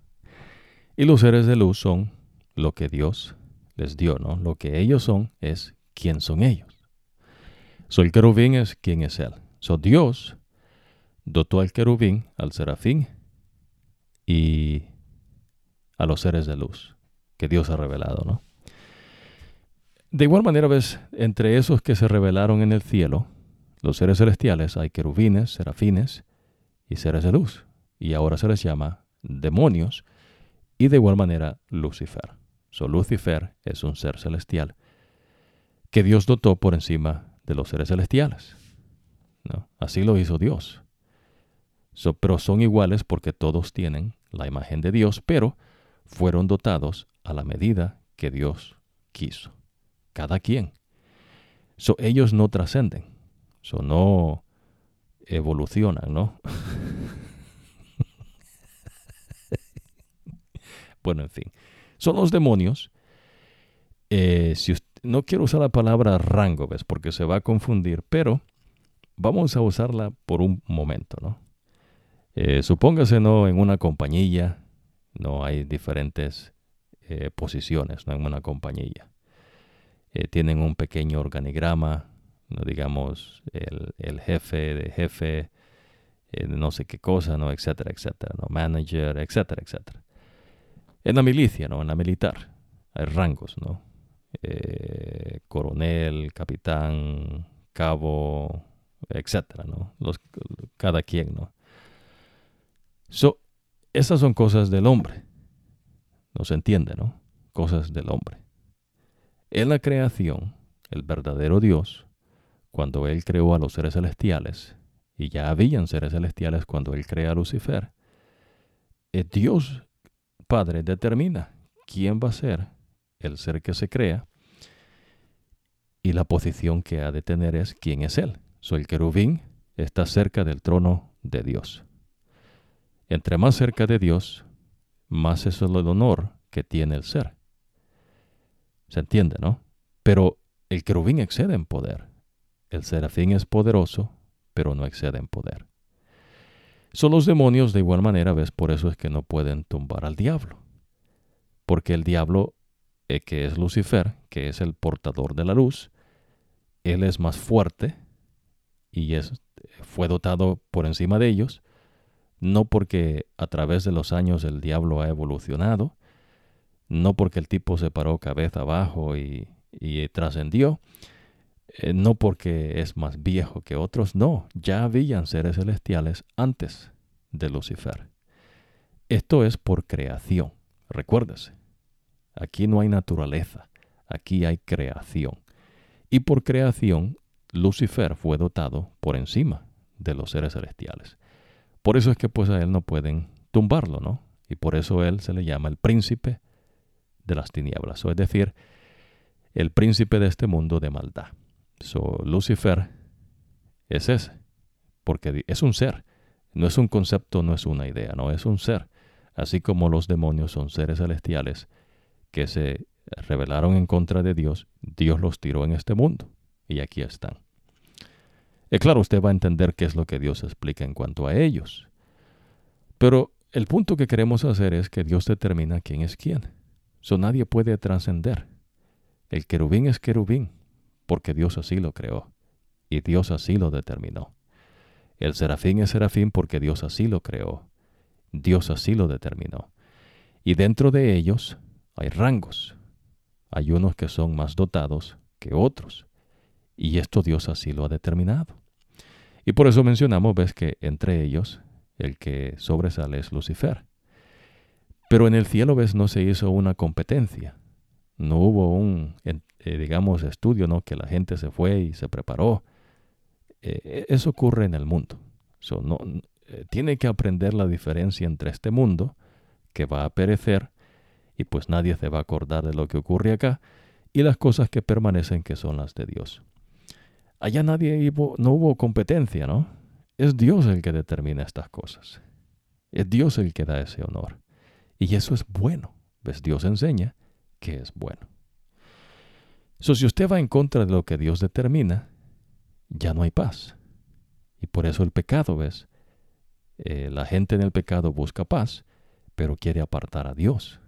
Y los seres de luz son lo que Dios les dio, ¿no? Lo que ellos son es quién son ellos. So, el querubín es quién es él. So, Dios dotó al querubín, al serafín y a los seres de luz que Dios ha revelado, ¿no? De igual manera, ves, entre esos que se revelaron en el cielo, los seres celestiales, hay querubines, serafines y seres de luz. Y ahora se les llama demonios y de igual manera Lucifer. So, Lucifer es un ser celestial que Dios dotó por encima de los seres celestiales. Así lo hizo Dios. pero son iguales porque todos tienen la imagen de Dios, pero fueron dotados a la medida que Dios quiso cada quien. So, ellos no trascenden, so, no evolucionan, ¿no? (laughs) bueno, en fin. Son los demonios. Eh, si no quiero usar la palabra rango, ¿ves? Porque se va a confundir, pero vamos a usarla por un momento, ¿no? Eh, supóngase, ¿no? En una compañía, no hay diferentes eh, posiciones, ¿no? En una compañía. Eh, tienen un pequeño organigrama, no digamos el, jefe de jefe, no sé qué cosa, ¿no? etcétera, etcétera, ¿no? manager, etcétera, etcétera. En la milicia, ¿no? En la militar hay rangos, ¿no? Coronel, capitán, cabo, etcétera, ¿no? Los, cada quien, ¿no? So, esas son cosas del hombre. No se entiende, ¿no? Cosas del hombre. En la creación, el verdadero Dios, cuando Él creó a los seres celestiales, y ya habían seres celestiales cuando Él crea a Lucifer, el Dios Padre determina quién va a ser el ser que se crea y la posición que ha de tener es quién es Él. El querubín está cerca del trono de Dios. Entre más cerca de Dios, más es el honor que tiene el ser. Se entiende, ¿no? Pero el querubín excede en poder. El serafín es poderoso, pero no excede en poder. Son los demonios de igual manera, ¿ves? Por eso es que no pueden tumbar al diablo. Porque el diablo, eh, que es Lucifer, que es el portador de la luz, él es más fuerte y es, fue dotado por encima de ellos, no porque a través de los años el diablo ha evolucionado, no porque el tipo se paró cabeza abajo y, trascendió, eh, no porque es más viejo que otros, no, ya habían seres celestiales antes de Lucifer. Esto es por creación, recuérdese. Aquí no hay naturaleza, aquí hay creación. Y por creación, Lucifer fue dotado por encima de los seres celestiales. Por eso es que pues a él no pueden tumbarlo, ¿no? Y por eso él se le llama el príncipe de las tinieblas, o es decir, el príncipe de este mundo de maldad. So, Lucifer es ese, porque es un ser, no es un concepto, no es una idea, no es un ser, así como los demonios son seres celestiales que se rebelaron en contra de Dios, Dios los tiró en este mundo y aquí están. Y claro, usted va a entender qué es lo que Dios explica en cuanto a ellos. Pero el punto que queremos hacer es que Dios determina quién es quién. So nadie puede trascender. El querubín es querubín, porque Dios así lo creó, y Dios así lo determinó. El serafín es serafín porque Dios así lo creó, Dios así lo determinó. Y dentro de ellos hay rangos. Hay unos que son más dotados que otros, y esto Dios así lo ha determinado. Y por eso mencionamos, ves que entre ellos el que sobresale es Lucifer. Pero en el cielo, ves, no se hizo una competencia. No hubo un, eh, digamos, estudio, ¿no? Que la gente se fue y se preparó. Eh, eso ocurre en el mundo. no, eh, tiene que aprender la diferencia entre este mundo, que va a perecer, y pues nadie se va a acordar de lo que ocurre acá, y las cosas que permanecen que son las de Dios. Allá nadie no hubo competencia, ¿no? Es Dios el que determina estas cosas. Es Dios el que da ese honor. Y eso es bueno. ¿Ves? Dios enseña que es bueno. So, si usted va en contra de lo que Dios determina, ya no hay paz. Y por eso el pecado, ¿ves? Eh, la gente en el pecado busca paz, pero quiere apartar a Dios.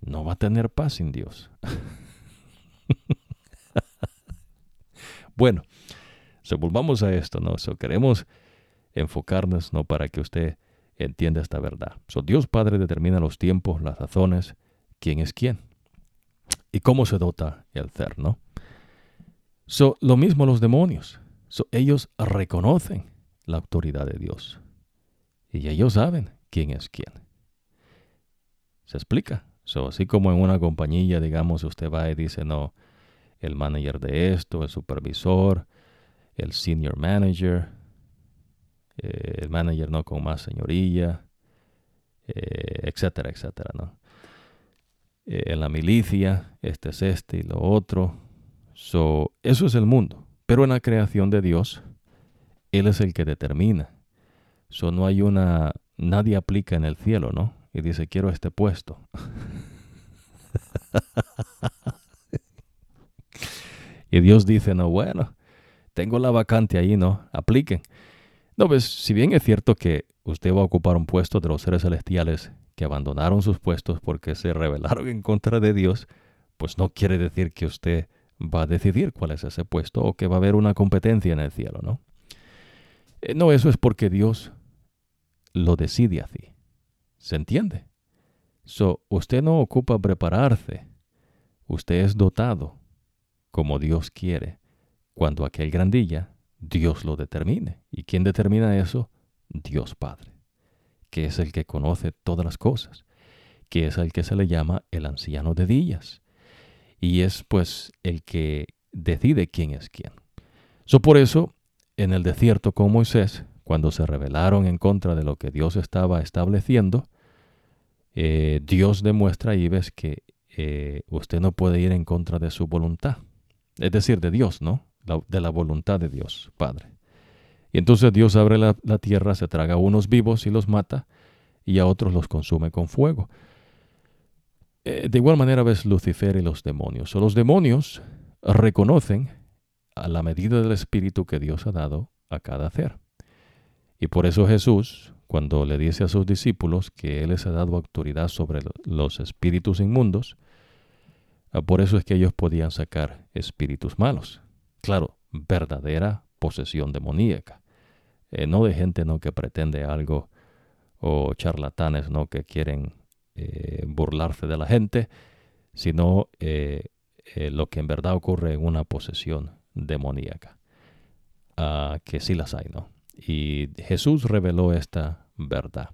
No va a tener paz sin Dios. (laughs) bueno, volvamos a esto, ¿no? So, queremos enfocarnos, ¿no? Para que usted entienda esta verdad. So, Dios Padre determina los tiempos, las razones, quién es quién y cómo se dota el ser, ¿no? So, lo mismo los demonios. So, ellos reconocen la autoridad de Dios y ellos saben quién es quién. ¿Se explica? So, así como en una compañía, digamos, usted va y dice, no, el manager de esto, el supervisor, el senior manager, eh, el manager no con más señoría, eh, etcétera, etcétera, ¿no? Eh, en la milicia, este es este y lo otro. So, eso es el mundo. Pero en la creación de Dios, Él es el que determina. So, no hay una, nadie aplica en el cielo, ¿no? Y dice, quiero este puesto. (laughs) y Dios dice, no, bueno, tengo la vacante ahí, ¿no? Apliquen. No, pues, si bien es cierto que usted va a ocupar un puesto de los seres celestiales que abandonaron sus puestos porque se rebelaron en contra de Dios, pues no quiere decir que usted va a decidir cuál es ese puesto o que va a haber una competencia en el cielo, ¿no? Eh, no, eso es porque Dios lo decide así. ¿Se entiende? So, usted no ocupa prepararse. Usted es dotado como Dios quiere. Cuando aquel grandilla, Dios lo determine. ¿Y quién determina eso? Dios Padre que es el que conoce todas las cosas, que es el que se le llama el anciano de días, y es pues el que decide quién es quién. So, por eso, en el desierto con Moisés, cuando se rebelaron en contra de lo que Dios estaba estableciendo, eh, Dios demuestra y ves que eh, usted no puede ir en contra de su voluntad, es decir, de Dios, ¿no? de la voluntad de Dios, Padre. Y entonces Dios abre la, tierra, se traga a unos vivos y los mata, y a otros los consume con fuego. Eh, de igual manera ves Lucifer y los demonios. O los demonios reconocen a la medida del espíritu que Dios ha dado a cada ser. Y por eso Jesús, cuando le dice a sus discípulos que Él les ha dado autoridad sobre los espíritus inmundos, por eso es que ellos podían sacar espíritus malos. Claro, verdadera posesión demoníaca. Eh, no de gente ¿no? que pretende algo o charlatanes ¿no? que quieren eh, burlarse de la gente, sino eh, lo que en verdad ocurre en una posesión demoníaca, ah, que sí las hay, ¿no? Y Jesús reveló esta verdad.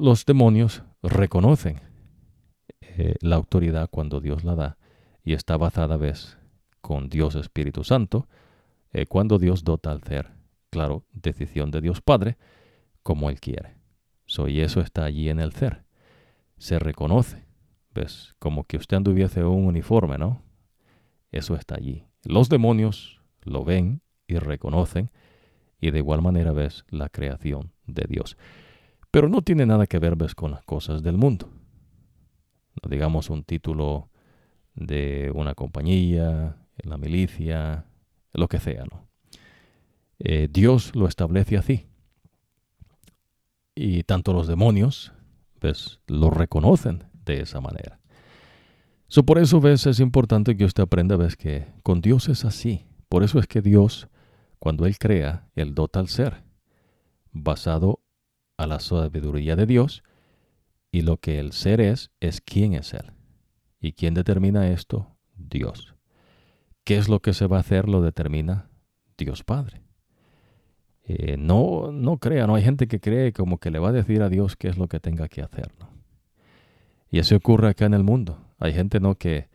los demonios reconocen la autoridad cuando Dios la da y está basada, vez con Dios Espíritu Santo, eh, cuando Dios dota al ser. Claro, decisión de Dios Padre, como Él quiere. y eso está allí en el ser. Se reconoce. ¿Ves? Como que usted anduviese un uniforme, ¿no? Eso está allí. Los demonios lo ven y reconocen. Y de igual manera ves la creación de Dios. Pero no tiene nada que ver, ves, con las cosas del mundo. Digamos un título de una compañía, en la milicia, lo que sea, ¿no? Eh, Dios lo establece así. Y tanto los demonios, pues, lo reconocen de esa manera. So, por eso, ves, es importante que usted aprenda, ves, que con Dios es así. Por eso es que Dios, cuando Él crea, Él dota al ser, basado a la sabiduría de Dios, y lo que el ser es, es quién es Él. ¿Y quién determina esto? Dios. ¿Qué es lo que se va a hacer? Lo determina Dios Padre. Eh, no, no crea, no hay gente que cree como que le va a decir a Dios qué es lo que tenga que hacer. Y eso ocurre acá en el mundo. Hay gente no que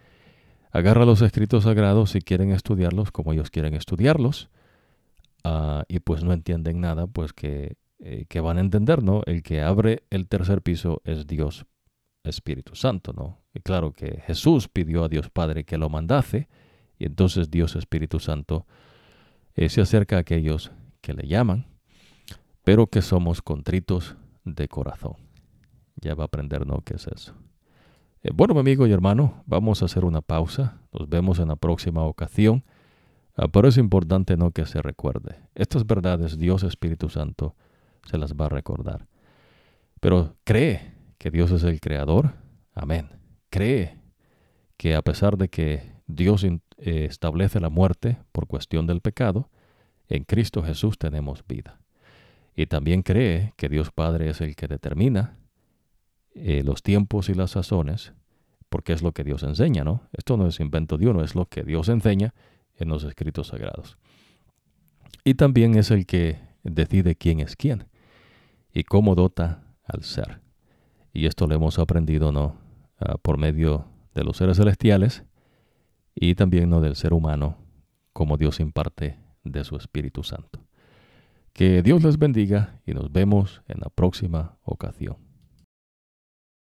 agarra los escritos sagrados y quieren estudiarlos como ellos quieren estudiarlos, ah, y pues no entienden nada, pues que, eh, que van a entender, ¿no? El que abre el tercer piso es Dios Espíritu Santo, ¿no? Y claro que Jesús pidió a Dios Padre que lo mandase, y entonces Dios Espíritu Santo eh, se acerca a aquellos que le llaman, pero que somos contritos de corazón. Ya va a aprender, ¿no? ¿Qué es eso? Eh, bueno, mi amigo y hermano, vamos a hacer una pausa. Nos vemos en la próxima ocasión. Ah, pero es importante no que se recuerde. Estas verdades Dios Espíritu Santo se las va a recordar. Pero cree que Dios es el creador. Amén. Cree que a pesar de que Dios eh, establece la muerte por cuestión del pecado, en Cristo Jesús tenemos vida. Y también cree que Dios Padre es el que determina eh, los tiempos y las sazones, porque es lo que Dios enseña, ¿no? Esto no es invento de uno, es lo que Dios enseña en los escritos sagrados. Y también es el que decide quién es quién y cómo dota al ser. Y esto lo hemos aprendido no ah, por medio de los seres celestiales y también no del ser humano, como Dios imparte de su Espíritu Santo. Que Dios les bendiga y nos vemos en la próxima ocasión.